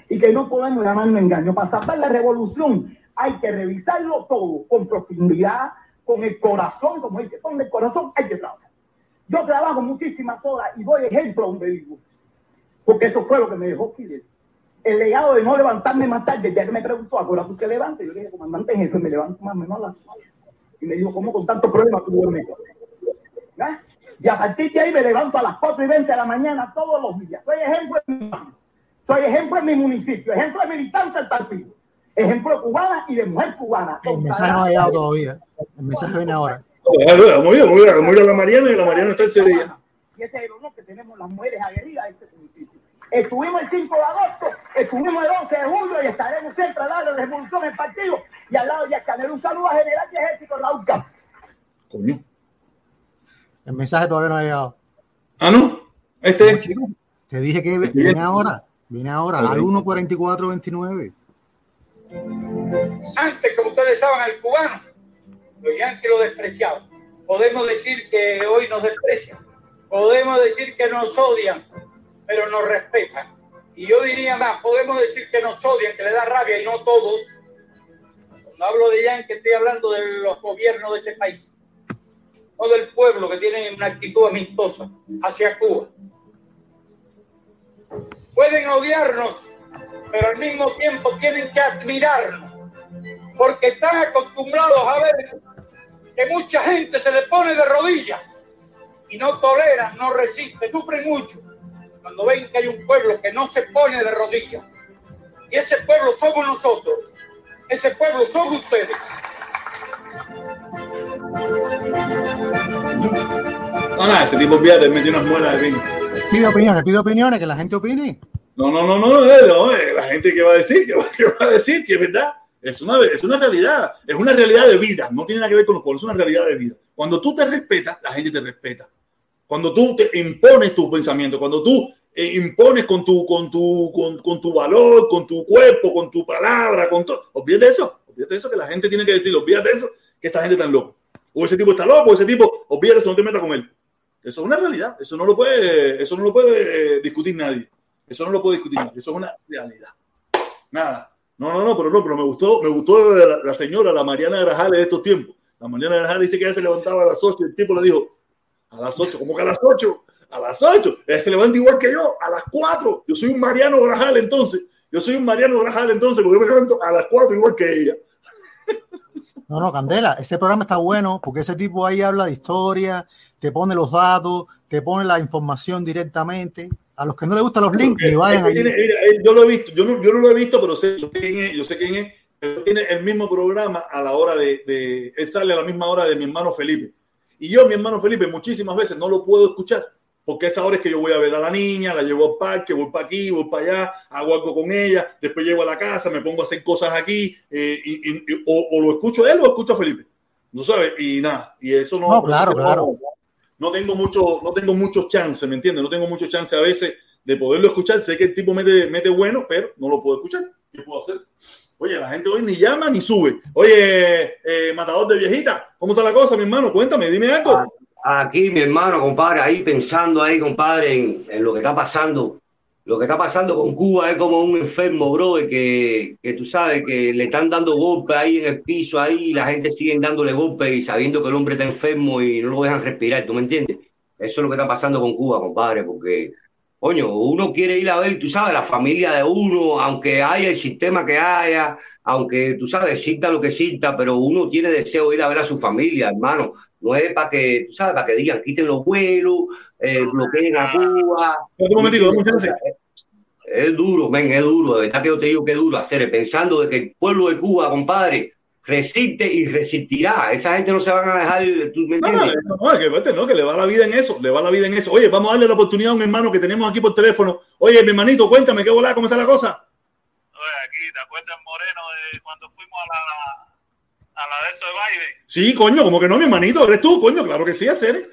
Y que no podemos llamarlo engaño. Para salvar la revolución hay que revisarlo todo con profundidad, con el corazón, como dice, con el corazón hay que trabajar. Yo trabajo muchísimas horas y doy ejemplo donde vivo. Porque eso fue lo que me dejó. El legado de no levantarme más tarde, ya que me preguntó, ahora tú te levantes. Yo le dije, comandante jefe, me levanto más o menos a las 8. Y me dijo, ¿cómo con tantos problemas tú duermes? ¿Ah? Y a partir de ahí me levanto a las 4 y 20 de la mañana todos los días. Soy ejemplo en mi. Soy ejemplo en mi municipio. Ejemplo de militante del partido. Ejemplo cubana y de mujer cubana. El mensaje no ha llegado todavía. El mensaje viene ahora. A ir, vamos a ir a la Mariana y la Mariana está ese día. Y ese es el honor que tenemos las mujeres aguerridas de este municipio. Estuvimos el 5 de agosto, estuvimos el 11 de julio y estaremos siempre al lado de la revolución en partido y al lado de Yascanel. Un saludo a General de Ejército Raúl Campo. Coño. El mensaje todavía no ha llegado. Ah, no. Este. No, chico, te dije que viene ahora. Viene ahora, al 1.44.29. Antes, como ustedes saben, al cubano, los yanquis lo despreciaban. Podemos decir que hoy nos desprecian. Podemos decir que nos odian, pero nos respetan. Y yo diría más, podemos decir que nos odian, que le da rabia y no todos. Cuando hablo de yanquis, estoy hablando de los gobiernos de ese país. No del pueblo que tiene una actitud amistosa hacia Cuba. Pueden odiarnos, pero al mismo tiempo tienen que admirarnos, porque están acostumbrados a ver que mucha gente se le pone de rodillas y no toleran, no resisten, sufren mucho cuando ven que hay un pueblo que no se pone de rodillas. Y ese pueblo somos nosotros, ese pueblo son ustedes. Ah, ese tipo olvídate, metió unas muelas de vino. Pide opiniones, pide opiniones, que la gente opine. No, no, no, no, no, no, eh, la gente que va a decir, que va, a decir, si es verdad. Es una, es una realidad, es una realidad de vida, no tiene nada que ver con los pueblos, es una realidad de vida. Cuando tú te respetas, la gente te respeta. Cuando tú te impones tus pensamientos, cuando tú eh, impones con tu, con, tu, con, con, tu valor, con tu cuerpo, con tu palabra, con todo, olvídate eso, olvídate eso que la gente tiene que decir, olvídate eso, que esa gente está loco. O ese tipo está loco, o ese tipo, olvídate eso, no te metas con él. Eso es una realidad, eso no lo puede, eso no lo puede eh, discutir nadie. Eso no lo puede discutir eso es una realidad. Nada. No, no, no, pero no, pero me gustó, me gustó la, la señora, la Mariana Grajales de estos tiempos. La Mariana Grajales dice que ella se levantaba a las 8 y el tipo le dijo, a las 8, ¿cómo que a las 8? A las 8. Ella se levanta igual que yo, a las 4. Yo soy un Mariano Grajales entonces. Yo soy un Mariano Grajales entonces, porque yo me levanto a las 4 igual que ella. No, no, Candela, ese programa está bueno porque ese tipo ahí habla de historia, te pone los datos, te pone la información directamente. A los que no les gustan los links, vayan allí. Tiene, mira, él, yo lo he visto, yo no, yo no lo he visto, pero sé quién es, yo sé quién es. Pero tiene el mismo programa a la hora de, de, él sale a la misma hora de mi hermano Felipe. Y yo, mi hermano Felipe, muchísimas veces no lo puedo escuchar, porque esa hora es que yo voy a ver a la niña, la llevo al parque, voy para aquí, voy para allá, hago algo con ella, después llego a la casa, me pongo a hacer cosas aquí, eh, y, y, o, o, lo escucho él o escucho a Felipe. ¿No sabes? Y nada, y eso no. No, claro, claro. No, no tengo mucho, no tengo muchos chances, ¿me entiendes? No tengo muchos chances a veces de poderlo escuchar. Sé que el tipo mete, mete bueno, pero no lo puedo escuchar. ¿Qué puedo hacer? Oye, la gente hoy ni llama ni sube. Oye, eh, matador de viejita, ¿cómo está la cosa, mi hermano? Cuéntame, dime algo. Aquí, mi hermano, compadre, ahí pensando ahí, compadre, en, en lo que está pasando. Lo que está pasando con Cuba es como un enfermo, bro, que, que tú sabes que le están dando golpes ahí en el piso, ahí la gente sigue dándole golpes y sabiendo que el hombre está enfermo y no lo dejan respirar, ¿tú me entiendes? Eso es lo que está pasando con Cuba, compadre, porque coño, uno quiere ir a ver, tú sabes, la familia de uno, aunque haya el sistema que haya, aunque tú sabes, exista lo que exista, pero uno tiene deseo de ir a ver a su familia, hermano. No es para que, tú sabes, para que digan, quiten los vuelos, eh, bloqueen a Cuba. Un momentito, es duro, ven, es duro, de verdad que yo te digo que es duro hacer, pensando de que el pueblo de Cuba, compadre, resiste y resistirá. Esa gente no se van a dejar, ¿tú me No, entiendes? no, no, que, no, que le va la vida en eso, le va la vida en eso. Oye, vamos a darle la oportunidad a un hermano que tenemos aquí por teléfono. Oye, mi hermanito, cuéntame, ¿qué volá? ¿Cómo está la cosa? Oye, aquí, ¿te acuerdas, Moreno, de cuando fuimos a la, a la de eso de Biden? Sí, coño, como que no, mi hermanito, eres tú, coño, claro que sí, hacer.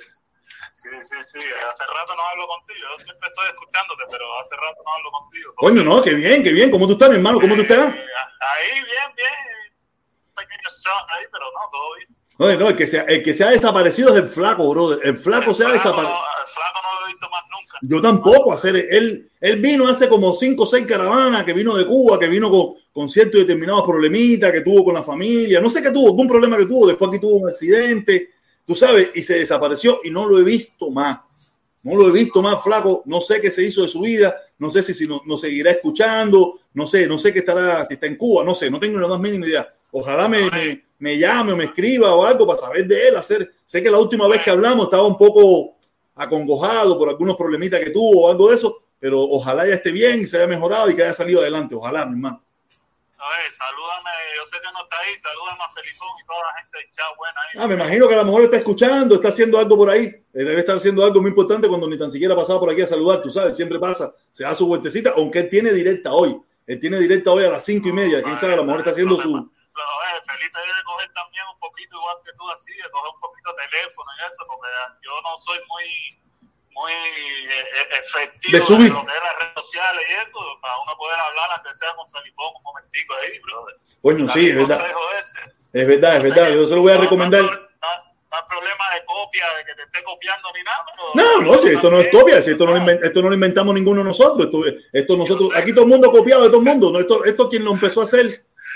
Sí, sí, sí, hace rato no hablo contigo. Yo siempre estoy escuchándote, pero hace rato no hablo contigo. Coño, no, qué bien, qué bien. ¿Cómo tú estás, mi hermano? ¿Cómo tú estás? Eh, ahí, bien, bien. Un pequeño shock ahí, pero no, todo bien. Oye, no, el que, se, el que se ha desaparecido es el flaco, brother. El flaco se ha desaparecido. no- el flaco no lo he visto más nunca. Yo tampoco, hacer él, él vino hace como cinco o seis caravanas, que vino de Cuba, que vino con, con ciertos determinados problemitas que tuvo con la familia, no sé qué tuvo, algún problema que tuvo, después aquí tuvo un accidente, tú sabes, y se desapareció y no lo he visto más. No lo he visto más, flaco, no sé qué se hizo de su vida, no sé si, si no, nos seguirá escuchando, no sé, no sé qué estará, si está en Cuba, no sé, no tengo la más mínima idea. Ojalá me, me, me llame o me escriba o algo para saber de él, hacer. Sé que la última vez que hablamos estaba un poco acongojado por algunos problemitas que tuvo o algo de eso, pero ojalá ya esté bien, se haya mejorado y que haya salido adelante. Ojalá, mi hermano. A ver, salúdame, yo sé que no está ahí, salúdame a Felipón y toda la gente hinchada buena ahí. Ah, me imagino que a lo mejor está escuchando, está haciendo algo por ahí. Eh, Debe estar haciendo algo muy importante cuando ni tan siquiera ha pasado por aquí a saludar, tú sabes, siempre pasa, se da su vueltecita, aunque él tiene directa hoy. Él tiene directa hoy a las cinco y media, quién sabe, a lo mejor está haciendo su... Felipe debe coger también un poquito igual que tú así, de coger un poquito de teléfono y eso, porque yo no soy muy muy eh, eh, efectivo De subir. lo que es las redes sociales y eso, para uno poder hablar aunque sea con Felipón un momentico ahí, brother. Coño, sí, es verdad. Es verdad, es verdad. Yo se lo voy a recomendar. No, no hay problema de copia, de que te esté copiando ni nada. pero- No, no, si esto no es copia, si esto no, lo inven- esto no lo inventamos ninguno de nosotros. Esto, esto nosotros, aquí todo el mundo copiado de todo el mundo. Esto, esto quien lo empezó a hacer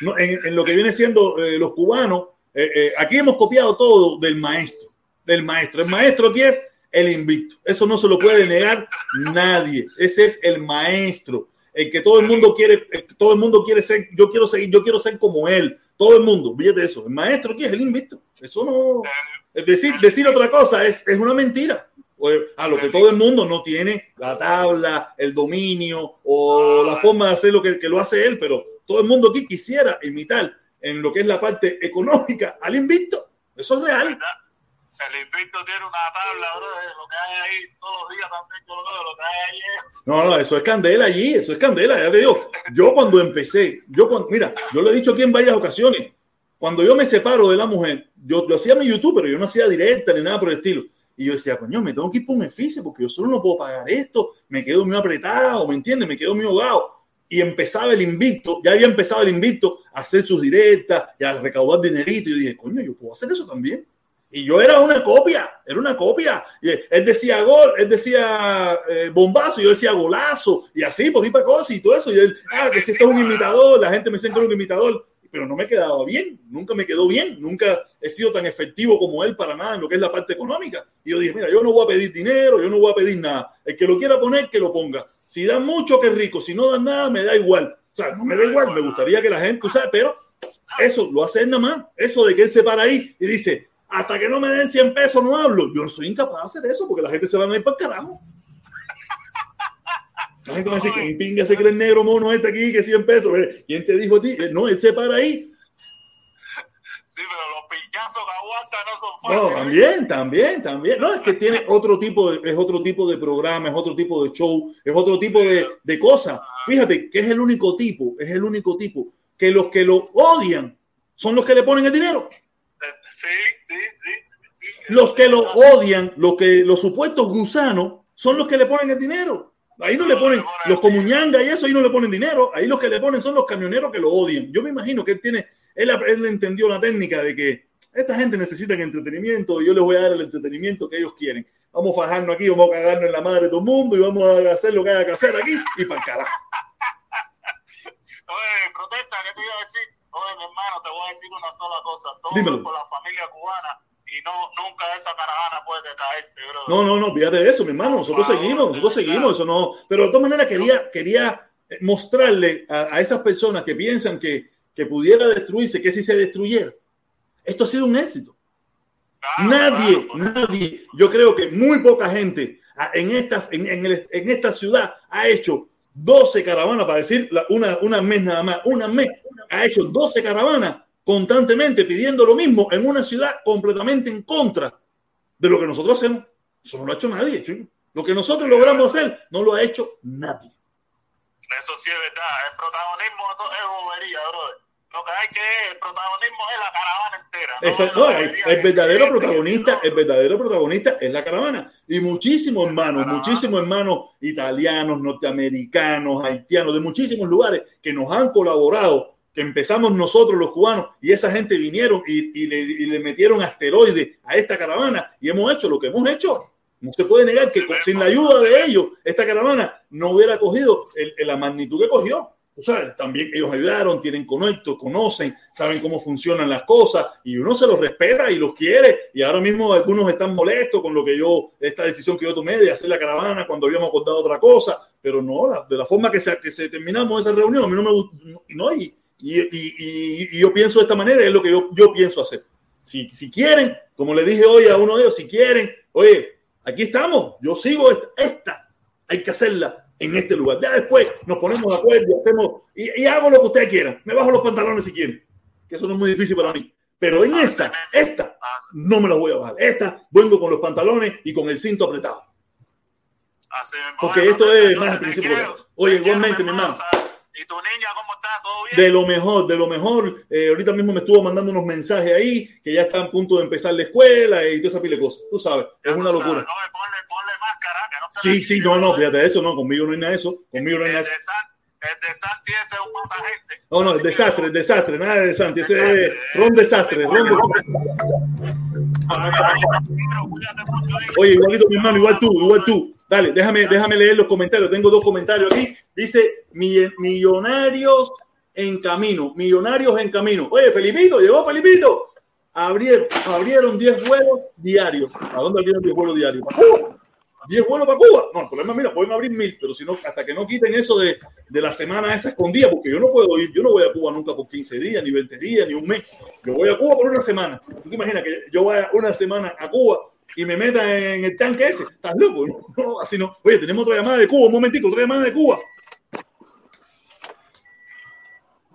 ¿no? en, en lo que viene siendo eh, los cubanos. eh, eh, aquí hemos copiado todo del maestro, del maestro. El maestro aquí es el invicto. Eso no se lo puede negar nadie. Ese es el maestro. El que todo el mundo quiere, todo el mundo quiere ser, yo quiero seguir, yo quiero ser como él. Todo el mundo, fíjate eso. El maestro aquí es el invicto. Eso no, es decir, decir otra cosa es, es una mentira. A lo que todo el mundo no tiene la tabla, el dominio o la forma de hacer lo que, que lo hace él, pero todo el mundo aquí quisiera imitar en lo que es la parte económica al invicto. Eso es real. El invicto tiene una tabla, bro, de lo que hay ahí todos los días también, yo lo lo que hay ahí es... No, no, eso es candela allí, eso es candela, ya te digo. Yo cuando empecé, yo cuando, mira, yo lo he dicho aquí en varias ocasiones, cuando yo me separo de la mujer, yo, yo hacía mi YouTube, pero yo no hacía directa ni nada por el estilo. Y yo decía, coño, me tengo que ir por un efice porque yo solo no puedo pagar esto, me quedo muy apretado, ¿me entiendes? Me quedo muy ahogado. Y empezaba el invicto, ya había empezado el invicto a hacer sus directas y a recaudar dinerito. Y yo dije, coño, yo puedo hacer eso también. Y yo era una copia, era una copia. Y él decía gol, él decía eh, bombazo, yo decía golazo, y así, por ahí para cosas y todo eso. Y él, ah, que si esto es un imitador, la gente me es un imitador, pero no me quedaba bien, nunca me quedó bien, nunca he sido tan efectivo como él para nada en lo que es la parte económica. Y yo dije, mira, yo no voy a pedir dinero, yo no voy a pedir nada. El que lo quiera poner, que lo ponga. Si dan mucho, que rico. Si no dan nada, me da igual. O sea, no me da igual, me gustaría que la gente, o sea, pero eso lo hace él nada más. Eso de que él se para ahí y dice, hasta que no me den 100 pesos no hablo. Yo soy incapaz de hacer eso porque la gente se van a ir para el carajo. La gente me dice que pinga se cree negro mono este aquí, que 100 pesos. Eh, ¿Quién te dijo a ti? Eh, No, él se para ahí. Sí, pero no son No, fáciles. también, también, también. No, es que tiene otro tipo de, es otro tipo de programa, es otro tipo de show, es otro tipo de, de cosas. Fíjate que es el único tipo, es el único tipo que los que lo odian son los que le ponen el dinero. Sí, sí, sí. sí. Los que lo odian, los que los supuestos gusanos, son los que le ponen el dinero. Ahí no le ponen los comuñanga y eso, ahí no le ponen dinero. Ahí los que le ponen son los camioneros que lo odian. Yo me imagino que él tiene, él, él entendió la técnica de que esta gente necesita entretenimiento y yo les voy a dar el entretenimiento que ellos quieren. Vamos a fajarnos aquí, vamos a cagarnos en la madre de todo el mundo y vamos a hacer lo que haya que hacer aquí y para el carajo. Oye, protesta, ¿qué te iba a decir? Oye, mi hermano, te voy a decir una sola cosa. Todo Dímelo. por la familia cubana y no, nunca esa caravana puede caerse, bro. No, no, no, fíjate de eso, mi hermano. Nosotros seguimos, nosotros seguimos, eso no. Pero de todas maneras quería, quería mostrarle a, a esas personas que piensan que, que pudiera destruirse, que si se destruyera, esto ha sido un éxito. nadie, nadie, yo creo que muy poca gente en esta, en, en el- en esta ciudad ha hecho 12 caravanas, para decir una, una mes nada más, una mes, ha hecho 12 caravanas constantemente pidiendo lo mismo en una ciudad completamente en contra de lo que nosotros hacemos. Eso no lo ha hecho nadie, chico. Lo que nosotros logramos hacer no lo ha hecho nadie. Eso sí es verdad. El protagonismo es bobería, brother. Lo que hay que el protagonismo es la caravana entera. ¿no? Exacto. No, el, el, verdadero protagonista, el verdadero protagonista es la caravana. Y muchísimos hermanos, muchísimos hermanos italianos, norteamericanos, haitianos, de muchísimos lugares que nos han colaborado, que empezamos nosotros los cubanos, y esa gente vinieron y, y, le, y le metieron asteroides a esta caravana, y hemos hecho lo que hemos hecho. No se puede negar que sin la ayuda de ellos, esta caravana no hubiera cogido el, la magnitud que cogió. O sea, también ellos ayudaron, tienen conectos, conocen, saben cómo funcionan las cosas y uno se los respeta y los quiere. Y ahora mismo algunos están molestos con lo que yo, esta decisión que yo tomé de hacer la caravana cuando habíamos acordado otra cosa, pero no, la, de la forma que se, que se terminamos esa reunión, a mí no me gusta, no, y, y, y, y, yo pienso de esta manera, es lo que yo, yo pienso hacer. Si, si quieren, como le dije hoy a uno de ellos, si quieren, oye, aquí estamos, yo sigo esta, esta hay que hacerla en este lugar. Ya después nos ponemos de acuerdo y hacemos y, y, hago lo que ustedes quieran. Me bajo los pantalones si quieren, que eso no es muy difícil para mí. Pero en esta, esta, no me la voy a bajar. Esta, vengo con los pantalones y con el cinto apretado. Porque esto es más al principio. Oye, igualmente, mi hermano. ¿Y tu niña cómo está? ¿Todo bien? De lo mejor, de lo mejor. Eh, ahorita mismo me estuvo mandando unos mensajes ahí que ya está a punto de empezar la escuela y toda esa pila de cosas. Tú sabes, es una locura. No, ponle, ponle máscara, que no se Sí, sí, no, no, fíjate de eso, no, conmigo no hay nada de eso. Conmigo no hay nada de eso. El de Santi ese es un matagente. No, no, el desastre, el desastre, nada de Santi, ese es Ron Desastre, Ron Desastre. Oye, igualito mi hermano, igual tú, igual tú. Dale, déjame, déjame leer los comentarios. Tengo dos comentarios aquí. Dice millonarios en camino, millonarios en camino. Oye, Felipito, llegó Felipito. Abrieron, abrieron 10 vuelos diarios. ¿A dónde abrieron 10 vuelos diarios? ¿Para Cuba? 10 vuelos para Cuba. No, el problema, mira, pueden abrir mil, pero si no, hasta que no quiten eso de, de la semana esa escondida, porque yo no puedo ir, yo no voy a Cuba nunca por 15 días, ni 20 días, ni un mes. Yo voy a Cuba por una semana. ¿Tú te imaginas que yo vaya una semana a Cuba y me meta en el tanque ese? ¿Estás loco? No, no, así no. Oye, tenemos otra llamada de Cuba, un momentico, otra llamada de Cuba.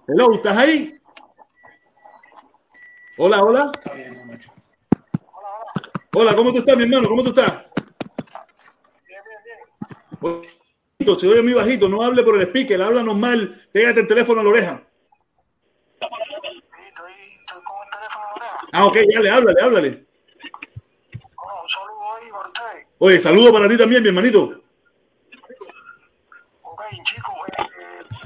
Hello, ¿estás ahí? Hola, hola. Hola, ¿cómo tú estás, mi hermano? ¿Cómo tú estás? Se oye muy bajito, no hable por el speaker, habla normal, pégate el teléfono a la oreja. Ah, ok, dale, háblale, háblale. Oye, saludo para ti también, mi hermanito. Ok, chicos, eh,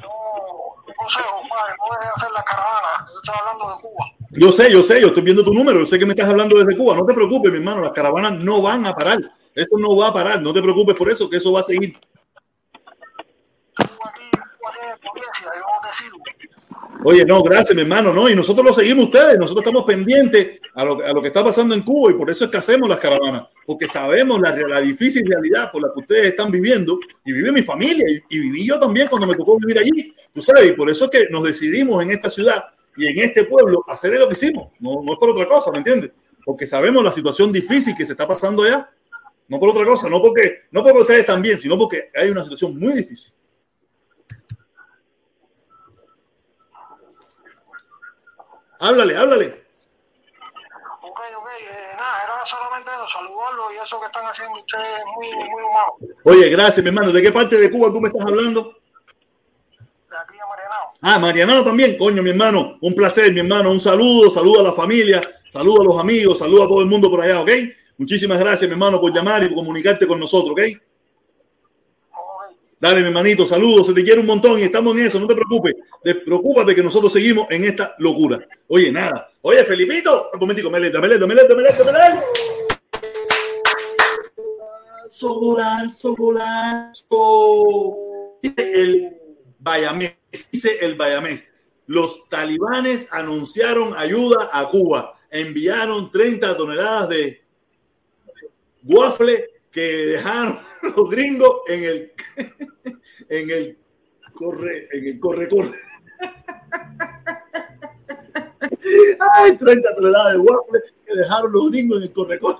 no, consejo, padre, no dejes hacer la caravana, yo estoy hablando de Cuba. Yo sé, yo sé, yo estoy viendo tu número, yo sé que me estás hablando desde Cuba, no te preocupes, mi hermano, las caravanas no van a parar, eso no va a parar, no te preocupes por eso, que eso va a seguir. Oye, no, gracias, mi hermano, no, y nosotros lo seguimos ustedes, nosotros estamos pendientes a lo, a lo que está pasando en Cuba y por eso es que hacemos las caravanas, porque sabemos la, la difícil realidad por la que ustedes están viviendo y vive mi familia y, viví yo también cuando me tocó vivir allí, tú sabes, y por eso es que nos decidimos en esta ciudad y en este pueblo hacer lo que hicimos, no, es por otra cosa, ¿me entiendes? Porque sabemos la situación difícil que se está pasando allá, no por otra cosa, no porque, no porque ustedes bien, sino porque hay una situación muy difícil. Háblale, háblale. Solamente eso, saludarlo y eso que están haciendo ustedes muy, muy humano. Oye, gracias, mi hermano. ¿De qué parte de Cuba tú me estás hablando? De aquí a Marianao. Ah, Marianao también, coño, mi hermano. Un placer, mi hermano. Un saludo, saludo a la familia, saludo a los amigos, saludo a todo el mundo por allá, ¿ok? Muchísimas gracias, mi hermano, por llamar y por comunicarte con nosotros, ¿ok? Dale, mi hermanito, saludos, se te quiere un montón y estamos en eso, no te preocupes. Preocúpate que nosotros seguimos en esta locura. Oye, nada. Oye, Felipito, un momentico, meleta, meleta, meleta, meleta, meleta. Golazo, golazo. Dice el Bayamés, dice el Bayamés. Los talibanes anunciaron ayuda a Cuba. Enviaron 30 toneladas de waffle que dejaron los gringos en el en el corre en el corre corre. Ay 30 toneladas de waffle que dejaron los gringos en el corre corre.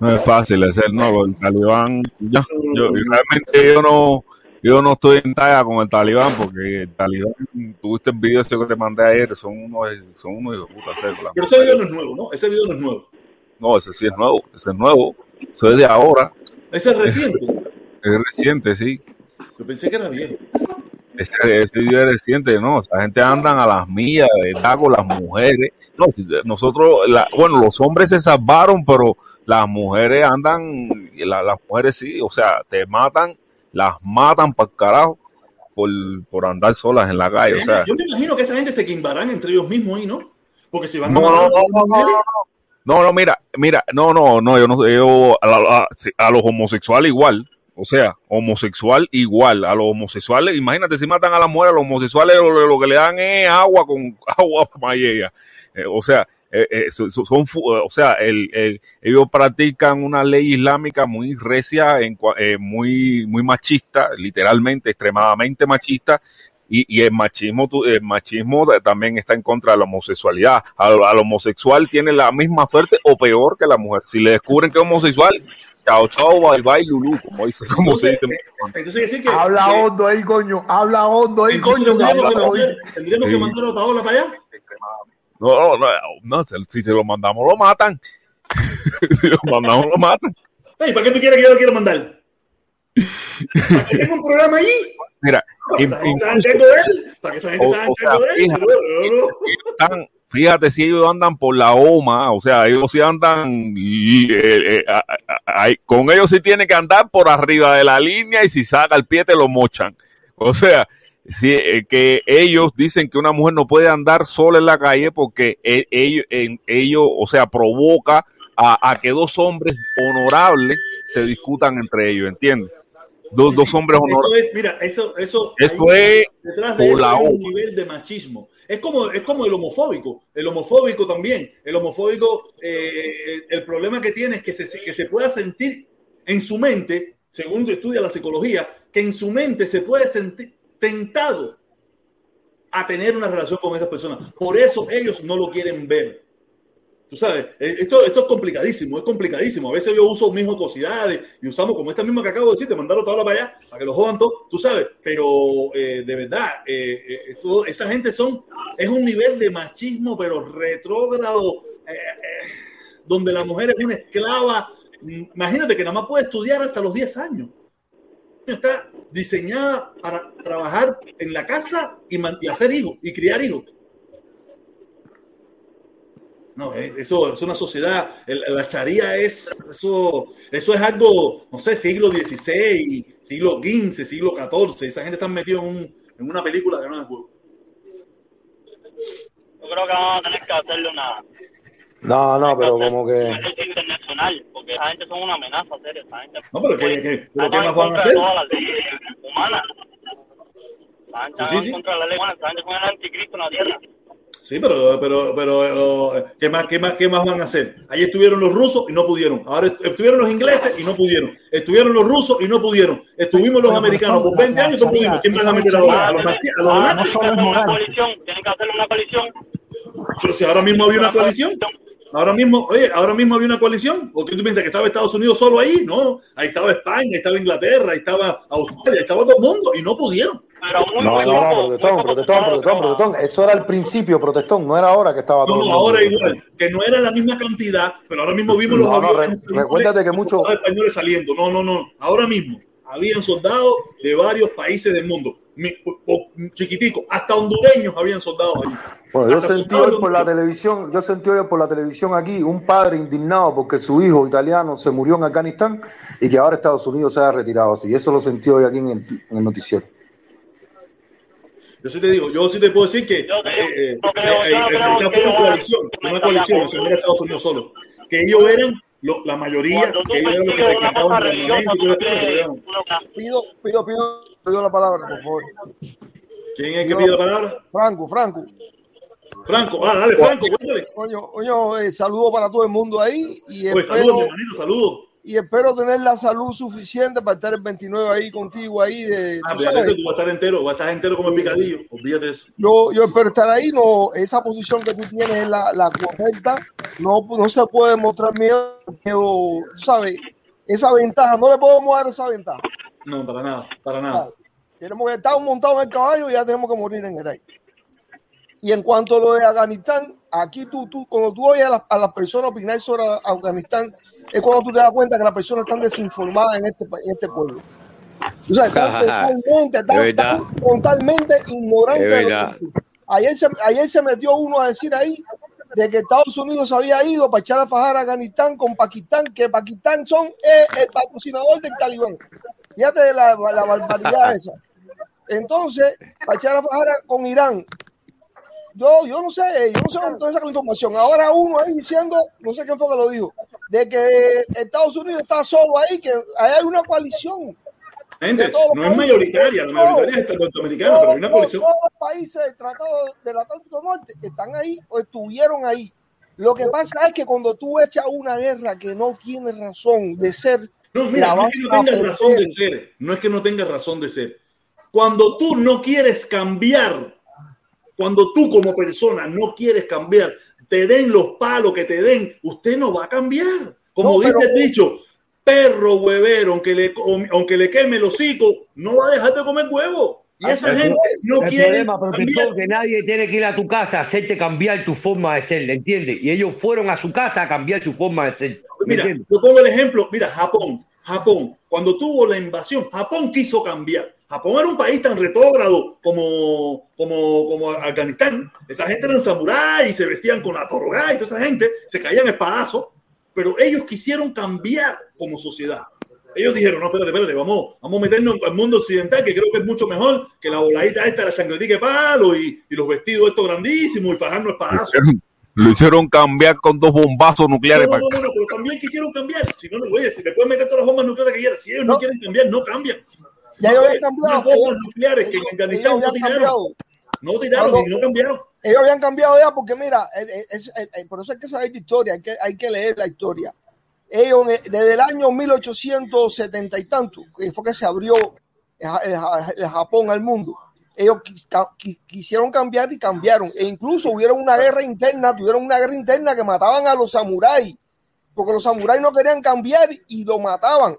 No es fácil hacer no el talibán. Yo, yo realmente yo no yo no estoy en talla con el talibán porque el talibán, tuviste el video ese que te mandé ayer, son unos, son unos hijos puta Pero ese video no es nuevo, ¿no? Ese video no es nuevo. No, ese sí es nuevo, ese es nuevo, eso es de ahora, Ese es reciente. es reciente, sí. Yo pensé que era viejo. Ese, ese video es reciente, ¿no? Esa gente andan a las millas, de con las mujeres. No, nosotros, la- bueno, los hombres se salvaron, pero las mujeres andan, la- las mujeres sí, o sea, te matan, las matan para carajo por, por andar solas en la calle, o sea. Yo me imagino que esa gente se quimbarán entre ellos mismos ahí, ¿no? Porque si van No, a no, no, a las mujeres, No, no, mira, mira, no, no, no, yo no yo a, a- a los homosexuales igual, o sea, homosexual igual, a los homosexuales, imagínate si matan a la mujer, a los homosexuales lo, que le dan es agua con agua mayella, Eh, o sea, eh, eh, so- so- son, fu- eh, o sea, el, el- ellos practican una ley islámica muy recia, en, muy, muy machista, literalmente, extremadamente machista, y, y el machismo tu- el machismo ta- también está en contra de la homosexualidad. Al, al homosexual tiene la misma suerte o peor que la mujer. Si le descubren que es homosexual, chao, chao, bye bye, lulú, como dice, como se dice. entonces quiere decir que Habla hondo ahí, coño. Habla hondo ahí, coño. tendríamos, que mandar, que a Otaola para allá. No, no, no, no, si si se lo mandamos, lo matan. si lo mandamos, lo matan. Ey, ¿Para qué tú quieres que yo lo quiera mandar? ¿Para que tenga un programa allí? Mira, fíjate, si ellos andan por la OMA, o sea, ellos sí andan, eh, eh, con ellos sí tiene que andar por arriba de la línea y si saca el pie te lo mochan. O sea, si, eh, que ellos dicen que una mujer no puede andar sola en la calle porque e- ellos, ellos o sea, provoca a, a que dos hombres honorables se discutan entre ellos, ¿entiendes? Dos, dos hombres Eso honorables. es, mira, eso, eso, Eso ahí, es detrás de eso hay un nivel de machismo. Es como, es como el homofóbico. El homofóbico también. El homofóbico, eh, el problema que tiene es que se, que se pueda sentir en su mente, según estudia la psicología, que en su mente se puede sentir tentado a tener una relación con esas personas. Por eso ellos no lo quieren ver. Tú sabes, eh, esto, esto es complicadísimo, es complicadísimo. A veces yo uso mis jocosidades y usamos como esta misma que acabo de decir, de mandarlo todo para allá, para que lo jodan todo, tú sabes. Pero eh, de verdad, eh, esa gente son, es un nivel de machismo, pero retrógrado, donde la mujer es una esclava. Mm, Imagínate que nada más puede estudiar hasta los 10 años. Está diseñada para trabajar en la casa y hacer hijos y criar hijos. No, eh, eso es una sociedad, el- la charía es, eso, eso es algo, no sé, siglo XVI, siglo XV, siglo XIV, esa gente está metida en, un- en una película que no es juego. Yo creo que vamos a tener que hacerle una No, no, pero como que. lucha internacional, porque esa gente son una amenaza seria. Esa gente No, pero ¿qué, qué- pero ¿qué más van a hacer? todas las leyes humanas. La gente Sí, sí. en contra la ley humana, esa gente son el anticristo en la tierra. Sí, pero, pero, pero, eh, ¿qué más, qué más, qué más van a hacer? Ahí estuvieron los rusos y no pudieron. Ahora est- estuvieron los ingleses y no pudieron. Estuvieron los rusos y no pudieron. Estuvimos los Pero, americanos por la- 20 la años y no pudimos. ¿Quién esa van a meter ahora? A los a los ah, tienen que hacer una coalición. Pero si ahora mismo había una coalición. Ahora mismo, oye, ahora mismo había una coalición. ¿O qué tú piensas que estaba Estados Unidos solo ahí? No, ahí estaba España, ahí estaba Inglaterra, ahí estaba Australia, ahí estaba todo el mundo y no pudieron. Pero muy, No, muy no, poco, no, protestón, protestón, protestón, protestón. Eso era al principio, protestón. No era ahora que estaba No, todo. el no, mundo ahora igual, que no era la misma cantidad, pero ahora mismo vimos los No, re- recuérdate que mucho- soldados españoles saliendo. No, no, no. Ahora mismo habían soldados de varios países del mundo, Mi- o- o- chiquiticos, hasta hondureños habían soldados allí. Bueno, yo Hasta sentí hoy por la televisión, yo sentí hoy por la televisión aquí un padre indignado porque su hijo italiano se murió en Afganistán y que ahora Estados Unidos se ha retirado así. Eso lo sentí hoy aquí en el, en el noticiero. Yo sí te digo, yo sí te puedo decir que eh, eh, eh, una coalición, fue una coalición, o sea, no era Estados Unidos solo. Que ellos eran lo- la mayoría, que ellos eran los que se encargaban del armamento Pido, pido, pido, pido la palabra, por favor. ¿Quién es el que pide la palabra? Franco, Franco. Franco, ah, dale, Franco, cuéntale. Coño, coño, eh, saludo para todo el mundo ahí y Pues espero, saludos, mi hermanito, saludos. Y espero tener la salud suficiente para estar el 29 ahí contigo ahí. De, Ah, fíjate, sabes, tú vas a estar entero, vas a estar entero como el picadillo, olvídate de eso. yo, yo espero estar ahí. No, esa posición que tú tienes es la, la correcta. No, no se puede mostrar miedo, miedo, ¿sabes? Esa ventaja, no le podemos dar esa ventaja. No, para nada, para nada. Tenemos que estar montados en el caballo y ya tenemos que morir en el aire. Y en cuanto a lo de Afganistán, aquí tú, tú cuando tú oyes a las, a las personas opinar sobre Afganistán, es cuando tú te das cuenta que las personas están desinformadas en este, en este pueblo. O sea, están totalmente, están- totalmente ignorantes. Ayer se, ayer se metió uno a decir ahí de que Estados Unidos había ido para echar a fajar a Afganistán con Pakistán, que Pakistán son eh, el patrocinador del talibán. Fíjate la, la barbaridad esa. Entonces, para echar a fajar con Irán. Yo, yo no sé, yo no sé dónde saca la información. Ahora uno ahí diciendo, no sé quién fue que lo dijo, de que Estados Unidos está solo ahí, que ahí hay una coalición. Gente, no es mayoritaria, la mayoritaria es norteamericana, pero hay una coalición. Todos los países del Tratado del Atlántico Norte están ahí o estuvieron ahí. Lo que pasa es que cuando tú echas una guerra que no tiene razón de ser, No, mira, no es que no tenga razón de ser, no es que no tenga razón de ser. Cuando tú no quieres cambiar, cuando tú como persona no quieres cambiar, te den los palos que te den, usted no va a cambiar. Como No, pero- dice el dicho, perro huevero, aunque le, aunque le queme el hocico, no va a dejar de comer huevo. Y esa El- gente no el quiere problema, protector, que nadie tiene que ir a tu casa a hacerte cambiar tu forma de ser, ¿le entiendes? Y ellos fueron a su casa a cambiar su forma de ser. ¿me Mira, entiendes? yo pongo el ejemplo, mira, Japón, Japón, cuando tuvo la invasión, Japón quiso cambiar. Japón era un país tan retrógrado como, como, como Afganistán. Esa gente eran samuráis y se vestían con la torga y toda esa gente se caían espadazos, pero ellos quisieron cambiar como sociedad. Ellos dijeron, no, espérate, espérate, vamos, vamos a meternos al mundo occidental, que creo que es mucho mejor que la voladita esta, la chancletica de palo y, y los vestidos estos grandísimos y fajarnos espadazos. Lo hicieron cambiar con dos bombazos nucleares. No, no, no, no, pero también quisieron cambiar. Si no, no, oye, si le pueden meter todas las bombas nucleares que quieran, si ellos no, quieren cambiar, no cambian. Ya ellos No, habían cambiado. ellos- nucleares que en ellos- Afganistán ellos no tiraron. No tiraron No, no. y no cambiaron. Ellos habían cambiado ya porque mira, eh, eh, es- eh, eh, por eso hay que saber de historia, hay que, hay que leer la historia. Ellos eh, desde el año 1870 y tanto, que fue que se abrió el, Ja- el Ja- el Japón al mundo, ellos quisieron cambiar y cambiaron. E incluso hubieron una guerra interna, tuvieron una guerra interna que mataban a los samuráis, porque los samuráis no querían cambiar y lo mataban.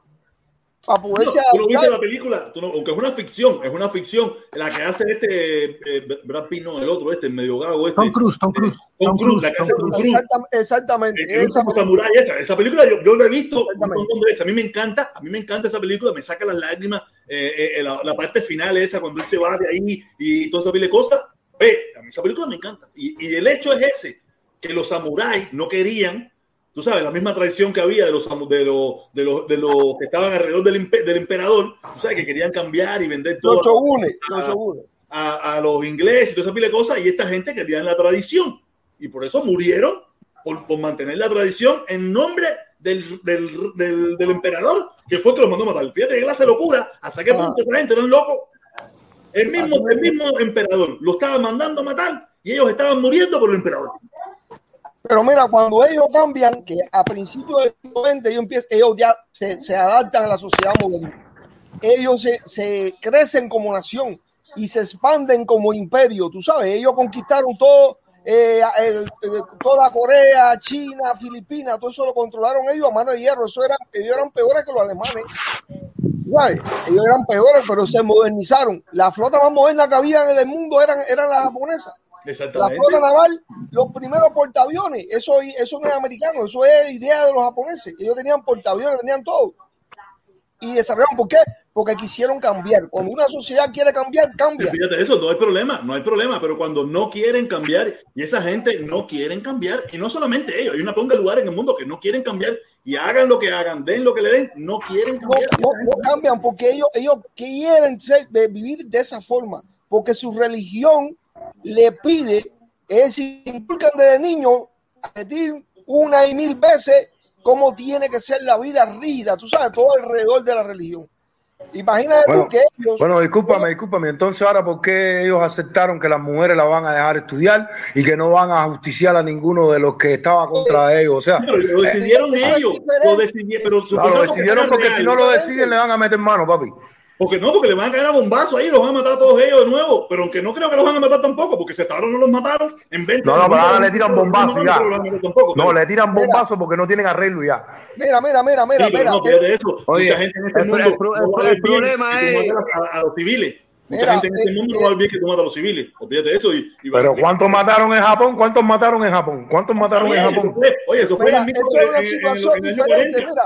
Para No, poderse tú no viste la película, tú no- aunque es una ficción, es una ficción, la que hace este eh, Brad Pitt, no, el otro, este, el medio gago, este. Tom Cruise, Tom Cruise. Tom Tom Cruise, la hace Tom Tom Cruise. Cruise. Exactam- Exactamente. El esa samurái, esa, esa película yo, yo la he visto un montón de veces. A mí me encanta, a mí me encanta esa película, me saca las lágrimas, eh, eh, la, la parte final esa, cuando él se va de ahí y toda esa pile de cosas. Ve, a mí esa película me encanta. Y, y el hecho es ese, que los samuráis no querían, tú sabes, la misma tradición que había de los, de los, de los, de los que estaban alrededor del, impe- del emperador, tú sabes, que querían cambiar y vender todo Los a- los shogunes. a, a los ingleses y toda esa pila de cosas, y esta gente quería la tradición. Y por eso murieron por, por mantener la tradición en nombre del, del, del, del emperador, que fue el que los mandó a matar. Fíjate qué clase de locura, hasta qué punto esa gente eran locos. El mismo, el mismo emperador lo estaba mandando a matar y ellos estaban muriendo por el emperador. Pero mira, cuando ellos cambian, que a principios del siglo XX ellos, ya se, adaptan a la sociedad moderna. Ellos se, crecen como nación y se expanden como imperio. Tú sabes, ellos conquistaron todo, eh, toda Corea, China, Filipinas, todo eso lo controlaron ellos a mano de hierro. Eso era, ellos eran peores que los alemanes. ¿Sabes? Ellos eran peores, pero se modernizaron. La flota más moderna que había en el mundo eran, eran las japonesas. La flota naval, los primeros portaaviones, eso, eso no es americano, eso es idea de los japoneses. Ellos tenían portaaviones, tenían todo. Y desarrollaron, ¿por qué? Porque quisieron cambiar. Cuando una sociedad quiere cambiar, cambia. Fíjate eso, no hay problema, no hay problema, pero cuando no quieren cambiar y esa gente no quieren cambiar, y no solamente ellos, hay una ponga de lugares en el mundo que no quieren cambiar y hagan lo que hagan, den lo que le den, no quieren No, cambiar. no- no cambian porque ellos, ellos quieren ser- de vivir de esa forma, porque su religión le pide, es decir, inculcan desde niño a repetir una y mil veces cómo tiene que ser la vida rígida, tú sabes, todo alrededor de la religión. Imagínate Bueno, tú que ellos... bueno, discúlpame, discúlpame. Entonces, ahora, ¿por qué ellos aceptaron que las mujeres la van a dejar estudiar y que no van a justiciar a ninguno de los que estaba contra ellos? O sea, Pero lo decidieron Eh, ellos, lo decidieron, pero claro, lo decidieron porque real. si no lo deciden le van a meter mano, papi. Porque no, porque le van a caer a bombazo ahí, los van a matar a todos ellos de nuevo. Pero aunque no creo que los van a matar tampoco, porque si hasta ahora no los mataron, en 20 No, no, pero ahora le tiran bombazo ya. Tampoco, No, le tiran bombazo porque no tienen arreglo ya. Mira, mira, mira, mira, Sí, mira. no, fíjate eso. Oye, Mucha gente en este el- mundo el pro- no bien problema es- a, a los civiles. Mucha Mira, gente en este eh, mundo no va a olvidar que tú matas a los civiles. Olvídate de eso. Y, y Pero ¿cuántos mataron en Japón? ¿Cuántos mataron en Japón? ¿Cuántos mataron en eso Japón? fue, oye, eso fue Mira, en el mismo esto es una situación diferente. 40.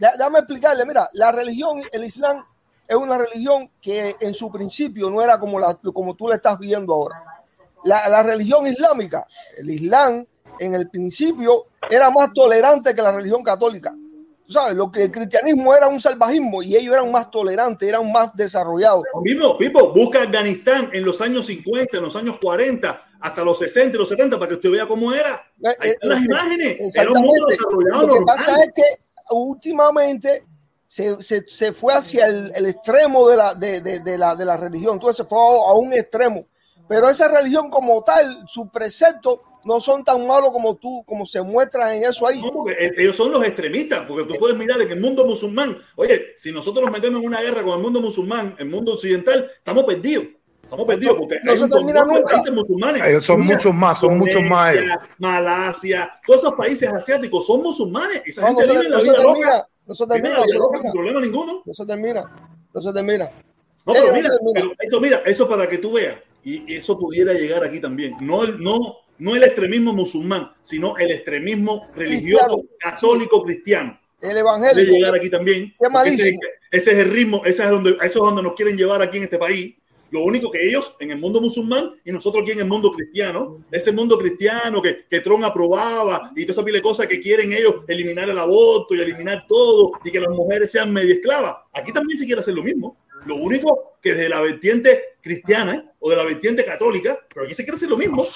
Mira, déjame explicarle. Mira, la religión, el Islam, es una religión que en su principio no era como, la, como tú la estás viendo ahora. La, la religión islámica, el Islam, en el principio era más tolerante que la religión católica. Tú sabes, lo que el cristianismo era un salvajismo y ellos eran más tolerantes, eran más desarrollados. Mismo, Pipo, busca Afganistán en los años 50, en los años 40, hasta los 60 y los 70 para que usted vea cómo era. Ahí están las Eh, imágenes. Era un mundo desarrollado Lo que normal. pasa es que últimamente se, se, se fue hacia el, el extremo de la, de, de- de la, de la religión. Entonces se fue a, a un extremo. Pero esa religión como tal, sus preceptos no son tan malos como tú, como se muestran en eso ahí. No, porque eh, ellos son los extremistas, porque tú puedes mirar en el mundo musulmán. Oye, si nosotros nos metemos en una guerra con el mundo musulmán, el mundo occidental, estamos perdidos. Estamos perdidos porque no hay se termina nunca. países musulmanes. Ellos son Mira, muchos más, son muchos más. Indonesia, Malasia, todos esos países asiáticos son musulmanes. Esa No, gente no vive la vida termina, loca. No se termina, no sin problema ninguno. No se termina, no se termina. No, pero mira, pero eso, mira, eso para que tú veas, y eso pudiera llegar aquí también. No, no, no el extremismo musulmán, sino el extremismo religioso, católico, cristiano. El Puede evangélico. llegar aquí también. Qué porque Ese, malísimo. ese es el ritmo, ese es donde, eso es donde nos quieren llevar aquí en este país. Lo único que ellos en el mundo musulmán y nosotros aquí en el mundo cristiano, ese mundo cristiano que, que Trump aprobaba y toda esa pila de cosas que quieren ellos eliminar el aborto y eliminar todo y que las mujeres sean medio esclavas. Aquí también se quiere hacer lo mismo. Lo único que de la vertiente cristiana o de la vertiente católica, pero aquí se quiere hacer lo mismo.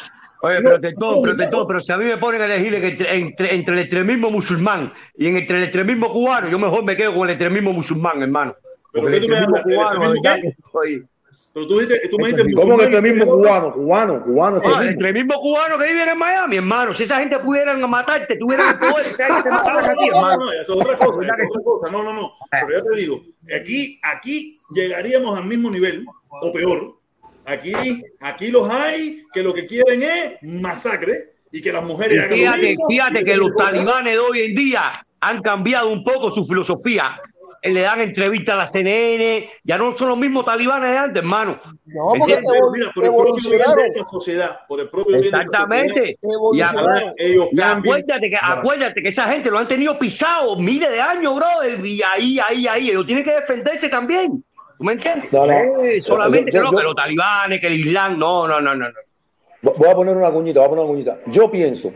Oye, protector, protector, pero si a mí me ponen a elegir entre, entre, entre el extremismo musulmán y en entre el extremismo cubano, yo mejor me quedo con el extremismo musulmán, hermano. Pero Porque ¿qué tú me extremismo hablas? ¿El cubano, extremismo Pero tú dijiste, tú me dijiste ¿Cómo que y- mismo cubano? Cubano, cubano, Ah, el mismo. extremismo cubano que vive en Miami, hermano. Si esa gente pudieran matarte, tuvieran el poder, esa gente te mataran a ti, No, no, no, eso es otra cosa, ¿Verdad eso es otra cosa. No, no, no. Pero yo te digo, aquí, aquí llegaríamos al mismo nivel, o peor. Aquí, aquí los hay que lo que quieren es masacre y que las mujeres Y hagan lo fíjate, mismo, fíjate que los talibanes de hoy en día han cambiado un poco su filosofía. Le dan entrevistas a la CNN, ya no son los mismos talibanes de antes, hermano. No, porque mira, por el propio bien de evolucionaron. esa sociedad, por el propio bien de esa Exactamente. sociedad, Y, ellos cambian. acuérdate que, acuérdate que esa gente lo han tenido pisado miles de años, bro. Y ahí, ahí, ahí. Ellos tienen que defenderse también. ¿Tú me entiendes? No, no. Eh, solamente Yo- yo- que no, yo- que los talibanes, que el Islam. No, no, no, no. no. Voy a poner una cuñita, voy a poner una cuñita. Yo pienso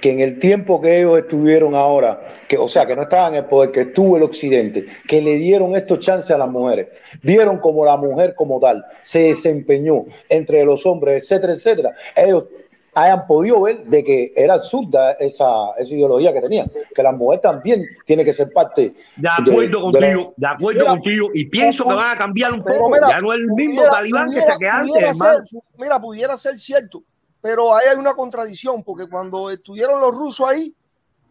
que en el tiempo que ellos estuvieron ahora, que, o sea, que no estaban en el poder, que estuvo el occidente, que le dieron estos chances a las mujeres, vieron como la mujer como tal se desempeñó entre los hombres, etcétera, etcétera, ellos hayan podido ver de que era absurda esa, esa ideología que tenían, que la mujer también tiene que ser parte De acuerdo de- de la- contigo, de acuerdo Mira, contigo. Y pienso que van a cambiar un poco. mira, ya no es el mismo pudiera- talibán que se que antes, pudiera ser- mira, pudiera ser cierto, pero ahí hay una contradicción, porque cuando estuvieron los rusos ahí,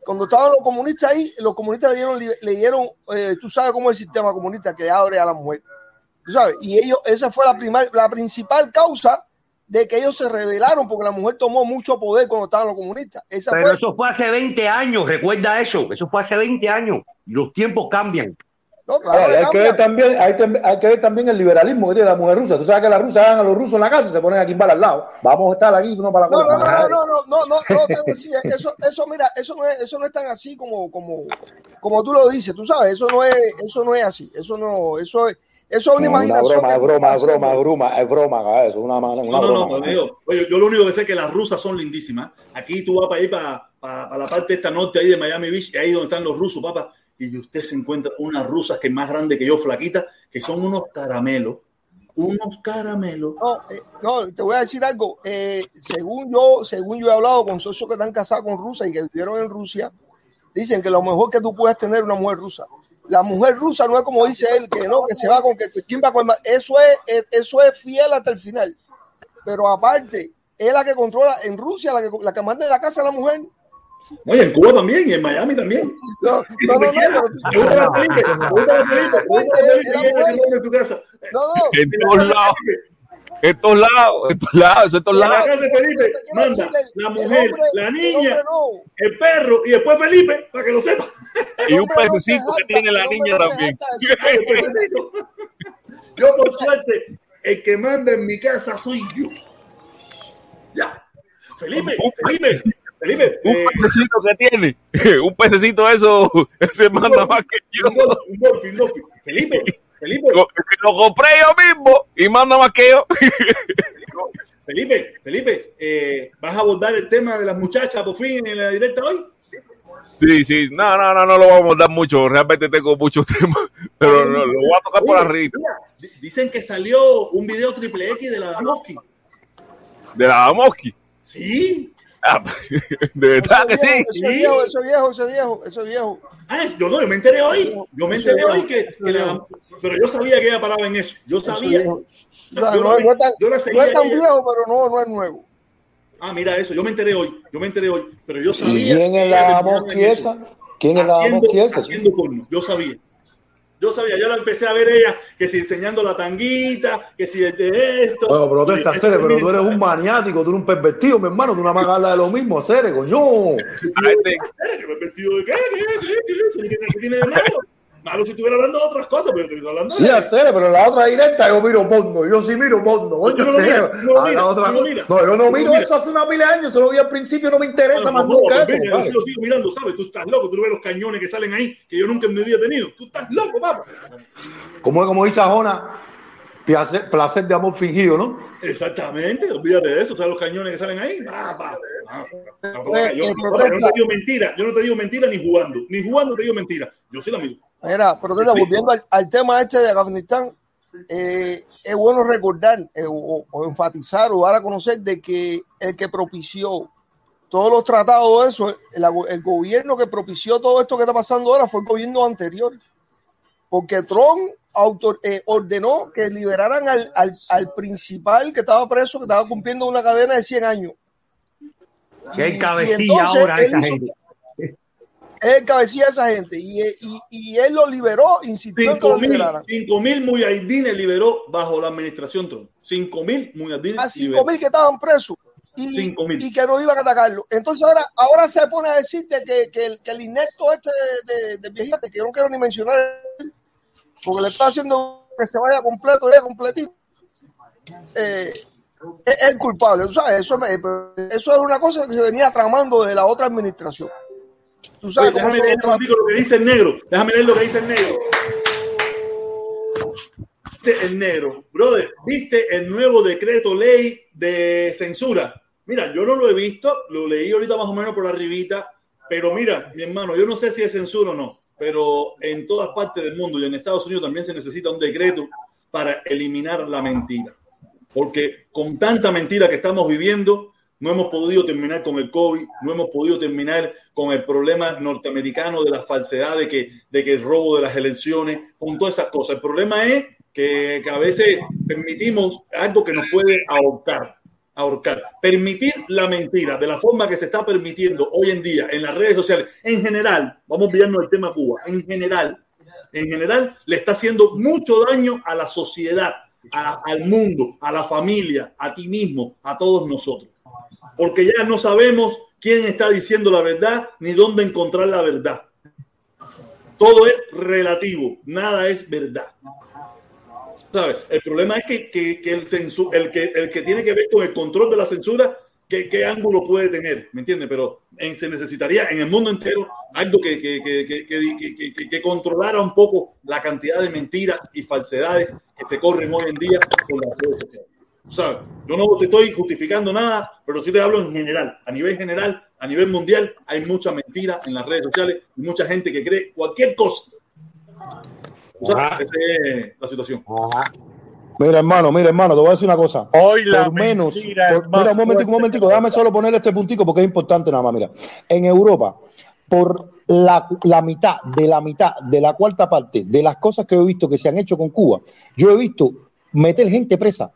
cuando estaban los comunistas ahí, los comunistas le dieron, le dieron eh, tú sabes cómo es el sistema comunista que abre a la mujer, tú sabes, y ellos, esa fue la, primer- la principal causa de que ellos se rebelaron, porque la mujer tomó mucho poder cuando estaban los comunistas. Esa Pero fue, eso fue hace 20 años, recuerda eso. Eso fue hace 20 años. Y los tiempos cambian. No, claro, Ahora, hay, que ver también, hay, hay que ver también el liberalismo que tiene la mujer rusa. Tú sabes que las rusas van a los rusos en la casa y se ponen a quimbar al lado. Vamos a estar aquí, no para la No, no, no, no, no, no, no, no, no, te decía, eso, eso, mira, eso no es, eso no es tan así como, como, como tú lo dices, tú sabes, eso no es, eso no es así, eso no, eso es, eso es una No, una imaginación. broma, que es broma, es broma, es broma, es broma, eso, una, una, una No, no, no, broma. amigo. Oye, yo lo único que sé es que las rusas son lindísimas. Aquí tú vas para ir para, para, para la parte esta norte ahí de Miami Beach, ahí donde están los rusos, papá. Y usted se encuentra unas rusas que es más grande que yo, flaquitas, que son unos caramelos. Unos caramelos. No, eh, no, te voy a decir algo. eh, según yo, según yo he hablado con socios que están casados con rusas y que vivieron en Rusia, dicen que lo mejor que tú puedes tener una mujer rusa. La mujer rusa no es como dice él, que no, que se va con que quién va con ma- eso es, eso es fiel hasta el final. Pero aparte, es la que controla en Rusia, la que, la que manda en la casa a la mujer. Oye, en Cuba también y en Miami también. No, no, no, no, no, no. En todos lados. En todos lados. En todos lados. En todos En la lados. casa de Felipe manda la mujer, la niña, el perro y después Felipe, para que lo sepa. Y un pececito que tiene la niña también. Yo por suerte, el que manda en mi casa soy yo. Ya. Felipe, Felipe, Felipe. Un eh, pececito que tiene. Un pececito eso se manda más que yo. un golf, un golf, un golf. Felipe, Felipe, Lo compré yo mismo y manda más que yo. Felipe, Felipe, eh, ¿vas a abordar el tema de las muchachas por fin en la directa hoy? Sí, sí. No, no, no, no lo vamos a dar mucho. Realmente tengo muchos temas. Pero lo, lo voy a tocar por arriba. mira, Dicen que salió un video triple X de la Damoski. De la Mosqui. Sí. Ah, de verdad que sí. Eso es viejo, eso es viejo, eso es viejo, eso es viejo. Ah, yo no, yo me enteré hoy. Yo me enteré hoy que, que la- pero yo sabía que ella paraba en eso. Yo sabía. Yo, no, la- no es tan, yo la no seguía es tan a ella. viejo, pero no, no es nuevo. Ah, mira eso. Yo me enteré hoy. Yo me enteré hoy. Pero yo ¿Y sabía. quién es la terminaba mosqui en eso. esa? ¿Quién es la Haciendo, mosqui esa? haciendo porno. Yo sabía. Yo sabía, yo la empecé a ver ella, que si enseñando la tanguita, que si de esto. Bueno, protesta, Cere, pero tú eres un maniático, tú eres un pervertido, mi hermano, tú nada más hablas de lo mismo, Cere, coño. Este- ¿Qué me he metido de qué? ¿Qué? ¿Qué? ¿Qué? ¿Eso ¿Qué tiene, qué tiene de malo? Malo si estuviera hablando de otras cosas, pero estoy hablando Sí, de Cere, pero la otra directa yo miro porno, yo sí miro porno, Yo no lo miro, no lo A la miro, otra- no lo miro. No, yo no miro eso hace una de años, eso lo vi al principio, no me interesa más nunca eso, yo sí sigo mirando, ¿sabes? Tú estás loco, tú no ves los cañones que salen ahí, que yo nunca en mi vida he tenido. Tú estás loco, papá. Como, como dice Ajona, placer, placer de amor fingido, ¿no? Exactamente, olvídate de eso, ¿sabes los cañones que salen ahí? Ah, pa. Ah, Eh, yo, eh, papá, yo no te digo mentira, yo no te digo mentira ni jugando, ni jugando te digo mentira. Yo sí la miro. Mira, pero volviendo al, al tema este de Afganistán, eh, es bueno recordar eh, o, o enfatizar o dar a conocer de que el que propició todos los tratados de eso, el, el gobierno que propició todo esto que está pasando ahora fue el gobierno anterior. Porque Trump autor- eh, ordenó que liberaran al, al, al principal que estaba preso, que estaba cumpliendo una cadena de 100 años. ¿Qué cabecilla ahora esa hizo- gente? Él cabecilla a esa gente y, y, y él lo liberó, insistió en que Cinco lo mil, cinco mil liberó bajo la administración Trump. Cinco mil muyahidines A cinco liberó. mil que estaban presos y, que no iban a atacarlo. Entonces ahora, ahora se pone a decir de que, que, el, que el inepto este de, de, de viejito, que yo no quiero ni mencionar, porque le está haciendo que se vaya completo, ya completito, eh, es es el culpable. ¿tú sabes? Eso, eso es una cosa que se venía tramando de la otra administración. Tú sabes Oye, déjame leer lo que dice el negro. Déjame leer lo que dice el negro. Dice el negro, brother, ¿viste el nuevo decreto ley de censura? Mira, yo no lo he visto, lo leí ahorita más o menos por arribita, pero mira, mi hermano, yo no sé si es censura o no, pero en todas partes del mundo y en Estados Unidos también se necesita un decreto para eliminar la mentira. Porque con tanta mentira que estamos viviendo, no hemos podido terminar con el COVID, no hemos podido terminar con el problema norteamericano de la falsedad, de que, de que el robo de las elecciones, con todas esas cosas. El problema es que, a veces permitimos algo que nos puede ahorcar. Ahorcar. Permitir la mentira de la forma que se está permitiendo hoy en día en las redes sociales, en general, vamos olvidarnos del tema Cuba, en general, en general, le está haciendo mucho daño a la sociedad, al mundo, a la familia, a ti mismo, a todos nosotros. Porque ya no sabemos quién está diciendo la verdad ni dónde encontrar la verdad. Todo es relativo, nada es verdad. ¿Sabes? El problema es que, que- el, censu- el, que, el que tiene que ver con el control de la censura, ¿qué, qué ángulo puede tener? ¿Me entiendes? Pero en- se necesitaría en el mundo entero algo que, que, controlara un poco la cantidad de mentiras y falsedades que se corren hoy en día con las redes. ¿Sabes? Yo no te estoy justificando nada, pero sí te hablo en general. A nivel general, a nivel mundial, hay mucha mentira en las redes sociales y mucha gente que cree cualquier cosa. Esa es la situación. Mira, hermano, mira, hermano, te voy a decir una cosa. Hoy la por menos, mentira por- es más mira, un momentico, un momentico, déjame solo poner este puntico porque es importante nada más. Mira, en Europa, por la, la mitad de la mitad de la cuarta parte de las cosas que he visto que se han hecho con Cuba, yo he visto meter gente presa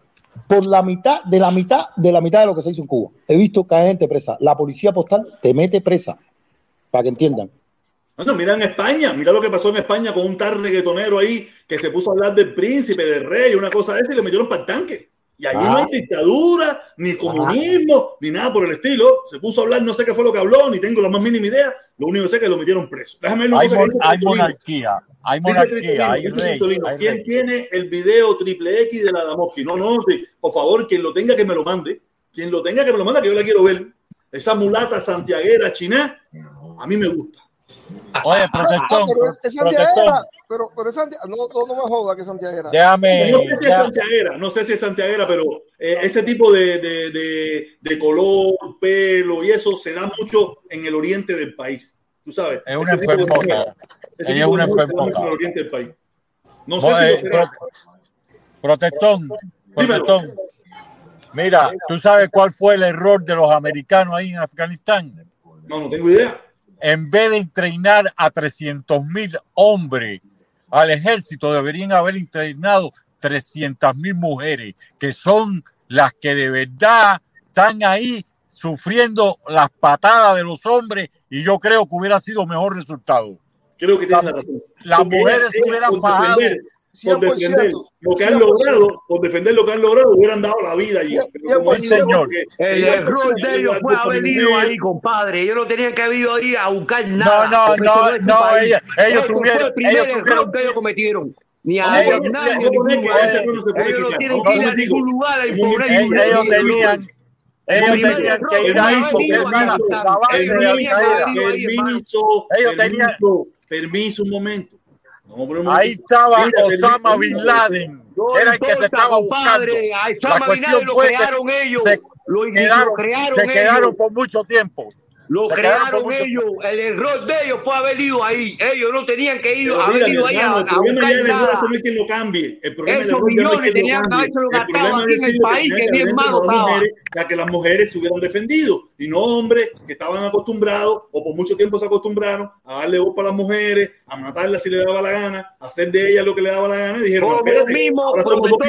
por la mitad de la mitad de la mitad de lo que se hizo en Cuba. He visto caer gente presa. La policía postal te mete presa, para que entiendan. Bueno, mira en España, mira lo que pasó en España con un tal reggaetonero ahí que se puso a hablar del príncipe, del rey, una cosa de esa y le metieron para el tanque. Y allí no hay dictadura, ni comunismo, ni nada por el estilo. Se puso a hablar, no sé qué fue lo que habló, ni tengo la más mínima idea. Lo único que sé es que lo metieron preso. Déjame ver Hay, mon- hay monarquía, hay monarquía, hay rey, hay ¿Quién rey. tiene el video triple X de la Damoski? No, no, sí, por favor, quien lo tenga que me lo mande. Quien lo tenga que me lo mande, que yo la quiero ver. Esa mulata santiaguera china, a mí me gusta. Oye, Ah, protestón, pero es, santiaguera. Pero, pero es santiaguera. No, no, no me joda que es santiaguera. déjame, No sé si es santiaguera, no sé si es santiaguera, pero eh, ese tipo de, de, de, de color, pelo y eso se da mucho en el oriente del país. Tú sabes. es una Ella es una enfermota. en el oriente del país. No sé si eh, lo será. pro- protestón, Dímelo. protestón. Mira, ¿tú sabes cuál fue el error de los americanos ahí en Afganistán? No, no tengo idea. En vez de entrenar a 300 mil hombres al ejército, deberían haber entrenado 300 mil mujeres, que son las que de verdad están ahí sufriendo las patadas de los hombres y yo creo que hubiera sido mejor resultado. Creo que la razón. Las Porque mujeres se hubieran fajado. Por 100%, defender lo que han 100%. logrado, por defender lo que han logrado, hubieran dado la vida allí. Sí, ellos- señor. El ellos- error de ellos fue haber ido ahí, compadre. Ellos no tenían que haber ido ahí a buscar nada. no, no, no, país. ellos- ellos Ese tuvieron- fue el primer ellos error tuvieron- que ellos cometieron. Ni a Vamos a ellos a ese no se puede Ellos no tienen que ir a ningún lugar a Ellos, ellos tenían, ellos primer tenían que ir ahí porque la base de Ellos tenían- permiso, permiso un momento. Ahí estaba Osama. Bin Laden, No que era el que se estaba buscando. A La Osama Bin cuestión Laden lo fue que crearon ellos. se Lo, quedaron, lo crearon se ellos. quedaron por mucho tiempo. Lo Se crearon ellos. El error de ellos fue haber ido ahí. Ellos no tenían que ir, Pero haber mira, mi ido ahí a, hermano, el problema ya es quien lo cambie. El problema Esos millones lo tenían que habérselo El gastado problema aquí en el que país, que que bien malo estaba. para que las mujeres se hubieran defendido y no hombres que estaban acostumbrados o por mucho tiempo se acostumbraron a darle voz para las mujeres, a matarlas si le daba la gana, a hacer de ellas lo que le daba la gana y dijeron, Como espérate, mismo,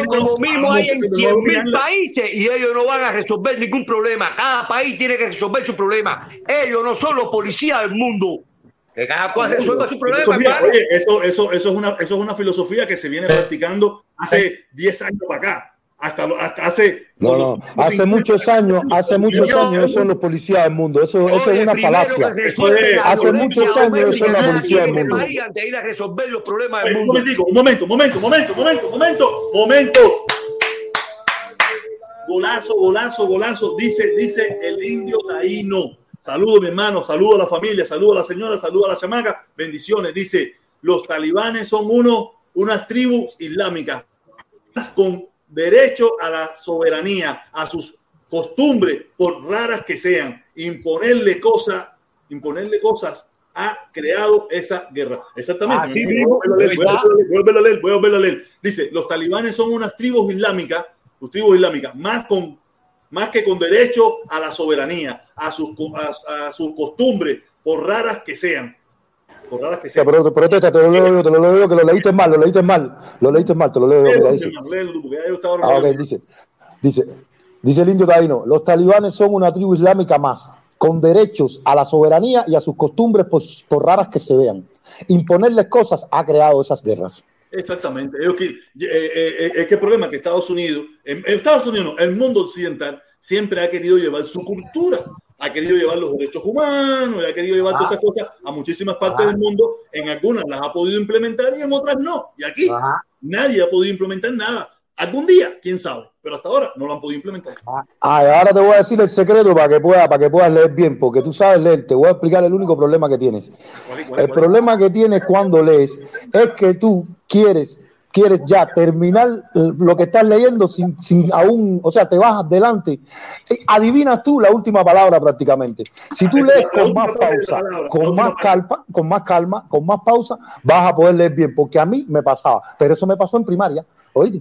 como mismo hay en hacer de 100 nuevo mil países y ellos no van a resolver ningún problema. Cada país tiene que resolver su problema. Ellos no son los policías del mundo. Que cada cual resuelva su problema, Filosofía, hermano. Oye, eso, eso, eso, es una, eso es una filosofía que se viene practicando hace 10 años para acá. Hasta, lo- hasta hace. No, no, hace 50 muchos años, hace muchos Yo- años, eso son los policías del mundo, eso, eso es una falacia. Hace muchos años, eso es la policía del mundo. antes de ir a resolver los problemas del un mundo. un momento, momento, momento, momento, momento, momento. Golazo, golazo, golazo, dice, dice el indio taíno. Saludo, mi hermano, saludo a la familia, saludo a la señora, saludo a la chamaca, bendiciones. Dice, los talibanes son uno, unas tribus islámicas con derecho a la soberanía, a sus costumbres, por raras que sean. Imponerle cosas, imponerle cosas ha creado esa guerra. Exactamente. Así Voy a mismo, volverlo a leer, voy a ¿verdad? volverlo a leer, voy a volverlo a leer, voy a volverlo a leer. Dice, los talibanes son unas tribus islámicas, sus tribus islámicas, más con más que con derecho a la soberanía, a sus, a sus costumbres, por raras que sean. Por raras que Sí, sean. pero protesta, te lo leo te lo leo que lo leíste mal, lo leíste mal, lo leíste mal, te lo leo mira, dice. Ah, ok, dice, dice, dice el indio taíno, los talibanes son una tribu islámica más, con derechos a la soberanía y a sus costumbres por, por raras que se vean. Imponerles cosas ha creado esas guerras. Exactamente. Ellos que- eh, eh, eh, es que el problema es que Estados Unidos, Estados Unidos, no, el mundo occidental siempre ha querido llevar su cultura, ha querido llevar los derechos humanos, ha querido llevar todas esas cosas a muchísimas partes del mundo. En algunas las ha podido implementar y en otras no. Y aquí nadie ha podido implementar nada. Algún día, quién sabe, pero hasta ahora no lo han podido implementar. Ah, y ahora te voy a decir el secreto para que puedas, para que puedas leer bien, porque tú sabes leer, te voy a explicar el único problema que tienes. El problema que tienes cuando lees es que tú quieres, quieres ya terminar lo que estás leyendo sin, sin aún, o sea, te vas adelante. Eh, Adivinas tú la última palabra prácticamente. Si tú lees con más pausa, con más calma, con más calma, con más pausa, vas a poder leer bien, porque a mí me pasaba, pero eso me pasó en primaria, oíste.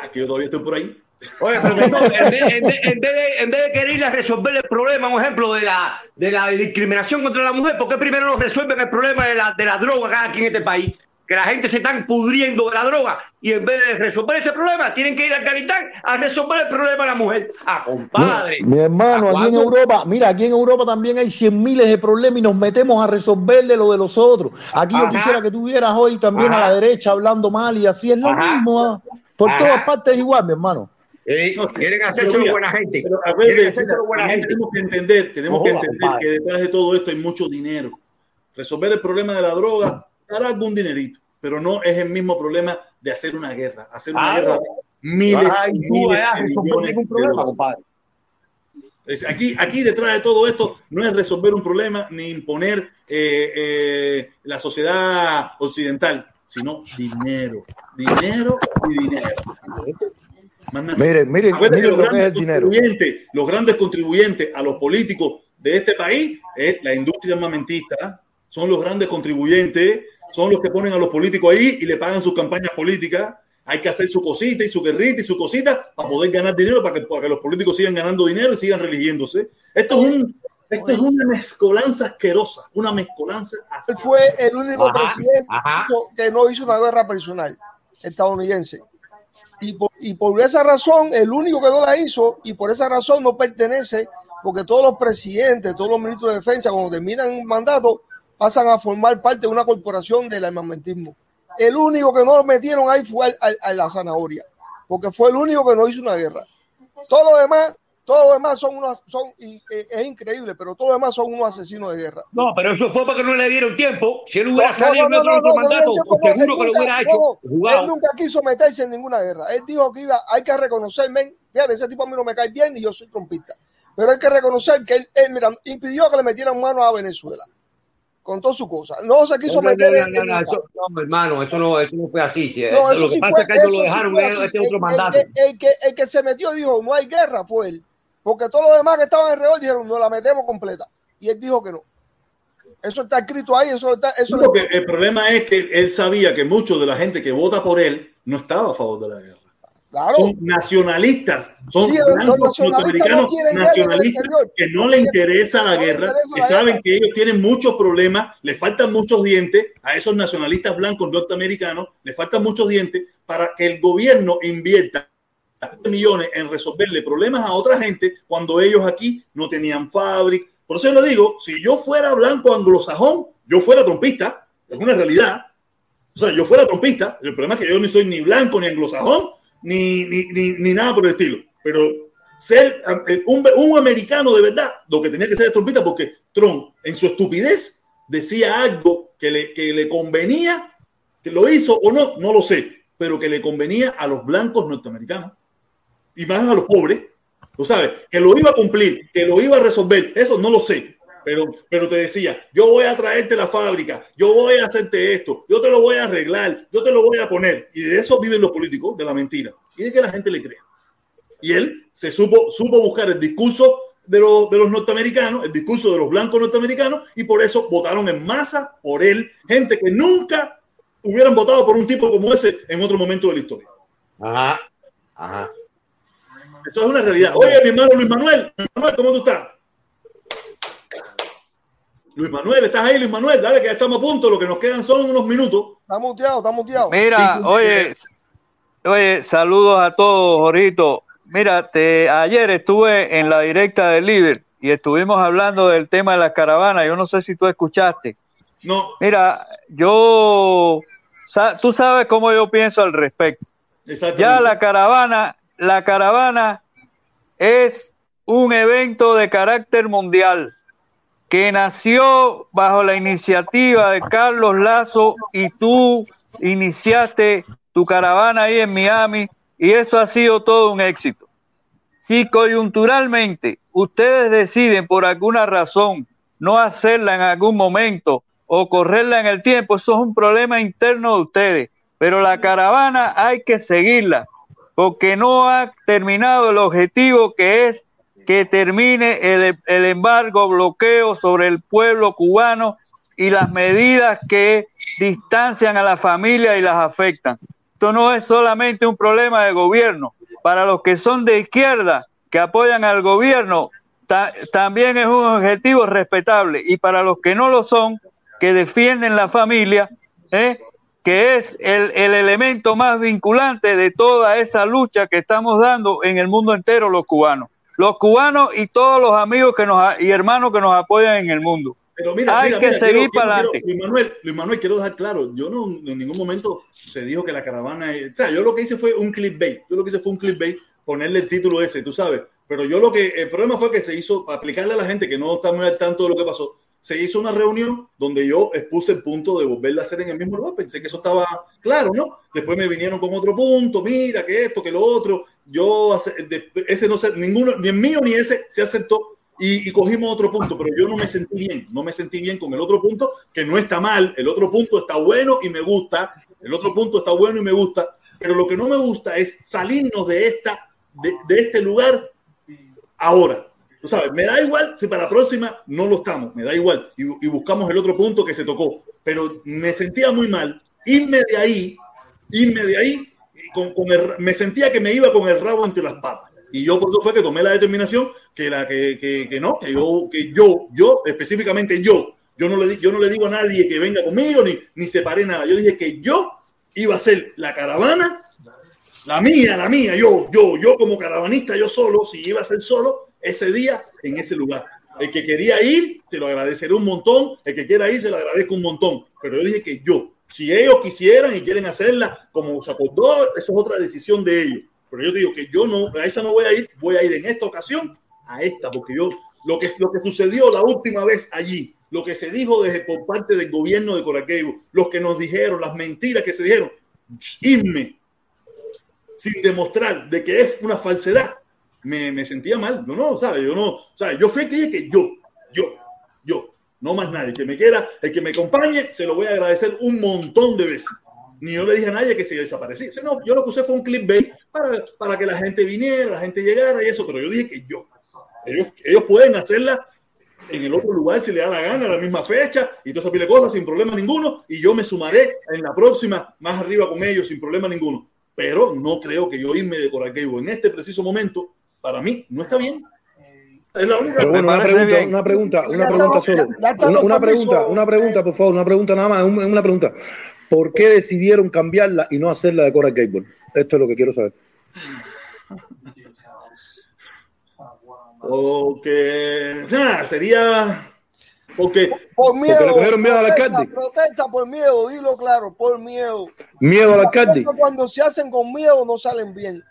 Aquí yo todavía estoy por ahí. Oye, profesor, en vez, en vez- en vez de, en vez de querer ir a resolver el problema, un ejemplo de la, de la discriminación contra la mujer, ¿por qué primero no resuelven el problema de la, de la droga acá aquí en este país? Que la gente se están pudriendo de la droga y en vez de resolver ese problema, tienen que ir a Afganistán a resolver el problema de la mujer. Ah, compadre. Mi hermano, aquí en. Europa, mira, aquí en Europa también hay cien miles de problemas y nos metemos a resolverle lo de los otros. Aquí yo quisiera que tuvieras hoy también Ajá. a la derecha hablando mal y así es lo Ajá. mismo. ah. Por Ajá. todas partes igual, mi hermano. No, quieren hacerse buena gente. pero a ver, buena gente. tenemos que entender, tenemos No que entender compadre. que detrás de todo esto hay mucho dinero. Resolver el problema de la droga dará algún dinerito, pero no es el mismo problema de hacer una guerra. Hacer una guerra de miles y de millones problema, compadre. Aquí, aquí detrás de todo esto no es resolver un problema ni imponer eh, eh, la sociedad occidental, sino dinero, dinero y dinero. Miren, miren, miren los lo que es el grandes dinero. contribuyentes- Los grandes contribuyentes a los políticos de este país es la industria armamentista, son los grandes contribuyentes, son los que ponen a los políticos ahí y le pagan sus campañas políticas. Hay que hacer su cosita y su guerrita y su cosita para poder ganar dinero, para que, para que los políticos sigan ganando dinero y sigan religiéndose. Esto es, un, esto es una mezcolanza asquerosa, una mezcolanza Él fue el único Ajá, presidente ajá. que no hizo una guerra personal estadounidense. Y por, y por esa razón, el único que no la hizo, y por esa razón no pertenece, porque todos los presidentes, todos los ministros de defensa, cuando terminan un mandato, pasan a formar parte de una corporación del armamentismo. El único que no lo metieron ahí fue al- al- a la zanahoria, porque fue el único que no hizo una guerra. Todo lo demás, todo lo demás son unos, son, y, eh, es increíble, pero todo lo demás son unos asesinos de guerra. No, pero eso fue porque no le dieron tiempo. Si él hubiera No, salido no, en no, no, otro no, no, mandato, seguro que lo hubiera hecho. Él nunca quiso meterse en ninguna guerra. Él dijo que iba, hay que reconocer, men, fíjate, ese tipo a mí no me cae bien y yo soy trompista. Pero hay que reconocer que él, él, mira, impidió que le metieran mano a Venezuela. Con todas sus cosas. No se quiso No, meter no, en- no, en no, nada. eso- no, hermano, eso no, eso no fue así. sí. No, lo que sí pasa fue- es que ellos lo sí dejaron en este otro El- mandato. que- El que, el que se metió dijo, no hay guerra, fue él. Porque todos los demás que estaban alrededor dijeron, no la metemos completa. Y él dijo que no. Eso está escrito ahí, eso está, eso que el problema es que él sabía que mucho de la gente que vota por él no estaba a favor de la guerra. Claro. Son nacionalistas, son Sí, blancos norteamericanos no nacionalistas que no le interesa la guerra, interesa que la saben guerra. que ellos tienen muchos problemas, le faltan muchos dientes a esos nacionalistas blancos norteamericanos, le faltan muchos dientes para que el gobierno invierta millones en resolverle problemas a otra gente cuando ellos aquí no tenían fábrica. Por eso yo le digo, si yo fuera blanco anglosajón, yo fuera trompista, es una realidad. O sea, yo fuera trompista, el problema es que yo ni soy ni blanco, ni anglosajón, ni, ni, ni, ni nada por el estilo. Pero ser eh, un, un americano de verdad, lo que tenía que ser es trompista, porque Trump, en su estupidez, decía algo que le, que le convenía, que lo hizo o no, no lo sé, pero que le convenía a los blancos norteamericanos y más a los pobres. Tú sabes, que lo iba a cumplir, que lo iba a resolver, eso no lo sé. Pero, pero te decía, yo voy a traerte la fábrica, yo voy a hacerte esto, yo te lo voy a arreglar, yo te lo voy a poner. Y de eso viven los políticos, de la mentira. Y de que la gente le crea. Y él se supo, supo buscar el discurso de, los de los norteamericanos, el discurso de los blancos norteamericanos, y por eso votaron en masa por él, gente que nunca hubieran votado por un tipo como ese en otro momento de la historia. Ajá, ajá. Eso es una realidad. Oye, mi hermano Luis Manuel, Luis Manuel, ¿cómo tú estás? Luis Manuel, ¿estás ahí, Luis Manuel? Dale, que ya estamos a punto. Lo que nos quedan son unos minutos. Está muteado, está muteado. Mira, oye, oye, saludos a todos, Jorito. Mira, te, ayer estuve en la directa del Liber y estuvimos hablando del tema de las caravanas. Yo no sé si tú escuchaste. No. Mira, yo, sa- tú sabes cómo yo pienso al respecto. Ya la caravana, la caravana es un evento de carácter mundial que nació bajo la iniciativa de Carlos Lazo y tú iniciaste tu caravana ahí en Miami y eso ha sido todo un éxito. Si coyunturalmente ustedes deciden por alguna razón no hacerla en algún momento o correrla en el tiempo, eso es un problema interno de ustedes. Pero la caravana hay que seguirla porque no ha terminado el objetivo que es que termine el, embargo, bloqueo sobre el pueblo cubano y las medidas que distancian a la familia y las afectan. Esto no es solamente un problema de gobierno. Para los que son de izquierda, que apoyan al gobierno, ta- también es un objetivo respetable. Y para los que no lo son, que defienden la familia, ¿eh? que es el elemento más vinculante de toda esa lucha que estamos dando en el mundo entero los cubanos. Los cubanos y todos los amigos que nos y hermanos que nos apoyan en el mundo. Pero mira, Hay mira, que mira, seguir quiero- para quiero- adelante. Luis Manuel, Luis Manuel, quiero dejar claro, yo no en ningún momento se dijo que la caravana, es- o sea, yo lo que hice fue un clickbait, yo lo que hice fue un clickbait ponerle el título ese, tú sabes. Pero yo lo que, el problema fue que se hizo, aplicarle a la gente que no está muy al tanto de lo que pasó, se hizo una reunión donde yo expuse el punto de volverla a hacer en el mismo lugar. Pensé que eso estaba claro, ¿no? Después me vinieron con otro punto, mira, que esto, que lo otro. Yo, ese no sé, ninguno, ni el mío ni ese se aceptó y, cogimos otro punto, pero yo no me sentí bien, no me sentí bien con el otro punto, que no está mal, el otro punto está bueno y me gusta, el otro punto está bueno y me gusta, pero lo que no me gusta es salirnos de, esta, de, de este lugar ahora. Tú sabes, me da igual si para la próxima no lo estamos, me da igual y, y buscamos el otro punto que se tocó, pero me sentía muy mal irme de ahí, irme de ahí, con, me sentía que me iba con el rabo entre las patas. Y yo por eso fue que tomé la determinación que la que, que, que no, que yo, que yo, yo, específicamente yo, yo no le, yo no le digo a nadie que venga conmigo ni, ni separé nada. Yo dije que yo iba a ser la caravana, la mía, la mía, yo, yo, yo como caravanista, yo solo, si iba a ser solo, ese día en ese lugar. El que quería ir, se lo agradeceré un montón. El que quiera ir, se lo agradezco un montón. Pero yo dije que yo, si ellos quisieran y quieren hacerla como se acordó, eso es otra decisión de ellos. Pero yo digo que yo no, a esa no voy a ir, voy a ir en esta ocasión a esta, porque yo, lo que, lo que sucedió la última vez allí, lo que se dijo desde por parte del gobierno de Coraquebo, los que nos dijeron, las mentiras que se dijeron, irme sin demostrar de que es una falsedad, me, me sentía mal. No, no, ¿sabes? Yo no, ¿sabes? Yo fui que dije que yo, yo, yo, no más nadie, que me quiera, el que me acompañe, se lo voy a agradecer un montón de veces ni yo le dije a nadie que se desapareciese. No, yo lo que usé fue un clickbait para, para que la gente viniera, la gente llegara y eso, pero yo dije que yo. Ellos, ellos pueden hacerla en el otro lugar si le da la gana, a la misma fecha y todas esas cosas sin problema ninguno. Y yo me sumaré en la próxima más arriba con ellos sin problema ninguno. Pero no creo que yo irme de Coraquebo en este preciso momento, para mí, no está bien. Es la única Pero bueno, una pregunta, una pregunta, una pregunta solo. Una, una pregunta, una pregunta, por favor, una pregunta nada más, una pregunta. ¿Por qué decidieron cambiarla y no hacerla de Coral Gable? Esto es lo que quiero saber. Porque nada, sería porque, por miedo, porque le cogieron miedo al protesta, alcalde. protesta por miedo, dilo claro, por miedo. Miedo al alcalde. Cuando se hacen con miedo no salen bien.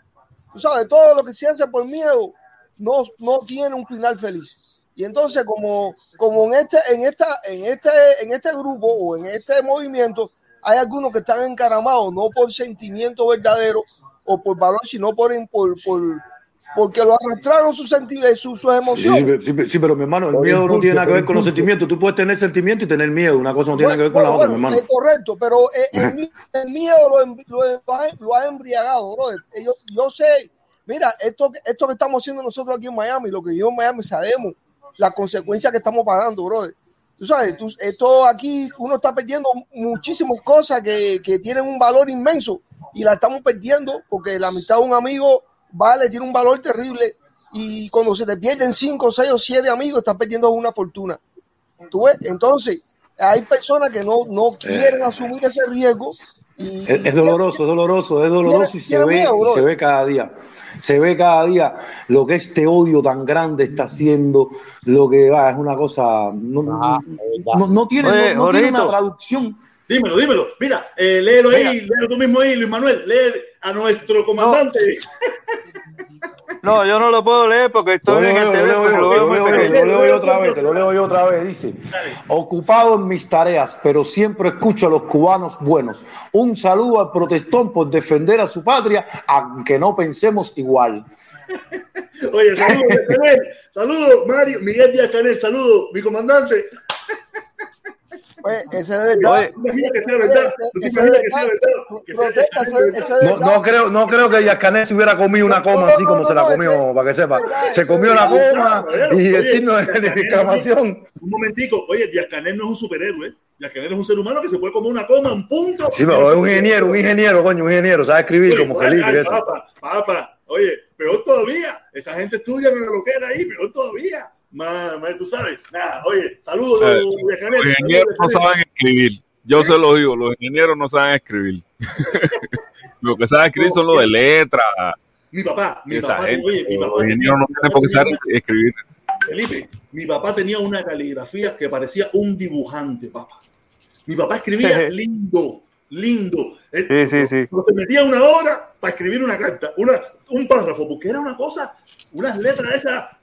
Tú sabes, todo lo que se hace por miedo no, no tiene un final feliz. Y entonces, como, como en este, en esta, en este, en este grupo o en este movimiento, hay algunos que están encaramados, no por sentimiento verdadero o por valor, sino por, por, por porque lo arrastraron sus sentimientos, sus, sus emociones. Sí, sí, sí, pero mi hermano, el miedo no tiene nada que ver con los sentimientos. Tú puedes tener sentimientos y tener miedo. Una cosa no tiene nada que ver con la otra, mi hermano. Es correcto, pero eh, el, miedo- el miedo lo, lo, ha- lo ha embriagado, brother. Eh, Yo, yo sé, mira, esto, esto que estamos haciendo nosotros aquí en Miami, lo que vivimos en Miami, sabemos las consecuencias que estamos pagando, brother. Tú sabes, tú- esto aquí uno está perdiendo muchísimas cosas que, que tienen un valor inmenso y la estamos perdiendo porque la amistad de un amigo vale, tiene un valor terrible y cuando se te pierden cinco, seis o siete amigos, estás perdiendo una fortuna. ¿Tú ves? Entonces, hay personas que no, no quieren asumir ese riesgo y, Es, es doloroso, es doloroso, es doloroso y se ve, miedo, y se ve cada día. Se ve cada día lo que este odio tan grande está haciendo, lo que va, es una cosa. No, no, no tiene, Oye, no, no tiene una traducción. Dímelo, dímelo. Mira, eh, léelo ahí, léelo tú mismo ahí, Luis Manuel. Lee a nuestro comandante. No, yo no lo puedo leer porque estoy Lo en leo, el teléfono lo lo lo leo yo otra vez, te lo leo yo otra vez. Dice: Ocupado en mis tareas, pero siempre escucho a los cubanos buenos. Un saludo al protestón por defender a su patria, aunque no pensemos igual. Oye, saludos. Saludos, Mario. Miguel Díaz Canel, saludos, mi comandante. Pues, verdad. Que sea verdad. ¿Tú te Ese imaginas de que? Que No, creo, no creo que Yascanet se hubiera comido una coma así como se la comió, para que sepa. Se comió la coma y el signo de de exclamación. Un momentico, oye, Canel no es un superhéroe. Díaz Canel es un ser humano que se puede comer una coma, un punto. Sí, pero es un ingeniero, un ingeniero, coño, un ingeniero, sabe escribir Oye, como ay, Felipe y ay, eso. Papa, papa, oye, peor todavía. Esa gente estudia en lo que era ahí, peor todavía. Tú sabes. Nada, oye, saludos, Eh. Los ingenieros no saben escribir. Yo se lo digo, los ingenieros no saben escribir. lo que saben escribir son lo de letras. Mi papá, mi Esa papá, gente, oye, mi los papá tenía, ingenieros no tienen por qué saber escribir. Felipe, mi papá tenía una caligrafía que parecía un dibujante, papá. Mi papá escribía lindo, lindo. Sí, sí, sí. Te metía una hora para escribir una carta, una, un párrafo, porque era una cosa, unas letras esas.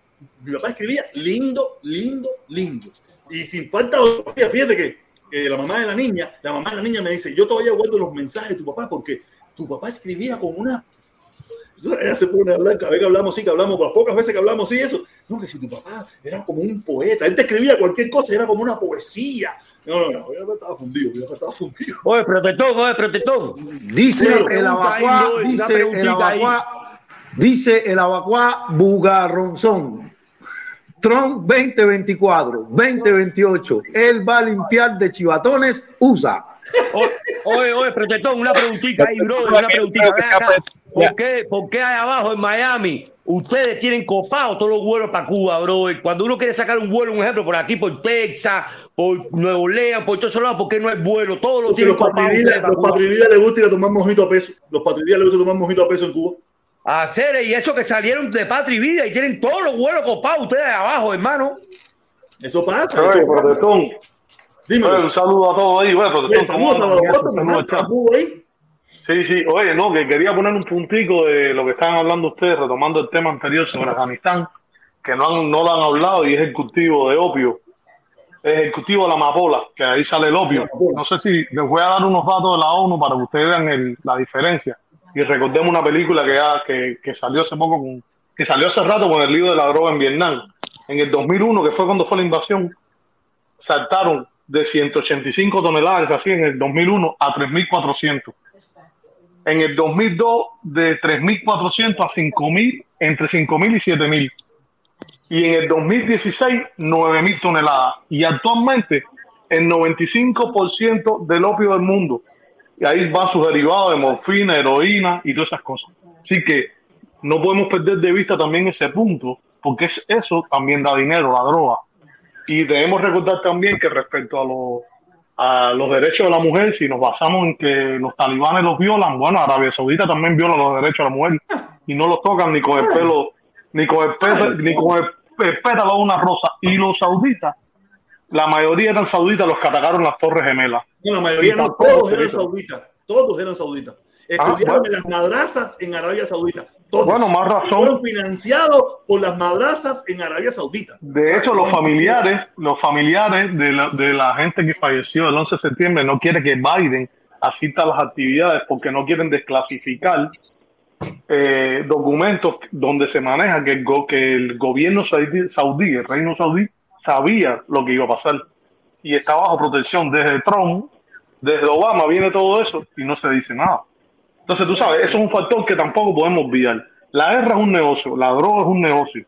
Mi papá escribía lindo, lindo, lindo. Y sin falta de fíjate que eh, la mamá de la niña, la mamá de la niña me dice, yo todavía guardo los mensajes de tu papá porque tu papá escribía con una ella se pone a hablar, cada vez que hablamos, sí, que hablamos, las pocas veces que hablamos, sí, eso. No, que si tu papá era como un poeta, él te escribía cualquier cosa, era como una poesía. No, no, no, yo estaba fundido, yo estaba fundido. Oye, protector, oye, protector. Dice el abacuá, dice el abacuá, dice el abacuá Bugarronzón. Trump 2024, 2028, él va a limpiar de chivatones, usa. Oye, oye, protector, una preguntita ahí, bro, una preguntita. ¿Por qué, ¿Por qué ahí abajo en Miami ustedes tienen copados todos los vuelos para Cuba, bro? Y cuando uno quiere sacar un vuelo, un ejemplo, por aquí, por Texas, por Nueva Orleans, por todos esos lados, ¿por qué no es vuelo? Todos los tienen copados. Los les gusta ir a tomar mojito a peso. Los patridías les gusta tomar mojito a peso en Cuba. Hacer, y eso que salieron de Patria y Vida y tienen todos los vuelos copados ustedes abajo, hermano. Eso pasa. Oye, eso pasa. protector. Dime. Oye, un saludo a todos ahí. Bueno, ahí. Sí, sí. Oye, no, que quería poner un puntico de lo que estaban hablando ustedes, retomando el tema anterior sobre Afganistán, que no, han- no lo han hablado y es el cultivo de opio. Es el cultivo de la amapola, que ahí sale el opio. No sé si les voy a dar unos datos de la ONU para que ustedes vean el- la diferencia. Y recordemos una película que, ya, que, que salió hace poco, con, que salió hace rato con el lío de la droga en Vietnam. En el 2001, que fue cuando fue la invasión, saltaron de 185 toneladas, así en el 2001, a 3.400. En el 2002, de 3.400 a 5.000, entre 5.000 y 7.000. Y en el 2016, 9.000 toneladas. Y actualmente, el 95% del opio del mundo. Y ahí van sus derivados de morfina, heroína y todas esas cosas. Así que no podemos perder de vista también ese punto, porque es, eso también da dinero, la droga. Y debemos recordar también que respecto a los, a los derechos de la mujer, si nos basamos en que los talibanes los violan, bueno, Arabia Saudita también viola los derechos de la mujer y no los tocan ni con el pelo, ni con el, pelo, ni con el, el pétalo de una rosa. Y los sauditas, la mayoría eran sauditas los que atacaron las Torres Gemelas. No, la mayoría no, todos eran sauditas. Todos eran sauditas. Estudiaron Ah, bueno. en las madrazas en Arabia Saudita. Todos. Bueno, más razón. Fueron financiados por las madrazas en Arabia Saudita. De hecho, los familiares, los familiares de la, de la gente que falleció el 11 de septiembre no quieren que Biden asista a las actividades porque no quieren desclasificar eh, documentos donde se maneja que el, go- que el gobierno saudí, saudí, el reino saudí, sabía lo que iba a pasar y está bajo protección desde Trump, desde Obama viene todo eso y no se dice nada. Entonces, tú sabes, eso es un factor que tampoco podemos olvidar. La guerra es un negocio, la droga es un negocio.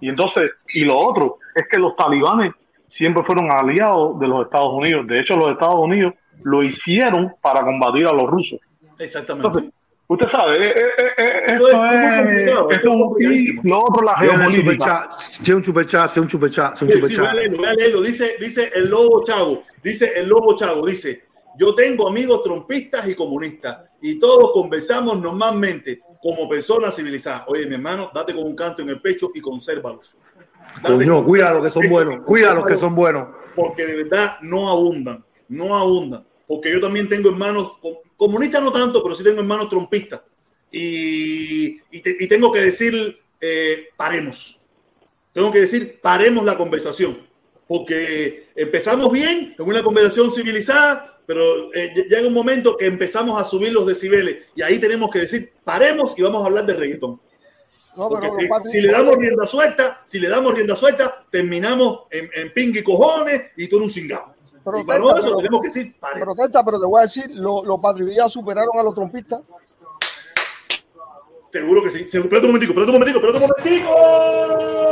Y entonces, y lo otro es que los talibanes siempre fueron aliados de los Estados Unidos. De hecho, los Estados Unidos lo hicieron para combatir a los rusos. Exactamente. Entonces, usted sabe, eh, eh, eh, Esto esto es muy es, complicado, esto esto es es- y lo otro, la geopolítica. sea un superchat, sea un superchat, sea un Sí, sí, voy a superchat. leerlo, voy a leerlo. Dice, dice el lobo Chago, dice el lobo Chago, dice, yo tengo amigos trompistas y comunistas y todos conversamos normalmente como personas civilizadas. Oye, mi hermano, date con un canto en el pecho y consérvalos. Coño, los que son buenos, cuida los que son buenos. Porque de verdad no abundan, no abundan. Porque yo también tengo hermanos, com- comunistas no tanto, pero sí tengo hermanos trompistas. Y, y, te- y tengo que decir, eh, paremos. Tengo que decir, paremos la conversación. Porque empezamos bien, en una conversación civilizada, pero eh, ya- llega un momento que empezamos a subir los decibeles. Y ahí tenemos que decir, paremos y vamos a hablar de reggaetón. No, Porque pero si, si le damos rienda suelta, si le damos rienda suelta, terminamos en, en ping y cojones y todo un cingado. Y para eso pero- tenemos que decir, pare. Protesta, pero te voy a decir, lo- los patriotas superaron a los trompistas. Seguro que sí. Espérate un momentico, espérate un momentico, espérate un momentico.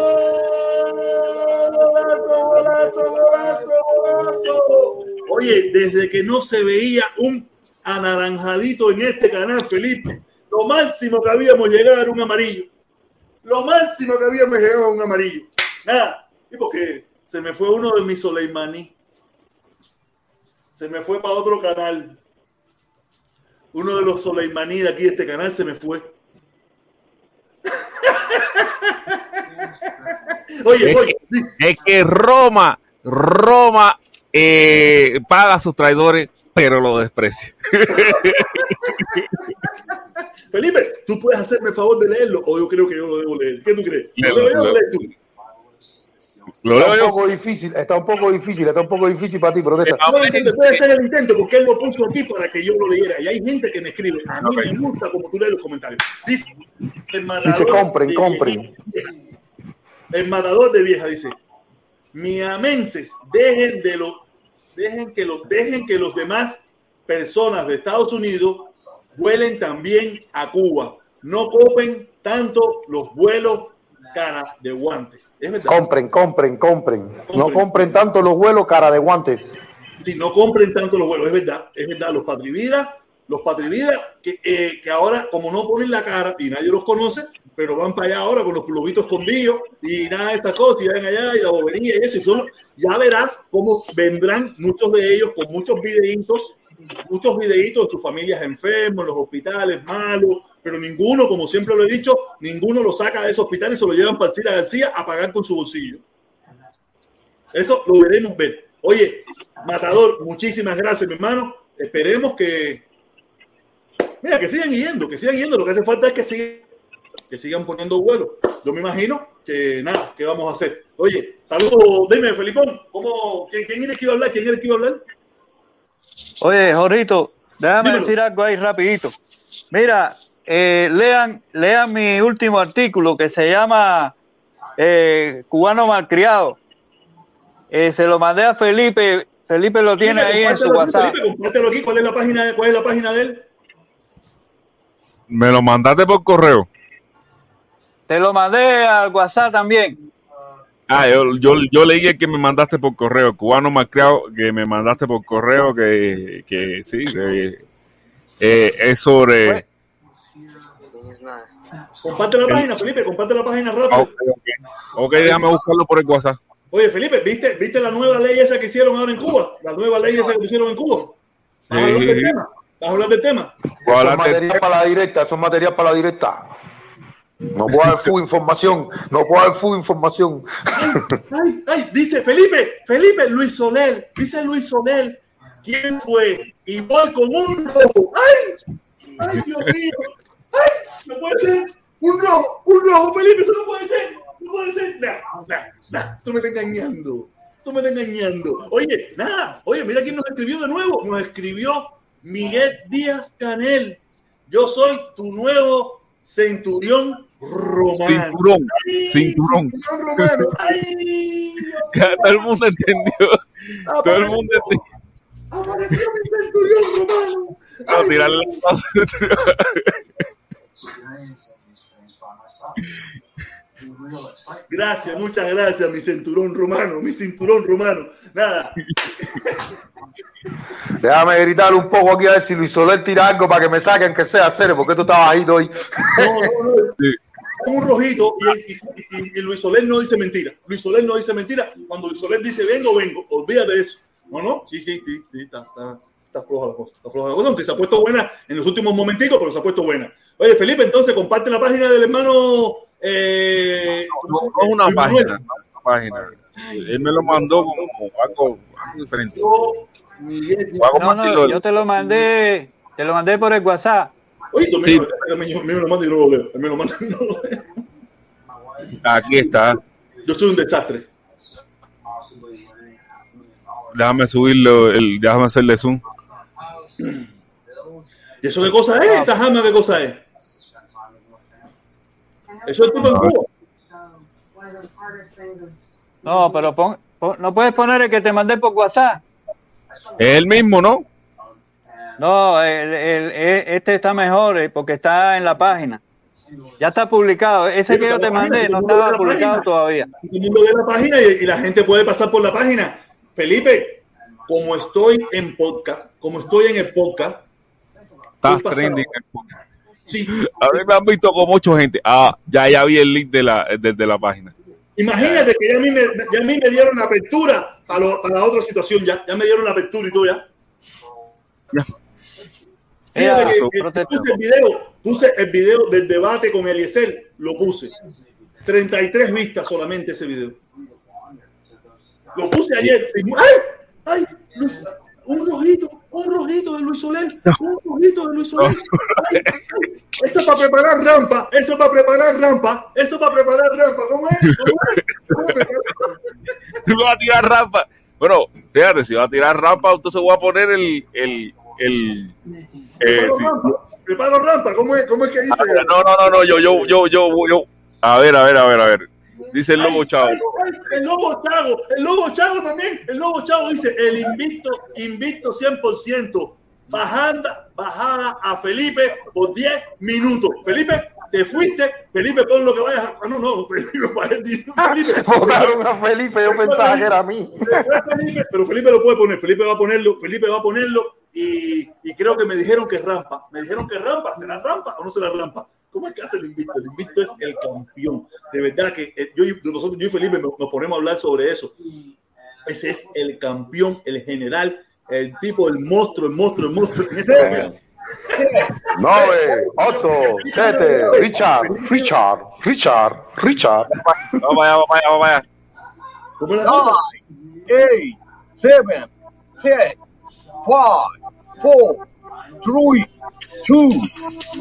Golazo, golazo, golazo, golazo. Oye, desde que no se veía un anaranjadito en este canal, Felipe, lo máximo que habíamos llegado era un amarillo. Lo máximo que habíamos llegado era un amarillo. Nada, y porque se me fue uno de mis Soleimani. Se me fue para otro canal. Uno de los Soleimaní de aquí de este canal se me fue. Oye, oye, es que Roma, Roma eh, paga a sus traidores pero lo desprecia. Felipe, tú puedes hacerme el favor de leerlo o yo creo que yo lo debo leer. ¿Qué tú crees? ¿Lo leo yo o lo lees tú? Está un poco difícil, está un poco difícil, está un poco difícil para ti, protesta. No, dice, puede hacer el intento porque él lo puso aquí para que yo lo leyera. Y hay gente que me escribe. A mí me gusta como tú lees los comentarios. Dice, el matador Dice, compren, de compren. vieja. El matador de vieja dice: Miamenses, dejen de los, dejen que los, dejen que los demás personas de Estados Unidos vuelen también a Cuba. No copen tanto los vuelos cara de guantes. Compren, compren, compren. No compren tanto los vuelos cara de guantes. si no compren tanto los vuelos, es verdad, es verdad, los patrividas, los patrividas que, eh, que ahora como no ponen la cara y nadie los conoce, pero van para allá ahora con los globitos escondidos y nada de esas cosas, y van allá y la bobería y eso, y son- ya verás cómo vendrán muchos de ellos con muchos videitos, muchos videitos de sus familias enfermos, en los hospitales malos, pero ninguno, como siempre lo he dicho, ninguno lo saca de esos hospitales y se lo llevan para Cira García a pagar con su bolsillo. Eso lo veremos ver. Oye, Matador, muchísimas gracias, mi hermano. Esperemos que. Mira, que sigan yendo, que sigan yendo. Lo que hace falta es que sigan, que sigan poniendo vuelos. Yo me imagino que nada, ¿qué vamos a hacer? Oye, saludos, dime, Felipón, ¿cómo, quién, quién era que iba a hablar? ¿Quién era que iba a hablar? Oye, Jorrito, déjame Dímelo. decir algo ahí rapidito. Mira, eh, lean, lean mi último artículo que se llama eh, Cubano Malcriado. Eh, se lo mandé a Felipe. Felipe lo tiene Felipe, ahí en su WhatsApp. Felipe, compártelo aquí. ¿Cuál es la página, cuál es la página de él? Me lo mandaste por correo. Te lo mandé al WhatsApp también. Ah, yo, yo, yo leí el que me mandaste por correo, cubano malcriado, que me mandaste por correo, que, que sí, que, eh, es sobre... Comparte la página, Felipe, comparte la página rápido. Ok, ok. Ok, déjame buscarlo por el WhatsApp. Oye, Felipe, ¿viste, ¿viste la nueva ley esa que hicieron ahora en Cuba? La nueva ley esa que pusieron en Cuba. ¿Vas a hablar del tema? ¿Vas a hablar del tema? Eso es material para la directa, eso es material para la directa. No puedo dar full información, no puedo dar full información. Ay, ay, dice Felipe, Felipe, Luis Soler, dice Luis Soler, ¿quién fue? Y voy con un rojo. ¡Ay! ¡Ay, Dios mío! ¡Ay! No puede ser. Un rojo, un rojo, Felipe, eso no puede ser. No puede ser. Nah, nah, nah, tú me estás engañando. Tú me estás engañando. Oye, nada, oye, mira quién nos escribió de nuevo. Nos escribió Miguel Díaz Canel. Yo soy tu nuevo centurión romano. Cinturón, Ay, cinturón. cinturón romano. Ay, Ya todo el mundo entendió. Todo el mundo entendió. apareció mi centurión romano. A tirarle la. Gracias, muchas gracias, mi cinturón romano, mi cinturón romano. Nada. Déjame gritar un poco aquí a ver si Luis Soler tira algo para que me saquen que sea serio, porque tú estás bajito hoy. No, no, no. Un rojito y, y- y- y Luis Soler no dice mentira. Luis Soler no dice mentira. Cuando Luis Soler dice vengo, vengo. Olvídate de eso. No, no. Sí, sí, sí. sí está, está, está floja la cosa. Está floja la cosa. Aunque se ha puesto buena en los últimos momenticos, pero se ha puesto buena. Oye, Felipe, entonces comparte la página del hermano. Eh, No, no es una página, no es una página. Él me lo mandó como algo, algo diferente. Miguel, no, yo te lo mandé, te lo mandé por el WhatsApp. Oye, tú Sí. me, lo manda y no lo leo. Me lo manda y no lo leo. Aquí está. Yo soy un desastre. Déjame subirlo, el, déjame hacerle zoom. ¿Y eso qué cosa es? ¿Esa jama qué cosa es? Eso es en Cuba. No, pero pon, pon- no puedes poner el que te mandé por WhatsApp. Es el mismo, ¿no? No, el- el- este está mejor eh, porque está en la página. Ya está publicado. Ese que yo te mandé no estaba publicado todavía. Todo el mundo ve la página y, y la gente puede pasar por la página. Felipe, como estoy en podcast, como estoy en el podcast, Estás trending. sí, A ver, me han visto como ocho gente. Ah, ya, ya vi el link de la, desde la página. imagínate que ya a mí me, ya a mí me dieron la apertura a, lo- a la otra situación, ya, ya me dieron la apertura y todo ya. Fíjate Mira, que- su que protesta. puse el video, puse el video del debate con Eliezer, lo puse. 33 vistas solamente ese video. Lo puse ayer. sin- ¡Ay! ¡Ay! Luis, un rojito, un rojito. de Luis Soler, un poquito de Luis Soler. eso para preparar rampa, eso para preparar rampa, eso para preparar rampa. ¿Cómo es? ¿Cómo es? Tú vas a tirar rampa. Bueno, fíjate, si va a tirar rampa, entonces voy a poner el. el, el eh, sí. Preparo rampa, ¿cómo es, ¿cómo es que dice? Ah, no, no, no, no, yo, yo, yo, yo, yo. A ver, a ver, a ver, a ver. Dice el Lobo Chavo. el Lobo Chavo, el Lobo Chavo también. El Lobo Chavo dice: el invicto, invicto 100%. Bajanda, bajada a Felipe por 10 minutos. Felipe, te fuiste. Felipe, pon lo que vayas a. Ah, no, no, Felipe, Felipe. Votaron a Felipe, yo pensaba que era a mí. Felipe, pero Felipe lo puede poner. Felipe va a ponerlo. Felipe va a ponerlo. Y, y creo que me dijeron que rampa. Me dijeron que rampa. ¿Será rampa o no será rampa? ¿Cómo es que hace el invicto? El invicto es el campeón. De verdad que eh, yo, nosotros, yo y Felipe nos, ponemos a hablar sobre eso. Ese es el campeón, el general, el tipo, el monstruo, el monstruo, el monstruo. 9, 8, 7, Richard, Richard, Richard, Richard. Vamos allá, vamos allá, vamos allá. ¿Cómo es la cosa? 8, 7, 6, 5, 4, 3, 2,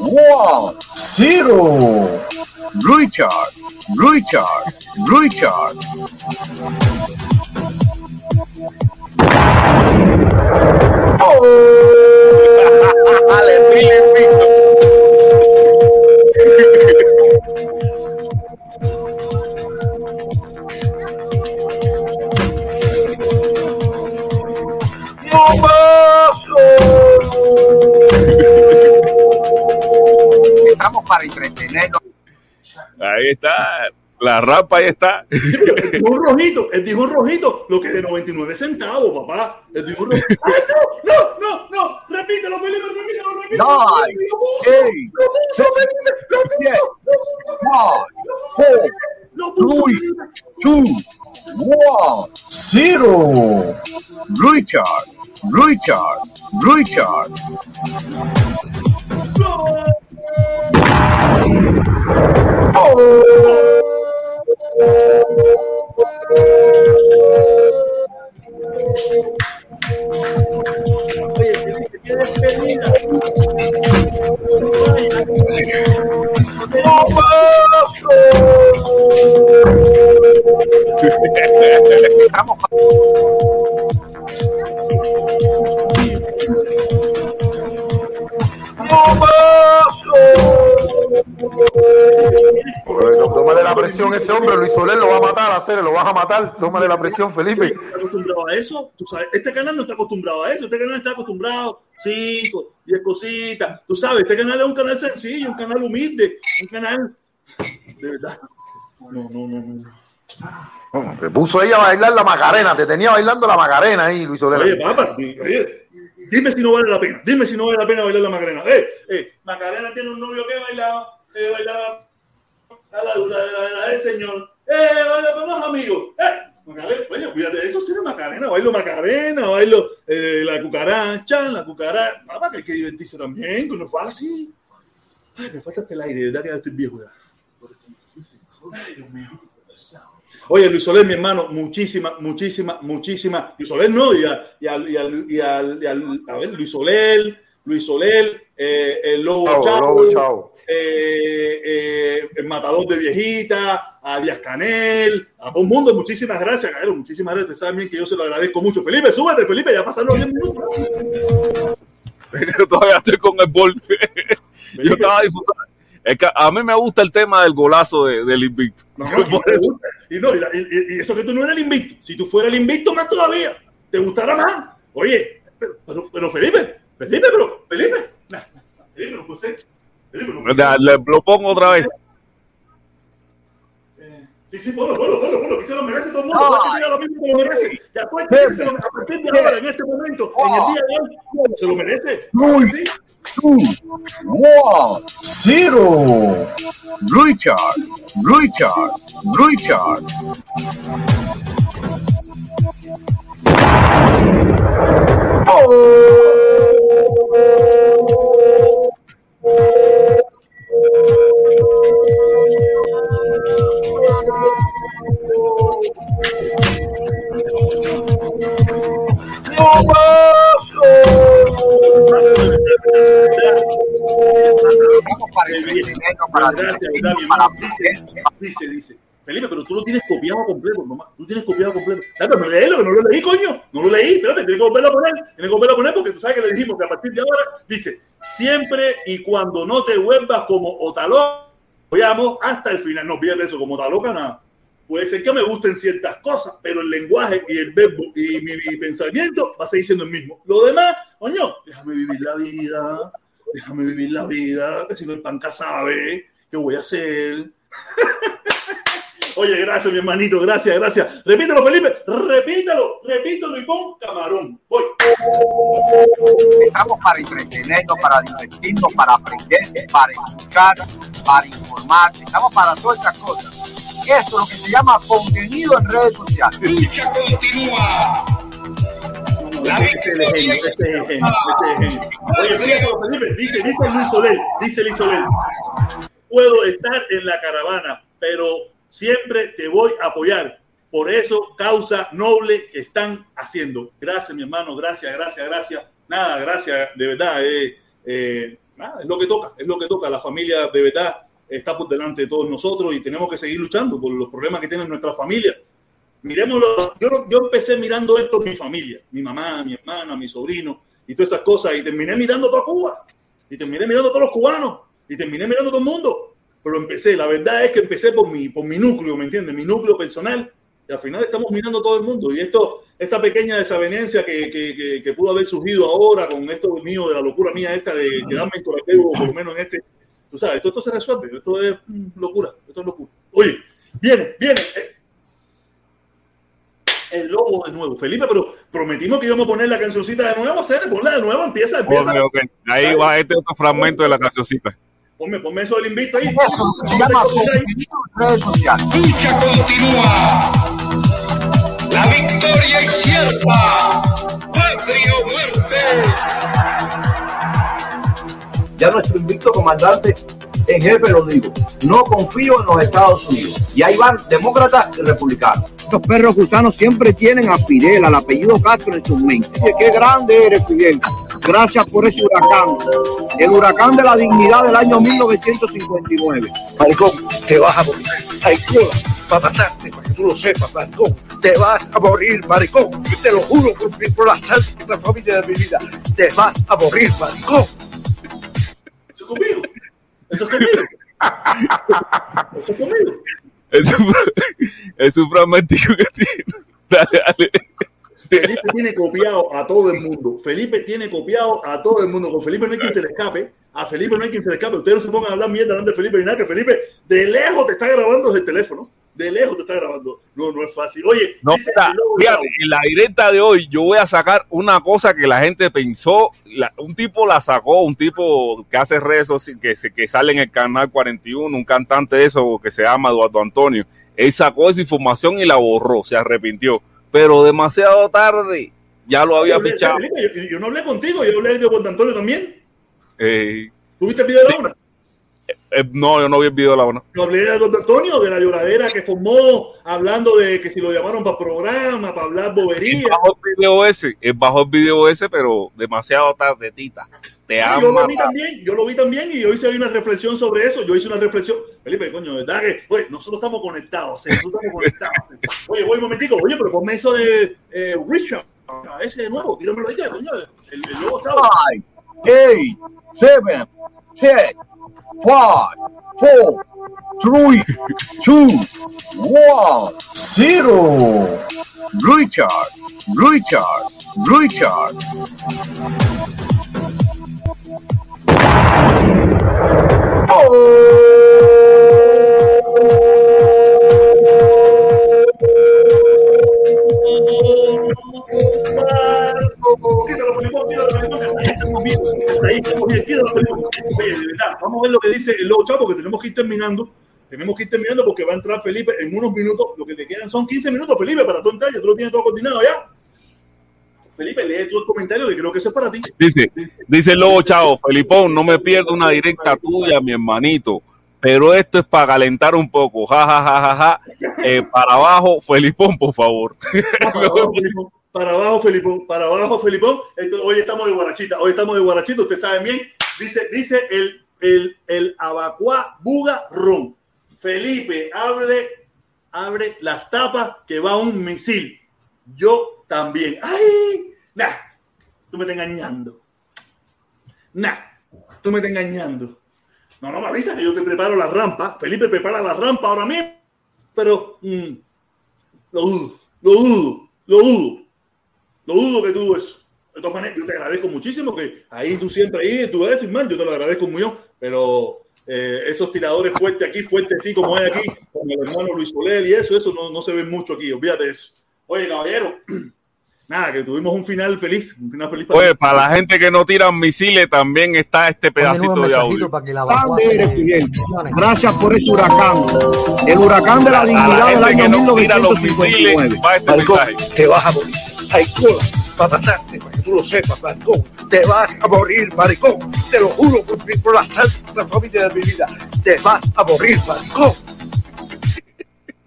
1, 0. Richard, Richard, Richard. Dale, Estamos para entretenernos. Ahí está. La rampa ahí está. El tijón rojito, el tijón rojito, lo que es de 99 centavos, papá. Rojito. ¡Ay, no! ¡No! ¡No! ¡No! Repítelo, Felipe, repítelo, repítelo. Nine, Lo puso, eight, lo puso, Felipe, lo puso, Five, lo puso, three, two, one, zero. Richard, Richard, Richard. Felipe, qué despedida. Estamos Bueno, tómale la presión ese hombre, Luis Soler lo va a matar, a hacer, lo vas a matar. Tómale la presión, Felipe. acostumbrado a eso. Tú sabes, este canal no está acostumbrado a eso. Este canal está acostumbrado cinco, diez cositas. Tú sabes, este canal es un canal sencillo, un canal humilde, un canal de verdad. No, no, no, no. Te puso ahí a bailar la Macarena, te tenía bailando la Macarena ahí, Luis Soler. Oye, papá, oye, dime si no vale la pena. Dime si no vale la pena bailar la Macarena. Eh, eh, Macarena tiene un novio que bailaba, eh, bailaba a la la- del señor. Eh, baila con los amigos. Eh, Macarena, oye, cuídate, eso sí es Macarena. Bailo Macarena, bailo eh, la cucaracha, la cucaracha. Papá, que hay que divertirse también, que no es fácil. Ay, me falta el aire, de verdad que ya estoy viejo ya. Ay, Dios mío. Oye, Luis Soler, mi hermano, muchísimas, muchísimas, muchísimas. Luis Soler no, y, a, y, al- y al- a ver, Luis Soler, Luis Soler, eh, el Lobo Chao, Chavo, eh, eh, el Matador de Viejita, a Díaz Canel, a todo el mundo, muchísimas gracias, Gabriel, muchísimas gracias. Ustedes saben bien que yo se lo agradezco mucho. Felipe, súbete, Felipe, ya pasaron los 10 minutos. Yo todavía estoy con el bol. Yo estaba disfrutando. Es que a mí me gusta el tema del golazo de- del invicto. No, no, y, no, y, la- y- y eso que tú no eres el invicto. Si tú fueras el invicto, más todavía. Te gustará más. Oye, pero, Felipe, Felipe, pero, Felipe. Nah, Felipe, no puede ser. Felipe, no puede Ya, ser. le- lo pongo otra vez. Sí, sí, ponlo, ponlo, ponlo, ponlo, que se lo merece todo el mundo. El que lo mismo que lo merece. Ya tú que se lo, a partir de ahora, en este momento, en el día de hoy, se lo merece. Que sí. Two, one, zero. Richard, Richard, Richard. Oh. oh. dice, dice, dice. Felipe, pero tú lo tienes copiado completo, mamá. Tú tienes copiado completo. Dale, pero léelo, que no lo leí, coño. No lo leí, espérate, tienes que volverlo a poner. Tienes que volverlo a poner porque tú sabes que le dijimos que a partir de ahora dice, siempre y cuando no te vuelvas como Otalón, Otalo, apoyamos hasta el final. No pierdes eso como Otaloca, nada. Puede ser que me gusten ciertas cosas, pero el lenguaje y el verbo y mi, mi pensamiento va a seguir siendo el mismo. Lo demás, coño, déjame vivir la vida, déjame vivir la vida, que si no el panca sabe, ¿qué voy a hacer? Oye, gracias, mi hermanito, gracias, gracias. Repítelo, Felipe, repítelo, repítelo y pon camarón. Voy. Estamos para entretenernos, para divertirnos, para aprender, para escuchar, para informar. Estamos para todas estas cosas. Eso es lo que se llama contenido en redes sociales. Lucha continúa. La Este es el genio, este es el genio, este es genio. Oye, fíjate, Felipe, dice, dice Luis Soler, dice Luis Soler, puedo estar en la caravana, pero siempre te voy a apoyar. Por eso, causa noble que están haciendo. Gracias, mi hermano, gracias, gracias, gracias. Nada, gracias, de verdad. eh, eh, es lo que toca, es lo que toca. La familia, de verdad, está por delante de todos nosotros y tenemos que seguir luchando por los problemas que tienen nuestra familia. Miremoslo, yo, yo empecé mirando esto mi familia, mi mamá, mi hermana, mi sobrino y todas esas cosas y terminé mirando toda Cuba y terminé mirando a todos los cubanos y terminé mirando a todo el mundo. Pero empecé, la verdad es que empecé por mi, por mi núcleo, ¿me entiendes? Mi núcleo personal y al final estamos mirando a todo el mundo y esto, esta pequeña desavenencia que, que, que, que pudo haber surgido ahora con esto mío, de la locura mía esta de quedarme en Coracebo, por lo menos en este, tú sabes, esto, esto se resuelve, esto es mm, locura, esto es locura. Oye, viene, viene. eh, el lobo de nuevo. Felipe, pero prometimos que íbamos a poner la cancioncita de nuevo, hacer, ponla de nuevo, empieza, empieza. Ok, ok. Ahí va este otro fragmento de la cancioncita. Ponme, ponme eso del invito ahí. Se llama redes sociales. Lucha continúa. La victoria es cierta. Patria o muerte. Ya nuestro invicto comandante en jefe lo digo. No confío en los Estados Unidos. Y ahí van demócratas y republicanos. Estos perros gusanos siempre tienen a Fidel, al apellido Castro en sus mentes. Oye, qué grande eres, Fidel. Gracias por ese huracán. El huracán de la dignidad del año 1959. Maricón, te vas a morir. Hay cola para matarte, para que tú lo sepas, maricón. Te vas a morir, maricón. Yo te lo juro por, por la santa familia de mi vida. Te vas a morir, maricón. Eso es conmigo. Eso es conmigo. Eso es conmigo. Es un, es un fragmentico que tiene. Dale, dale. Felipe tiene copiado a todo el mundo. Felipe tiene copiado a todo el mundo. Con Felipe no hay quien se le escape. A Felipe no hay quien se le escape. Ustedes no se pongan a hablar mierda de Felipe ni nada, que Felipe de lejos te está grabando desde el teléfono. De lejos te está grabando. No, no es fácil. Oye, No, dice fíjate, en la directa de hoy yo voy a sacar una cosa que la gente pensó, la- un tipo la sacó, un tipo que hace redes sociales, que, que sale en el canal 41, un cantante de eso que se llama Eduardo Antonio. Él sacó esa información y la borró, se arrepintió, pero demasiado tarde, ya lo había Yo fichado. Yo, yo no hablé contigo, yo hablé de Juan Antonio también. Eh, ¿Tuviste el video de la una? Eh, no, yo no vi el video de la buena. Yo hablé de Juan Antonio, de la lloradera que formó, hablando de que si lo llamaron para programa, para hablar bobería. Bajó el video ese, él bajó el video ese, pero demasiado tarde, tita. Te Ah, yo lo vi también, yo lo vi también y yo hice una reflexión sobre eso. Yo hice una reflexión. Felipe, coño, ¿verdad que? Oye, nosotros estamos conectados, ¿sí? nosotros estamos conectados. Oye, oye, un momentico, oye, pero ponme eso de eh, Richard, a ese de nuevo, tíramelo ahí, coño, el, el lobo. Five, eight, seven, six, five, four, three, two, one, zero. Richard, Richard, Richard. Quítalo, vamos a ver lo que dice el lobo chavo, porque tenemos que ir terminando. Tenemos que ir terminando porque va a entrar Felipe en unos minutos. Lo que te quedan son 15 minutos, Felipe, para tu entrar. Ya tú lo tienes todo coordinado ya. Felipe, lee el comentario que creo que eso es para ti. Dice, dice el lobo chavo, Felipón, no me pierdo una directa tuya, mi hermanito. Pero esto es para calentar un poco. Ja, ja, ja, ja, ja. Eh, para abajo, Felipón, por favor. Para abajo, Felipón. Para abajo, Felipón. Hoy estamos de guarachita. Hoy estamos de guarachita. Ustedes saben bien. Dice, dice el el, el abacuá buga ron. Felipe, abre, abre las tapas que va un misil. Yo también. ¡Ay! Nah, tú me estás engañando. Nah, tú me estás engañando. No, no me avisas que yo te preparo la rampa. Felipe prepara la rampa ahora mismo. Pero mm, lo dudo, lo dudo, lo dudo. Lo dudo que tú eso. De todas maneras, yo te agradezco muchísimo que ahí tú siempre ahí, tú ves, man, yo te lo agradezco muy pero eh, esos tiradores fuertes aquí, fuertes así como hay aquí, con el hermano Luis Soler y eso, eso no, no se ve mucho aquí, olvídate de eso. Oye, caballero, nada, que tuvimos un final feliz, un final feliz. Para Oye, para la gente que no tiran misiles, también está este pedacito de audio. Para que la Gracias por ese huracán. El huracán de la dignidad del año no 1959. Este Maricón, te vas a morir. Hay cola para matarte, para que tú lo sepas, maricón. Te vas a morir, maricón. Te lo juro por, por la santa familia de mi vida. Te vas a morir, maricón.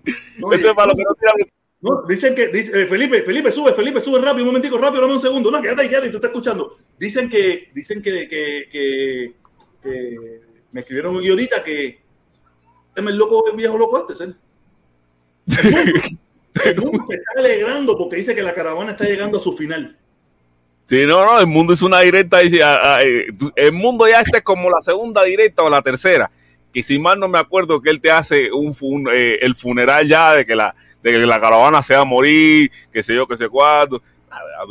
Eso es para lo que no tiran no, dicen que, dice, eh, Felipe, Felipe, sube, Felipe, sube rápido, un momentico, rápido, dame un segundo. No, quédate ahí, quédate, tú estás escuchando. Dicen que, dicen que, que, que, que me escribieron aquí ahorita que es el loco, el viejo loco este, ¿sí? El mundo se está alegrando porque dice que la caravana está llegando a su final. Sí, no, no, el mundo es una directa. Eh, el mundo ya este es como la segunda directa o la tercera. Que si mal no me acuerdo que él te hace un, eh, el funeral ya de que la de que la caravana se va a morir, que sé yo, que sé cuándo.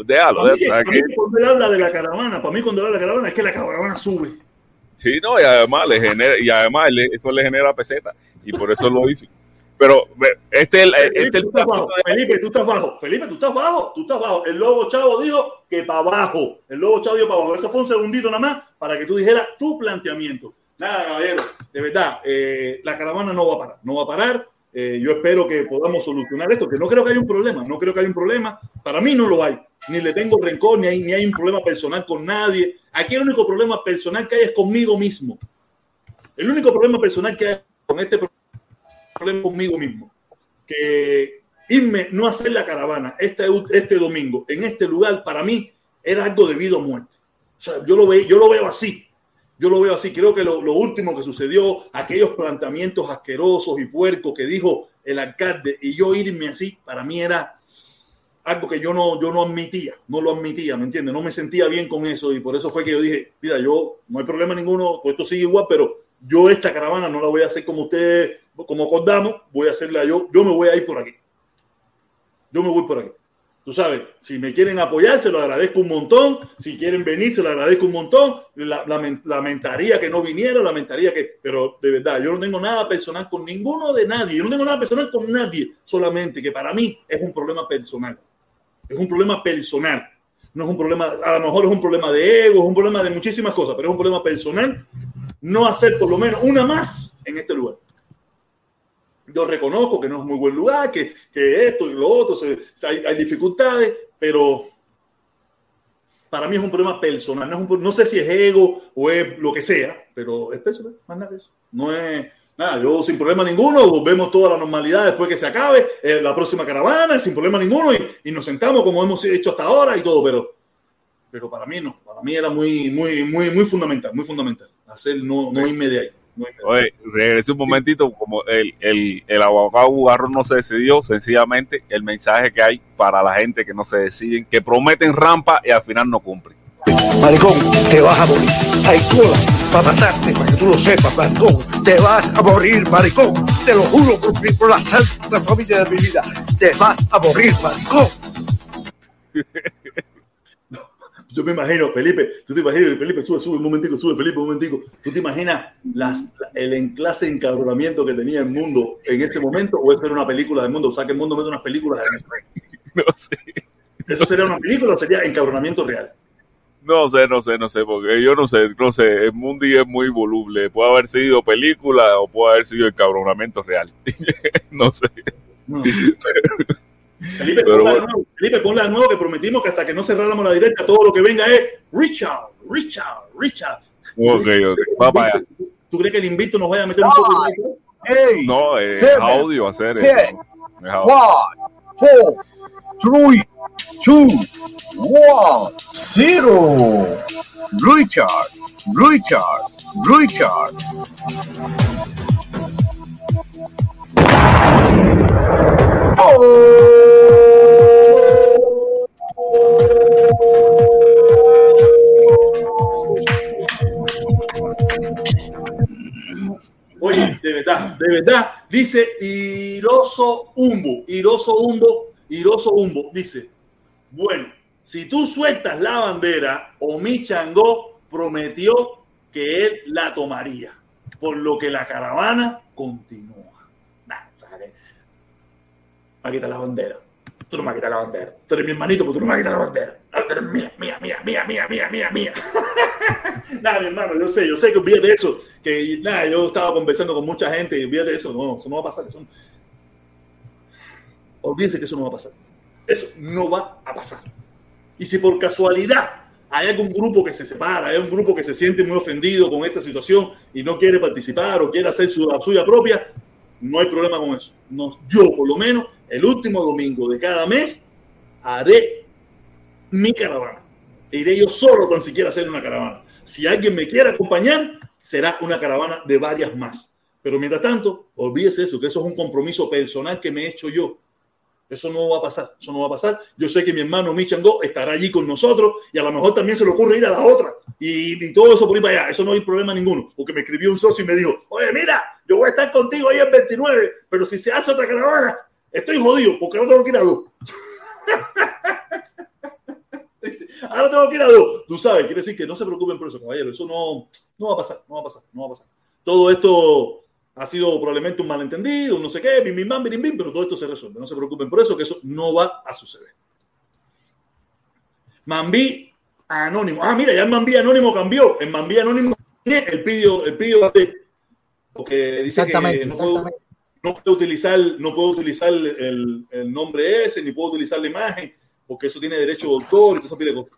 Déjalo, para, mí, para mí, cuando él habla de la caravana, para mí cuando habla de la caravana es que la caravana sube. Sí, no, y además le genera, y además le, eso le genera peseta, y por eso lo dice. Pero este, Felipe, este tú estás bajo. Felipe, tú estás bajo. Felipe, tú estás bajo. Tú estás bajo. El lobo chavo dijo que para abajo. El lobo chavo dijo para abajo. Eso fue un segundito nada más para que tú dijeras tu planteamiento. Nada, caballero. De verdad, eh, la caravana no va a parar. No va a parar. Eh, yo espero que podamos solucionar esto, que no creo que haya un problema, no creo que haya un problema. Para mí no lo hay. Ni le tengo rencor, ni hay, ni hay un problema personal con nadie. Aquí el único problema personal que hay es conmigo mismo. El único problema personal que hay con este problema conmigo mismo. Que irme, no hacer la caravana este, este domingo en este lugar, para mí era algo de vida o muerte. O sea, yo lo, veo, yo lo veo así. Yo lo veo así. Creo que lo, último que sucedió, aquellos planteamientos asquerosos y puercos que dijo el alcalde, y yo irme así, para mí era algo que yo no, yo no admitía, no lo admitía, ¿me entiendes? No me sentía bien con eso y por eso fue que yo dije, mira, yo no hay problema ninguno, pues esto sigue igual, pero yo esta caravana no la voy a hacer como ustedes, como acordamos, voy a hacerla yo, yo me voy a ir por aquí. Yo me voy por aquí. Sabes, si me quieren apoyar, se lo agradezco un montón. Si quieren venir, se lo agradezco un montón. La, la, lamentaría que no viniera, lamentaría que. Pero de verdad, yo no tengo nada personal con ninguno de nadie. Yo no tengo nada personal con nadie. Solamente que para mí es un problema personal. Es un problema personal. No es un problema, a lo mejor es un problema de ego, es un problema de muchísimas cosas, pero es un problema personal. No hacer por lo menos una más en este lugar. Yo reconozco que no es muy buen lugar, que, que esto y lo otro, se, hay, hay, dificultades, pero para mí es un problema personal. No, es un, no, sé si es ego o es lo que sea, pero es personal, más nada que eso. No es nada, yo sin problema ninguno, volvemos toda la normalidad después que se acabe eh, la próxima caravana, sin problema ninguno, y, y, nos sentamos como hemos hecho hasta ahora y todo, pero, pero para mí no, para mí era muy, muy, muy, muy fundamental, muy fundamental, hacer no, no irme de ahí. Oye, regrese un momentito, como el, el, el abogado Bugarro no se decidió, sencillamente el mensaje que hay para la gente que no se deciden, que prometen rampa y al final no cumplen. Maricón, te vas a morir. Hay cola para matarte, para que tú lo sepas, maricón. Te vas a morir, maricón. Te lo juro por, por la santa familia de mi vida. Te vas a morir, maricón. Yo me imagino, Felipe, tú te imaginas, Felipe, sube, sube un momentico, sube, Felipe, un momentico. ¿Tú te imaginas las, el enclase de encabronamiento que tenía el mundo en ese momento? ¿O eso era una película del mundo? O sea, que el mundo mete unas películas de No sé. ¿Eso sería una película o sería encabronamiento real? No sé, no sé, no sé, porque yo no sé, no sé, el mundo es muy voluble. Puede haber sido película o puede haber sido encabronamiento real. no sé. No. Felipe, Pero ponla bueno. de nuevo, Felipe, ponla de nuevo que prometimos que hasta que no cerráramos la directa, todo lo que venga es Richard, Richard, Richard. Ok, ok, va para allá. ¿Tú crees que el invito nos vaya a meter un poco de hey, No, es seven, audio hacer eso. Five, four, three, two, one, zero. Richard, Richard, Richard. Dice Iroso Humbo, Iroso Humbo, Iroso Humbo, dice, bueno, si tú sueltas la bandera, Omi Changó prometió que él la tomaría, por lo que la caravana continúa. Nah, ¿sabes? Va a quitar la bandera. Tú no me vas a quitar la bandera. Tú eres mi hermanito, pero tú no me vas a quitar la bandera. Eres mía, mía, mía, mía, mía, mía, mía, mía. nada, mi hermano, yo sé, yo sé que olvídate de eso. Que nada, yo estaba conversando con mucha gente y olvídate de eso. No, eso no va a pasar. Eso. Olvídense que eso no va a pasar. Eso no va a pasar. Y si por casualidad hay algún grupo que se separa, hay un grupo que se siente muy ofendido con esta situación y no quiere participar o quiere hacer suya propia, no hay problema con eso. No, yo, por lo menos, el último domingo de cada mes, haré mi caravana. Iré yo solo tan siquiera hacer una caravana. Si alguien me quiere acompañar, será una caravana de varias más. Pero mientras tanto, olvídese eso, que eso es un compromiso personal que me he hecho yo. Eso no va a pasar, eso no va a pasar. Yo sé que mi hermano Michango estará allí con nosotros y a lo mejor también se le ocurre ir a la otra y, y todo eso por ir para allá. Eso no hay problema ninguno. Porque me escribió un socio y me dijo, oye, mira, yo voy a estar contigo ahí el 29, pero si se hace otra caravana, estoy jodido porque ahora tengo que ir a dos. Ahora tengo que ir a dos. Tú sabes, quiere decir que no se preocupen por eso, caballero. Eso no, no va a pasar, no va a pasar, no va a pasar. Todo esto ha sido probablemente un malentendido, no sé qué, bim, bim, bam, bim, bim, pero todo esto se resuelve. No se preocupen por eso, que eso no va a suceder. Mambí anónimo. Ah, mira, ya el Mambí anónimo cambió. El Mambí anónimo el pidió, el pidió porque dice que no puedo, no puedo utilizar, no puedo utilizar el, el, nombre ese, ni puedo utilizar la imagen, porque eso tiene derecho de autor y todo eso pide cosas.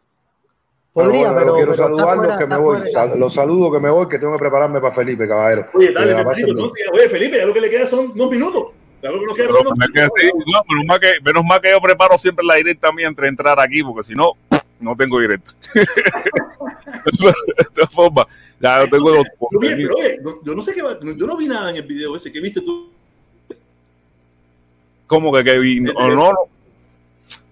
Podría, pero, bueno, quiero saludarlos que me voy. Sal, los saludo que me voy, que tengo que prepararme para Felipe, caballero. Oye, dale, Felipe, no, oye, Felipe, ya lo que le queda son dos minutos. Ya lo que nos queda son dos minutos. Sí, no, menos, mal que, menos mal que yo preparo siempre la directa mía entre entrar aquí, porque si no, no tengo directa. de todas formas, ya no tengo dos. Yo, pero, oye, no, yo no sé qué va, yo no vi nada en el video ese. ¿Qué viste tú? ¿Cómo que, que vi? No, no, no.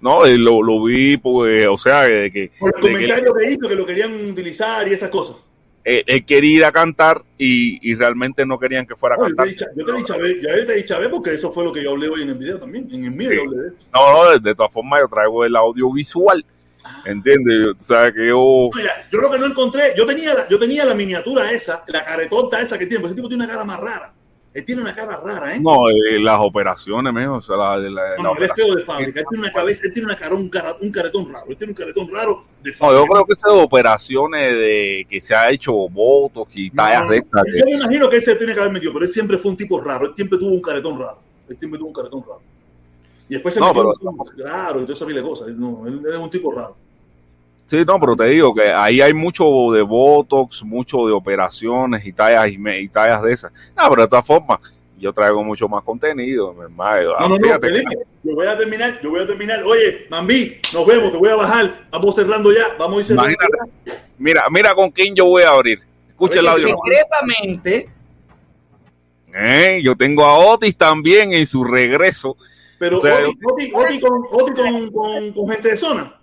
No, lo, lo vi, pues, o sea, de que. Por el comentario que, que, hizo, que lo querían utilizar y esas cosas. Él, él quería ir a cantar y, y, realmente no querían que fuera a no, cantar. Yo te he dicho, ya te he dicho, porque eso fue lo que yo hablé hoy en el video también. En el mío sí. yo hablé de eso. No, no, de, de todas formas, yo traigo el audiovisual. ¿Entiendes? O sea, que yo. Mira, yo lo que no encontré, yo tenía, la, yo tenía la miniatura esa, la caretonta esa que tiene, porque ese tipo tiene una cara más rara. Él tiene una cara rara, ¿eh? No, eh, las operaciones, mejor. O sea, la, la, no, no, él es feo de fábrica. Él tiene una cabeza, él tiene una cara, un, cara, un caretón raro. Él tiene un caretón raro de fábrica. No, yo creo que es de operaciones de que se ha hecho votos y tallas no, de estas. Yo me imagino que ese tiene que haber metido, pero él siempre fue un tipo raro. Él siempre tuvo un caretón raro. Él siempre tuvo un caretón raro. Y después se no, metió pero, un raro y todo eso de cosas. No, él, él es un tipo raro. Sí, no, pero te digo que ahí hay mucho de Botox, mucho de operaciones y tallas y, y tallas de esas. No, pero de todas formas, yo traigo mucho más contenido, mi hermano. No, no, no, Felipe, yo voy a terminar, yo voy a terminar. Oye, Mambí, nos vemos, te voy a bajar. Vamos cerrando ya, vamos a ir cerrando. Imagínate. Mira, mira con quién yo voy a abrir. Escucha el audio. Secretamente. Eh, yo tengo a Otis también en su regreso. Pero o sea, Otis, con, con, con, con gente de zona.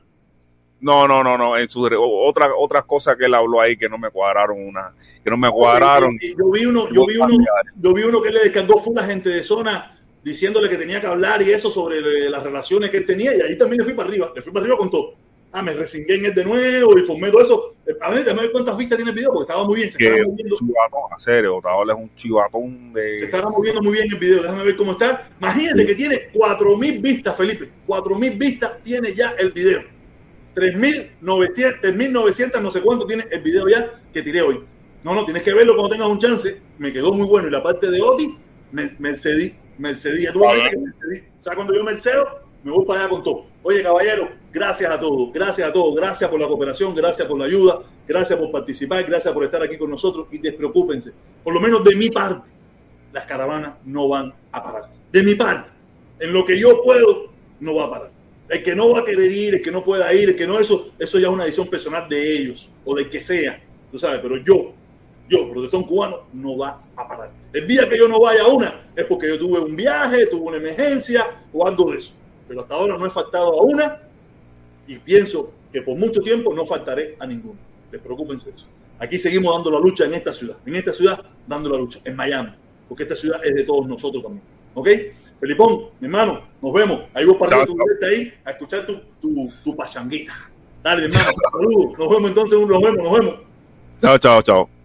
No, no, no, no. En su otra otras cosas que él habló ahí que no me cuadraron una, que no me cuadraron. Yo vi uno, yo vi uno, yo vi uno que le descargó fue la gente de zona diciéndole que tenía que hablar y eso sobre las relaciones que él tenía y ahí también le fui para arriba, le fui para arriba con todo. Ah, me resingué en él de nuevo y formé todo eso. A ver, déjame ver cuántas vistas tiene el video porque estaba muy bien. Se estaba moviendo. Un chivatón, a serio, Otaola es un chivatón de. Se estaba moviendo muy bien el video. Déjame ver cómo está. Imagínate que tiene 4000 vistas, Felipe. 4000 vistas tiene ya el video. 3.900, 3.900, no sé cuánto tiene el video ya que tiré hoy. No, no, tienes que verlo cuando tengas un chance. Me quedó muy bueno. Y la parte de Oti, me, me cedí, me cedí. Ya tú me cedí. O sea, cuando yo me cedo, me voy para allá con todo. Oye, caballero, gracias a todos, gracias a todos, gracias por la cooperación, gracias por la ayuda, gracias por participar, gracias por estar aquí con nosotros y despreocúpense. Por lo menos de mi parte, las caravanas no van a parar. De mi parte, en lo que yo puedo, no va a parar. El que no va a querer ir, el que no pueda ir, el que no, eso, eso ya es una decisión personal de ellos o del que sea, tú sabes, pero yo, yo, protestón cubano, no va a parar. El día que yo no vaya a una es porque yo tuve un viaje, tuve una emergencia o algo de eso. Pero hasta ahora no he faltado a una y pienso que por mucho tiempo no faltaré a ninguna. Despreocúpense de eso. Aquí seguimos dando la lucha en esta ciudad. En esta ciudad dando la lucha. En Miami. Porque esta ciudad es de todos nosotros también. ¿Ok? Felipón, mi hermano, nos vemos. Ahí vos para tu ahí a escuchar tu, tu, tu pachanguita. Dale, hermano. Saludos. Nos vemos entonces. Nos vemos, nos vemos. Chao, chao, chao.